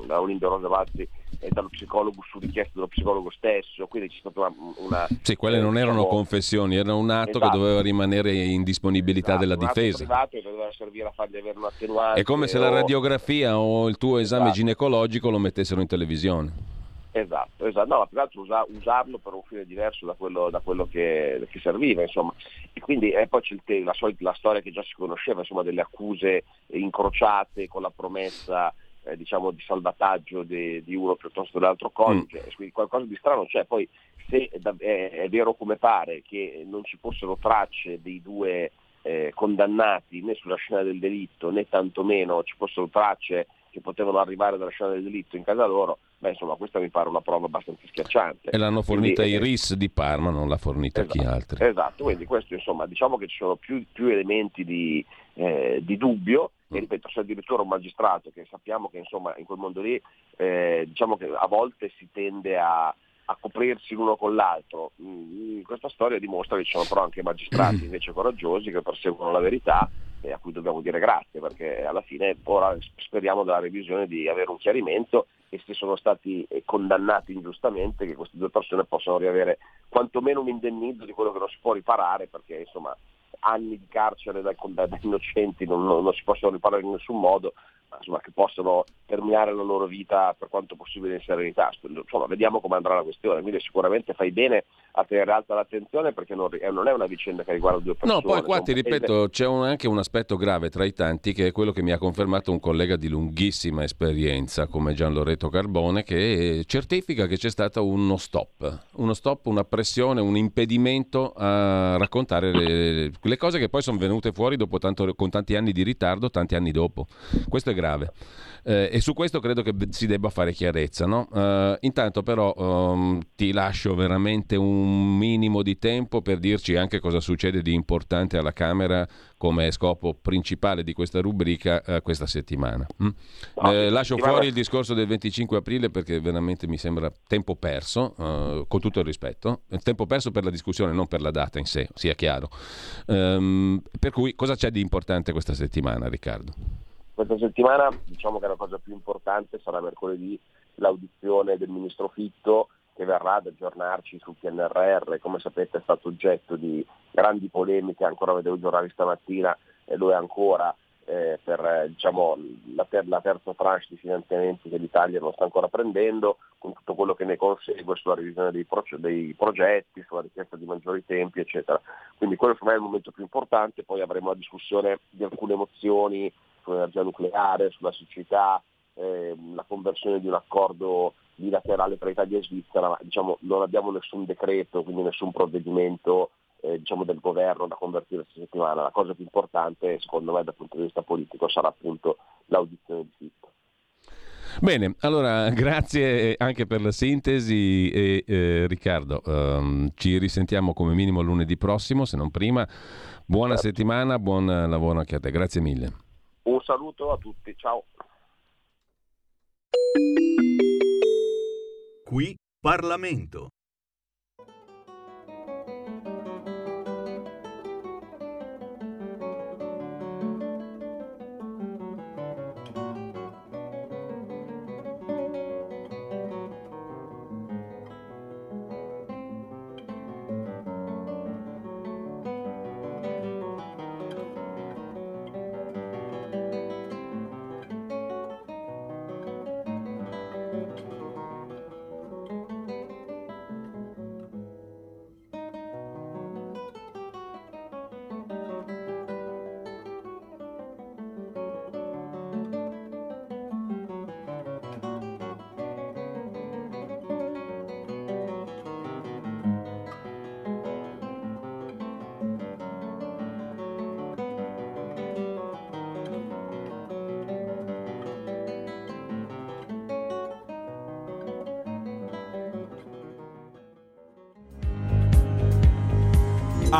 da Olindo Rosavazzi e dallo psicologo su richiesta dello psicologo stesso, quindi c'è stata una... una sì, quelle non erano diciamo, confessioni, era un atto esatto. che doveva rimanere in disponibilità esatto, della difesa. Privato che doveva servire a fargli avere un attenuante. È come se o... la radiografia o il tuo esame esatto. ginecologico lo mettessero in televisione. Esatto, esatto. no, più che altro usa, usarlo per un fine diverso da quello, da quello che, che, serviva, insomma. E quindi e poi c'è il, la, la, storia che già si conosceva, insomma, delle accuse incrociate con la promessa eh, diciamo, di salvataggio di, di, uno piuttosto che dell'altro coniuge, mm. quindi qualcosa di strano c'è. Poi se è, è, vero come pare che non ci fossero tracce dei due eh, condannati né sulla scena del delitto né tantomeno ci fossero tracce che potevano arrivare dalla scena del delitto in casa loro, beh insomma questa mi pare una prova abbastanza schiacciante. E l'hanno fornita quindi, i RIS di Parma, non l'ha fornita esatto, chi altri. Esatto, quindi questo insomma diciamo che ci sono più, più elementi di, eh, di dubbio e mm. ripeto c'è addirittura un magistrato che sappiamo che insomma in quel mondo lì eh, diciamo che a volte si tende a, a coprirsi l'uno con l'altro. Mm, questa storia dimostra che ci sono però anche magistrati [CLEARS THROAT] invece coraggiosi che perseguono la verità e a cui dobbiamo dire grazie perché alla fine ora speriamo dalla revisione di avere un chiarimento e se sono stati condannati ingiustamente che queste due persone possano riavere quantomeno un indennizzo di quello che non si può riparare perché insomma anni di carcere da, da innocenti non, non, non, si possono riparare in nessun modo, insomma, che possono terminare la loro vita per quanto possibile in serenità. Insomma, vediamo come andrà la questione, quindi sicuramente fai bene a tenere alta l'attenzione perché non, non è una vicenda che riguarda due persone. No, poi qua ti ripeto, c'è un, anche un aspetto grave tra i tanti che è quello che mi ha confermato un collega di lunghissima esperienza come Gian Loreto Carbone che certifica che c'è stato uno stop, uno stop, una pressione, un impedimento a raccontare le, le cose che poi sono venute fuori tanto, con tanti anni di ritardo, tanti anni dopo. Questo è grave. Eh, e su questo credo che si debba fare chiarezza. No? Uh, intanto però um, ti lascio veramente un minimo di tempo per dirci anche cosa succede di importante alla Camera come scopo principale di questa rubrica uh, questa settimana. Mm? No, eh, lascio fuori il discorso del 25 aprile perché veramente mi sembra tempo perso, uh, con tutto il rispetto, tempo perso per la discussione, non per la data in sé, sia chiaro. Um, per cui cosa c'è di importante questa settimana, Riccardo? Questa settimana diciamo che la cosa più importante sarà mercoledì l'audizione del ministro Fitto che verrà ad aggiornarci sul PNRR, come sapete è stato oggetto di grandi polemiche, ancora vedevo i giornali stamattina e lo è ancora eh, per diciamo, la, ter- la, terza tranche di finanziamenti che l'Italia non sta ancora prendendo, con tutto quello che ne consegue sulla revisione dei, pro- dei progetti, sulla richiesta di maggiori tempi, eccetera. Quindi quello per me è il momento più importante, poi avremo la discussione di alcune mozioni sull'energia nucleare, sulla siccità, eh, la conversione di un accordo bilaterale tra Italia e Svizzera, ma diciamo, non abbiamo nessun decreto, quindi nessun provvedimento eh, diciamo del governo da convertire questa settimana. La cosa più importante, secondo me, dal punto di vista politico sarà appunto l'audizione di Fitto. Bene, allora grazie anche per la sintesi e eh, Riccardo, um, ci risentiamo come minimo lunedì prossimo, se non prima. Buona certo. settimana, buon lavoro anche a te, grazie mille. Un saluto a tutti, ciao. Qui Parlamento.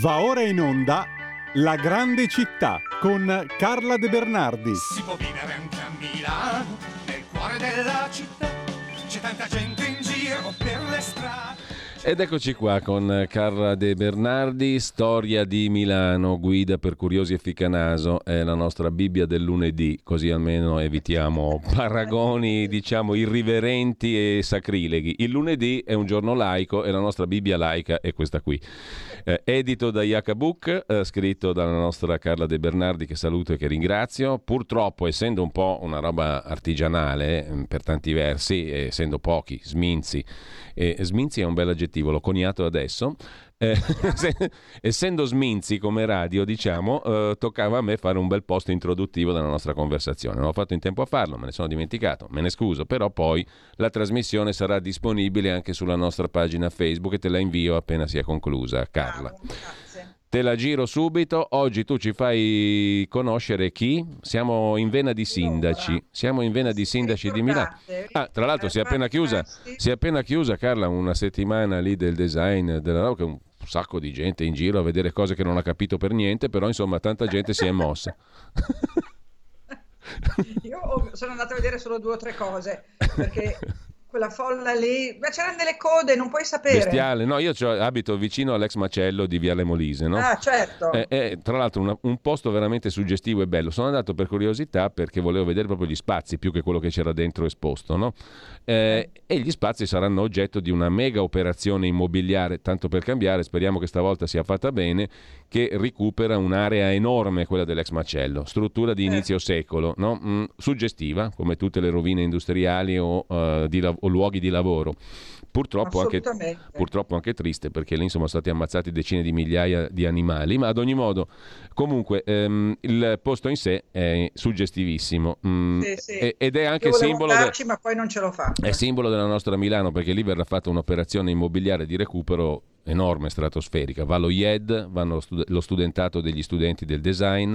Va ora in onda La grande città con Carla De Bernardi. Si può vivere anche a Milano, nel cuore della città. C'è tanta gente in giro per le strade. Ed eccoci qua con Carla De Bernardi, Storia di Milano, guida per curiosi e ficcanaso, è la nostra Bibbia del lunedì, così almeno evitiamo paragoni, diciamo, irriverenti e sacrileghi. Il lunedì è un giorno laico e la nostra Bibbia laica è questa qui. Eh, edito da Iacabook, eh, scritto dalla nostra Carla De Bernardi, che saluto e che ringrazio. Purtroppo, essendo un po' una roba artigianale eh, per tanti versi, essendo pochi, sminzi, e sminzi è un bel aggettivo, l'ho coniato adesso. Eh, [LAUGHS] essendo sminzi come radio, diciamo, eh, toccava a me fare un bel post introduttivo della nostra conversazione. Non ho fatto in tempo a farlo, me ne sono dimenticato, me ne scuso, però poi la trasmissione sarà disponibile anche sulla nostra pagina Facebook e te la invio appena sia conclusa, Carla. Te la giro subito. Oggi tu ci fai conoscere chi? Siamo in vena di sindaci. Siamo in vena di sindaci di Milano. Ah, tra l'altro si è appena chiusa, si è appena chiusa Carla una settimana lì del design della roba un sacco di gente in giro a vedere cose che non ha capito per niente, però insomma tanta gente si è mossa. [LAUGHS] Io sono andato a vedere solo due o tre cose perché quella folla lì, ma c'erano delle code, non puoi sapere. Bestiale, no, io abito vicino all'ex macello di Viale Molise, no? Ah, certo. È, è tra l'altro una, un posto veramente suggestivo e bello. Sono andato per curiosità perché volevo vedere proprio gli spazi più che quello che c'era dentro esposto, no? Eh, e gli spazi saranno oggetto di una mega operazione immobiliare, tanto per cambiare, speriamo che stavolta sia fatta bene, che recupera un'area enorme, quella dell'ex macello, struttura di inizio eh. secolo, no? mm, suggestiva, come tutte le rovine industriali o, uh, di, o luoghi di lavoro. Purtroppo anche, purtroppo anche, triste perché lì sono stati ammazzati decine di migliaia di animali, ma ad ogni modo comunque ehm, il posto in sé è suggestivissimo mm, sì, sì. ed è anche simbolo, andarci, de- ma poi non ce lo fa. è simbolo della nostra Milano perché lì verrà fatta un'operazione immobiliare di recupero enorme, stratosferica. Va lo IED, vanno lo studentato degli studenti del design,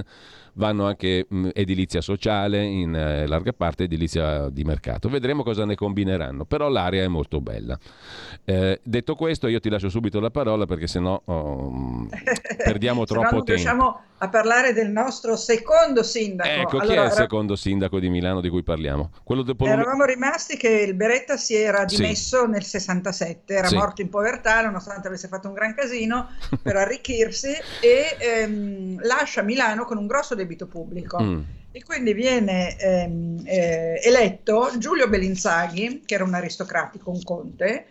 vanno anche mh, edilizia sociale, in eh, larga parte edilizia di mercato. Vedremo cosa ne combineranno, però l'area è molto bella. Eh, detto questo, io ti lascio subito la parola perché sennò oh, perdiamo [LAUGHS] troppo tempo. Riusciamo a parlare del nostro secondo sindaco. Ecco, chi Allora, è il secondo sindaco di Milano di cui parliamo? Quello Polo- Eravamo rimasti che il Beretta si era Sì. dimesso nel 67, era Sì. morto in povertà nonostante avesse fatto un gran casino per arricchirsi e ehm, lascia Milano con un grosso debito pubblico. Mm. E quindi viene ehm, eh, eletto Giulio Belinzaghi, che era un aristocratico, un conte,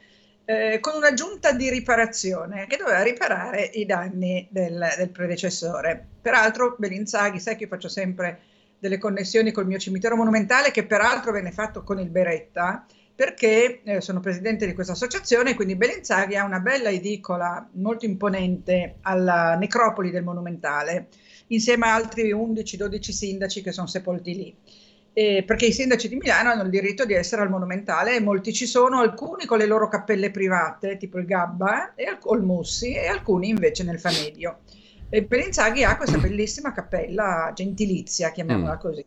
eh, con una giunta di riparazione che doveva riparare i danni del, del predecessore. Peraltro Belinzaghi, sai che io faccio sempre delle connessioni col mio cimitero monumentale, che peraltro venne fatto con il Beretta, perché eh, sono presidente di questa associazione, quindi Belinzaghi ha una bella edicola molto imponente alla necropoli del monumentale, insieme a altri 11-12 sindaci che sono sepolti lì. Eh, perché i sindaci di Milano hanno il diritto di essere al monumentale e molti ci sono, alcuni con le loro cappelle private, tipo il Gabba e o il Mussi, e alcuni invece nel Famedio. E Belinzaghi ha questa bellissima cappella gentilizia, chiamiamola Mm. così.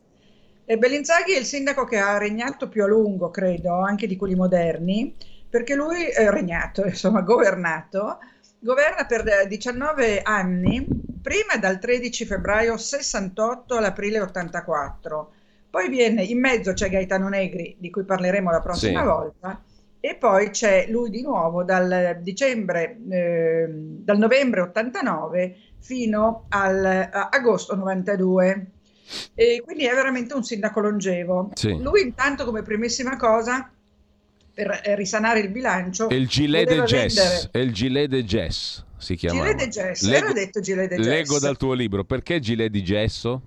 E Belinzaghi è il sindaco che ha regnato più a lungo, credo, anche di quelli moderni, perché lui è regnato, insomma, governato, governa per eh, 19 anni, prima dal 13 febbraio 68 all'aprile 84. Poi viene in mezzo c'è Gaetano Negri, di cui parleremo la prossima Sì. volta, e poi c'è lui di nuovo dal dicembre, eh, dal novembre 89 fino al a agosto 92. E quindi è veramente un sindaco longevo. Sì. Lui intanto come primissima cosa per risanare il bilancio È il gilet de vendere- È il gilet de Jess. Si chiama. Gilet de Jess, era detto Gilet de Jess. Leggo dal tuo libro. Perché gilet di gesso?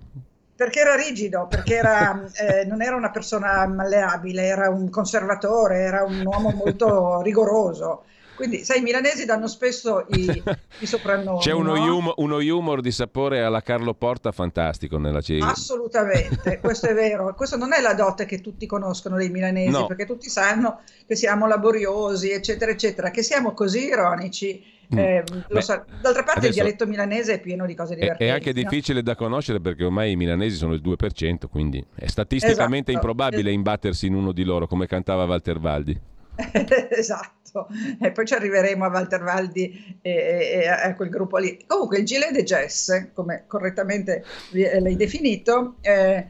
Perché era rigido, perché era, [LAUGHS] eh, non era una persona malleabile, era un conservatore, era un uomo molto [LAUGHS] rigoroso. Quindi, sai, i milanesi danno spesso i, i [LAUGHS] soprannomi. C'è uno, no? humor, uno humor di sapore alla Carlo Porta fantastico nella C. Assolutamente, questo è vero. Questo non è la dote che tutti conoscono dei milanesi, No. perché tutti sanno che siamo laboriosi, eccetera, eccetera. Che siamo così ironici. Eh, lo Beh, so. D'altra parte il dialetto milanese è pieno di cose È, divertenti. è anche difficile da conoscere perché ormai i milanesi sono il 2%, quindi è statisticamente Esatto. improbabile imbattersi in uno di loro, come cantava Walter Valdi. [LAUGHS] esatto, e poi ci arriveremo a Walter Valdi e, e- e a quel gruppo lì. Comunque il gilet de Jess, come correttamente eh, l'hai definito, eh,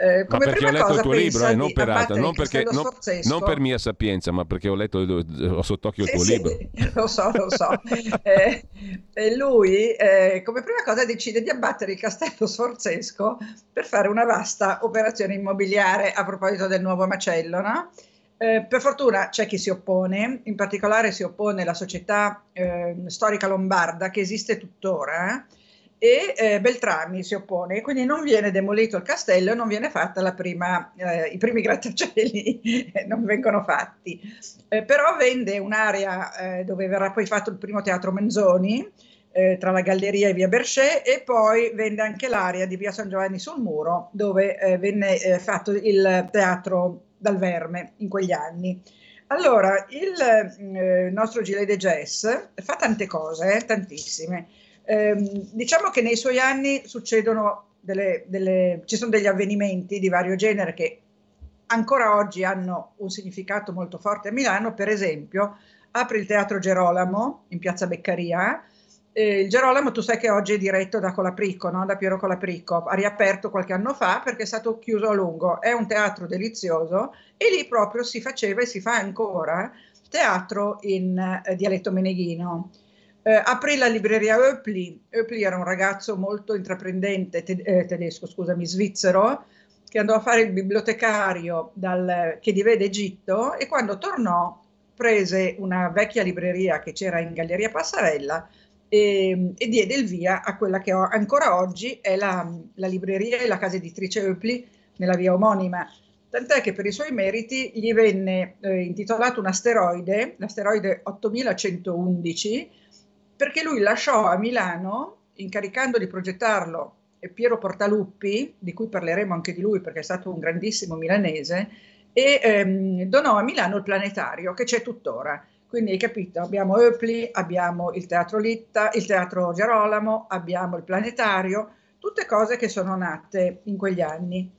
eh, Ma come perché ho prima letto cosa il tuo libro, eh, non per altro, non, il perché, non- non per mia sapienza, ma perché ho letto, ho sott'occhio il Sì, tuo sì, libro. [LAUGHS] lo so, lo so. Eh, e lui, eh, come prima cosa, decide di abbattere il castello sforzesco per fare una vasta operazione immobiliare a proposito del nuovo macello, no? Eh, per fortuna c'è chi si oppone, in particolare si oppone la società eh, storica lombarda che esiste tuttora e eh, Beltrami si oppone, quindi non viene demolito il castello e non viene fatta la prima, eh, i primi grattacieli [LAUGHS] non vengono fatti. Eh, però vende un'area eh, dove verrà poi fatto il primo teatro Menzoni, eh, tra la Galleria e via Berchet, e poi vende anche l'area di via San Giovanni sul Muro, dove eh, venne eh, fatto il teatro dal Verme in quegli anni. Allora, il eh, nostro Gilet de Jazz fa tante cose, eh, tantissime. Ehm, diciamo che nei suoi anni succedono delle, delle, ci sono degli avvenimenti di vario genere che ancora oggi hanno un significato molto forte a Milano, per esempio apre il Teatro Gerolamo in piazza Beccaria. Eh, il Gerolamo tu sai che oggi è diretto da Colaprico, no? da Piero Colaprico, ha riaperto qualche anno fa perché è stato chiuso a lungo, è un teatro delizioso e lì proprio si faceva e si fa ancora teatro in eh, dialetto meneghino. Eh, aprì la libreria Oepli, Oepli era un ragazzo molto intraprendente, te- eh, tedesco, scusami, svizzero, che andò a fare il bibliotecario dal Chiedivede Egitto e quando tornò prese una vecchia libreria che c'era in Galleria Passarella e, e diede il via a quella che ho, ancora oggi è la, la libreria e la casa editrice Oepli nella via omonima. Tant'è che per i suoi meriti gli venne eh, intitolato un asteroide, l'asteroide 8111, perché lui lasciò a Milano, incaricando di progettarlo Piero Portaluppi, di cui parleremo anche di lui perché è stato un grandissimo milanese, e ehm, donò a Milano il planetario che c'è tuttora. Quindi hai capito, abbiamo Oepli, abbiamo il Teatro Litta, il Teatro Gerolamo, abbiamo il planetario, tutte cose che sono nate in quegli anni.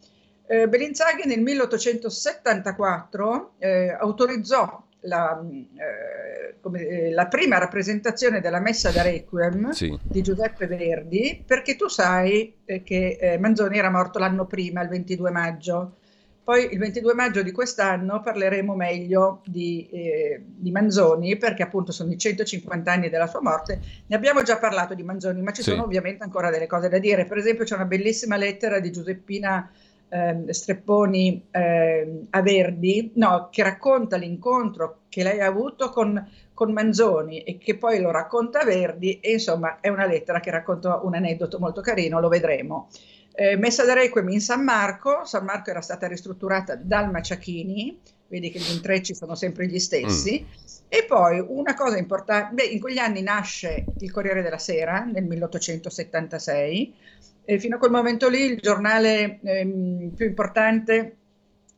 Eh, Belinzaghi nel 1874 eh, autorizzò la, eh, come, eh, la, prima rappresentazione della Messa da Requiem sì. di Giuseppe Verdi, perché tu sai eh, che eh, Manzoni era morto l'anno prima, il 22 maggio. Poi il 22 maggio di quest'anno parleremo meglio di, eh, di, Manzoni, perché appunto sono i 150 anni della sua morte. Ne abbiamo già parlato di Manzoni, ma ci sì. sono ovviamente ancora delle cose da dire. Per esempio c'è una bellissima lettera di Giuseppina eh, Strepponi eh, a Verdi, no, che racconta l'incontro che lei ha avuto con, con, Manzoni e che poi lo racconta a Verdi e insomma è una lettera che racconta un aneddoto molto carino, lo vedremo. Eh, messa da Requiem in San Marco, San Marco era stata ristrutturata dal Maciachini, vedi che gli intrecci sono sempre gli stessi, mm. e poi una cosa importante, in quegli anni nasce il Corriere della Sera nel 1876, e fino a quel momento lì il giornale ehm, più importante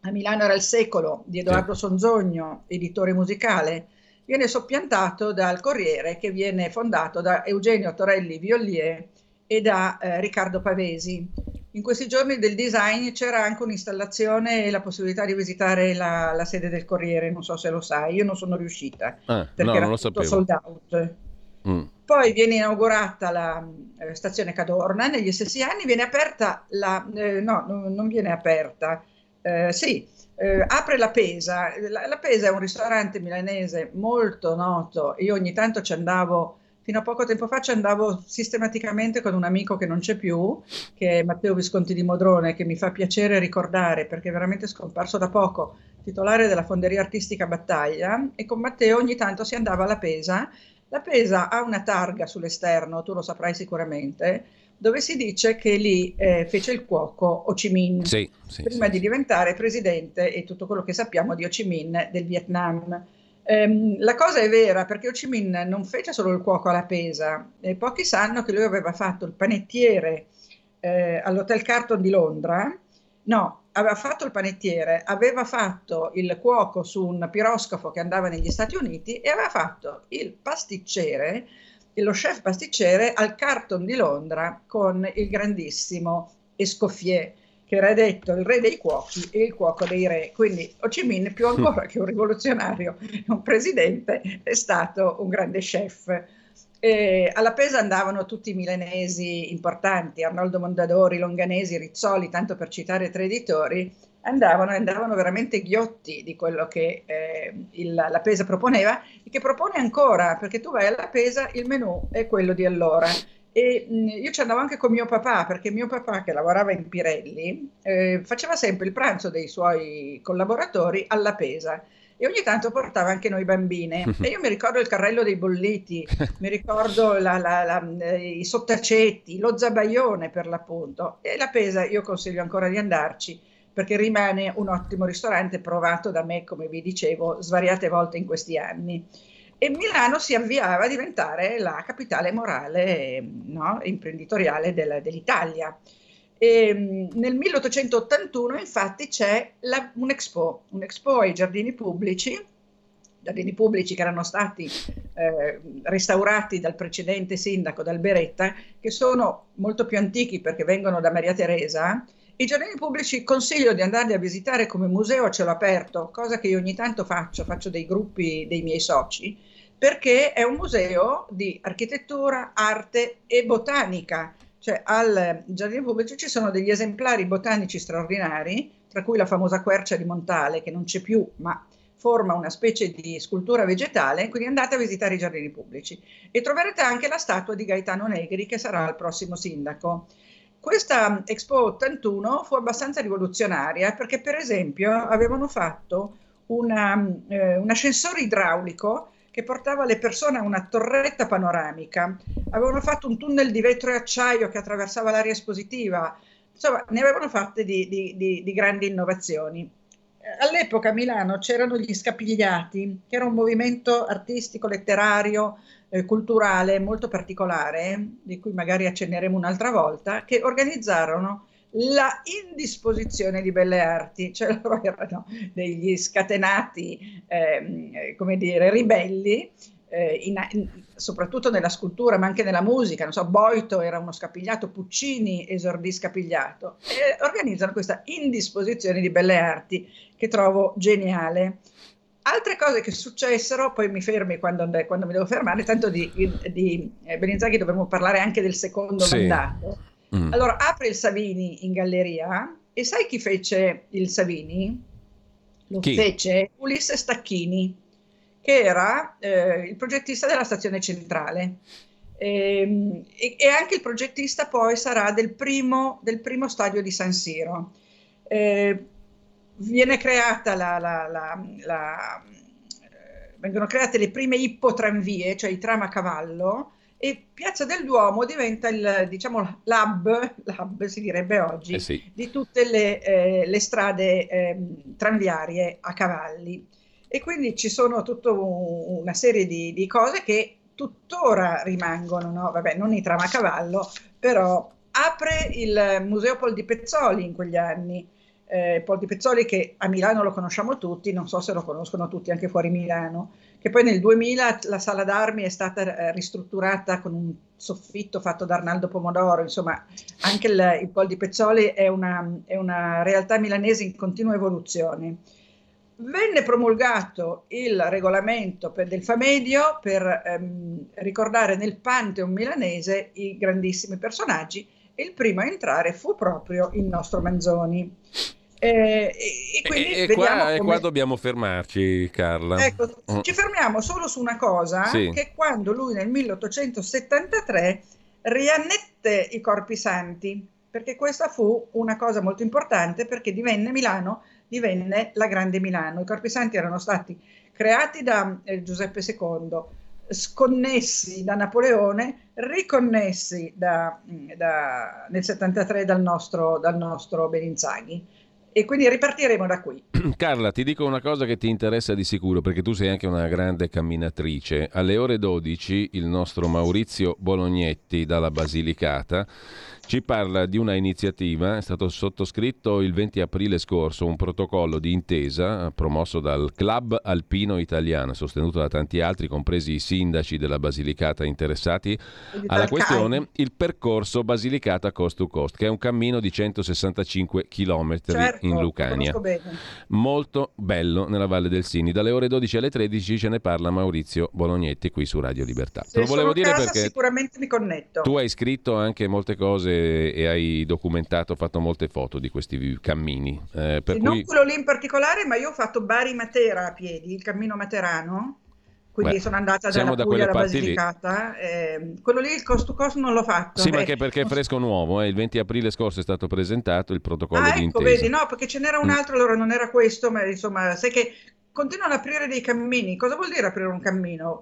a Milano era Il Secolo di Edoardo sì. Sonzogno, editore musicale, viene soppiantato dal Corriere che viene fondato da Eugenio Torelli Viollier e da eh, Riccardo Pavesi. In questi giorni del design c'era anche un'installazione e la possibilità di visitare la, la, sede del Corriere, non so se lo sai, io non sono riuscita ah, perché no, era non tutto sold out. Mm. Poi viene inaugurata la eh, stazione Cadorna, negli stessi anni viene aperta la... Eh, no, non viene aperta, eh, sì, eh, apre la Pesa. La, la, Pesa è un ristorante milanese molto noto, io ogni tanto ci andavo, fino a poco tempo fa ci andavo sistematicamente con un amico che non c'è più, che è Matteo Visconti di Modrone, che mi fa piacere ricordare perché è veramente scomparso da poco, titolare della Fonderia Artistica Battaglia, e con Matteo ogni tanto si andava alla Pesa la Pesa ha una targa sull'esterno, tu lo saprai sicuramente, dove si dice che lì eh, fece il cuoco Ho Chi Minh, sì, sì, prima sì, di diventare presidente e tutto quello che sappiamo di Ho Chi Minh del Vietnam. Um, la cosa è vera perché Ho Chi Minh non fece solo il cuoco alla Pesa, pochi sanno che lui aveva fatto il panettiere eh, all'Hotel Carton di Londra, no, aveva fatto il panettiere, aveva fatto il cuoco su un piroscafo che andava negli Stati Uniti e aveva fatto il pasticcere, lo chef pasticcere al Carton di Londra con il grandissimo Escoffier, che era detto il re dei cuochi e il cuoco dei re. Quindi Ho Chi Minh, più ancora [LAUGHS] che un rivoluzionario, un presidente, è stato un grande chef. E alla Pesa andavano tutti i milanesi importanti, Arnoldo Mondadori, Longanesi, Rizzoli, tanto per citare tre editori, andavano, andavano veramente ghiotti di quello che eh, il, la Pesa proponeva e che propone ancora, perché tu vai alla Pesa, il menù è quello di allora. E mh, io ci andavo anche con mio papà, perché mio papà, che lavorava in Pirelli, eh, faceva sempre il pranzo dei suoi collaboratori alla Pesa e ogni tanto portava anche noi bambine. [LAUGHS] E io mi ricordo il carrello dei bolliti, mi ricordo la, la, la, eh, i sottacetti, lo zabaione per l'appunto. E la Pesa io consiglio ancora di andarci perché rimane un ottimo ristorante provato da me, come vi dicevo, svariate volte in questi anni. E Milano si avviava a diventare la capitale morale no, imprenditoriale del, dell'Italia. E, ehm, nel 1881 infatti c'è la, un Expo, un Expo ai giardini pubblici, giardini pubblici che erano stati eh, restaurati dal precedente sindaco, dal Beretta, che sono molto più antichi perché vengono da Maria Teresa. I giardini pubblici consiglio di andarli a visitare come museo a cielo aperto, cosa che io ogni tanto faccio, faccio dei gruppi dei miei soci, perché è un museo di architettura, arte e botanica cioè al Giardino Pubblico ci sono degli esemplari botanici straordinari, tra cui la famosa quercia di Montale, che non c'è più, ma forma una specie di scultura vegetale, quindi andate a visitare i giardini pubblici e troverete anche la statua di Gaetano Negri che sarà il prossimo sindaco. Questa Expo 81 fu abbastanza rivoluzionaria perché per esempio avevano fatto una, eh, un ascensore idraulico che portava le persone a una torretta panoramica. Avevano fatto un tunnel di vetro e acciaio che attraversava l'area espositiva. Insomma, ne avevano fatte di, di, di, di grandi innovazioni. All'epoca a Milano c'erano gli Scapigliati, che era un movimento artistico, letterario, eh, culturale molto particolare, di cui magari accenneremo un'altra volta, che organizzarono la indisposizione di belle arti, cioè [LAUGHS] loro erano degli scatenati, eh, come dire, ribelli, eh, in, in, soprattutto nella scultura, ma anche nella musica. Non so, Boito era uno scapigliato, Puccini esordì scapigliato, e organizzano questa indisposizione di belle arti che trovo geniale. Altre cose che successero, poi mi fermi quando, quando mi devo fermare, tanto di, di eh, Beninzaghi dovremmo parlare anche del secondo sì. mandato. Mm. Allora apre il Savini in galleria e sai chi fece il Savini? Lo chi? fece Ulisse Stacchini, che era eh, il progettista della stazione centrale. Ehm, e, e, anche il progettista poi sarà del primo, del primo stadio di San Siro. Eh, viene creata la, la, la, la eh, vengono create le prime ippotranvie, cioè i tram a cavallo, e Piazza del Duomo diventa il diciamo, l'hub, l'hub si direbbe oggi, eh sì. di tutte le, eh, le strade eh, tranviarie a cavalli. E quindi ci sono tutta una serie di, di cose che tuttora rimangono, no? Vabbè, non i tram a cavallo, però apre il Museo Pol di Pezzoli in quegli anni, eh, Pol di Pezzoli che a Milano lo conosciamo tutti, non so se lo conoscono tutti anche fuori Milano, che poi nel 2000 la sala d'armi è stata eh, ristrutturata con un soffitto fatto da Arnaldo Pomodoro, insomma anche il, il Pol di Pezzoli è una, è una realtà milanese in continua evoluzione. Venne promulgato il regolamento per, del Famedio per ehm, ricordare nel Pantheon milanese i grandissimi personaggi e il primo a entrare fu proprio il nostro Manzoni. Eh, e, quindi e, e, qua, come... e, qua, dobbiamo fermarci, Carla. Ecco, mm. Ci fermiamo solo su una cosa, sì. che quando lui nel 1873 riannette i corpi santi, perché questa fu una cosa molto importante perché divenne Milano, divenne la grande Milano. I corpi santi erano stati creati da eh, Giuseppe II, sconnessi da Napoleone, riconnessi da, da, nel 73 dal nostro, dal nostro Beninzaghi e quindi ripartiremo da qui. [CLEARS THROAT] Carla, ti dico una cosa che ti interessa di sicuro perché tu sei anche una grande camminatrice. Alle ore 12 il nostro Maurizio Bolognetti dalla Basilicata ci parla di una iniziativa, è stato sottoscritto il 20 aprile scorso un protocollo di intesa promosso dal Club Alpino Italiano, sostenuto da tanti altri, compresi i sindaci della Basilicata interessati alla questione, il percorso Basilicata Coast to Coast, che è un cammino di 165 km certo, in Lucania. Molto bello nella Valle del Sini. Dalle ore 12 alle 13 ce ne parla Maurizio Bolognetti qui su Radio Libertà. Se Te lo volevo dire casa, perché sicuramente mi connetto. Tu hai scritto anche molte cose e hai documentato, fatto molte foto di questi cammini. Eh, per non cui... quello lì in particolare, ma io ho fatto Bari-Matera a piedi, il cammino materano. Quindi Beh, sono andata dalla da Puglia alla Basilicata. Eh, quello lì, il cost to cost, non l'ho fatto. Sì, ma anche perché è fresco nuovo. Eh. Il 20 aprile scorso è stato presentato il protocollo ah, di ecco, intesa. vedi, no, perché ce n'era un mm. altro, allora non era questo, ma insomma, sai che continuano ad aprire dei cammini. Cosa vuol dire aprire un cammino?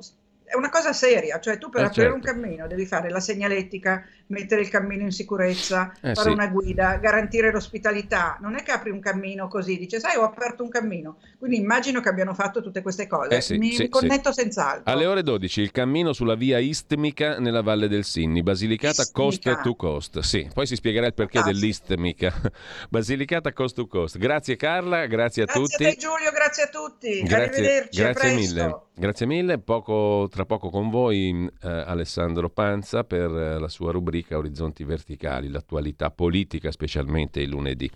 È una cosa seria, cioè tu per eh aprire certo. un cammino devi fare la segnaletica, mettere il cammino in sicurezza, eh fare sì. una guida, garantire l'ospitalità. Non è che apri un cammino così, dice sai ho aperto un cammino. Quindi immagino che abbiano fatto tutte queste cose. Eh sì, mi, sì, mi connetto senz'altro. Alle ore 12 il cammino sulla via istmica nella Valle del Sinni, Basilicata istmica. coast to coast. Sì, poi si spiegherà il perché Fantastico. dell'istmica. [LAUGHS] Basilicata coast to coast. Grazie Carla, grazie a grazie tutti. Grazie a te Giulio, grazie a tutti. Grazie, Arrivederci, grazie mille. Grazie mille. Poco, tra poco con voi eh, Alessandro Panza per eh, la sua rubrica Orizzonti Verticali, l'attualità politica, specialmente il lunedì.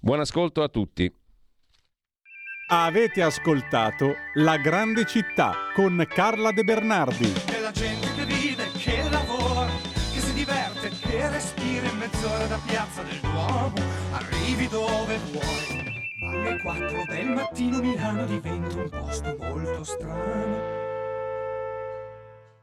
Buon ascolto a tutti. Avete ascoltato La Grande Città con Carla De Bernardi. È la gente che vive, che lavora, che si diverte, che respira in mezz'ora da Piazza del Duomo, arrivi dove vuoi. Alle 4 del mattino Milano diventa un posto molto strano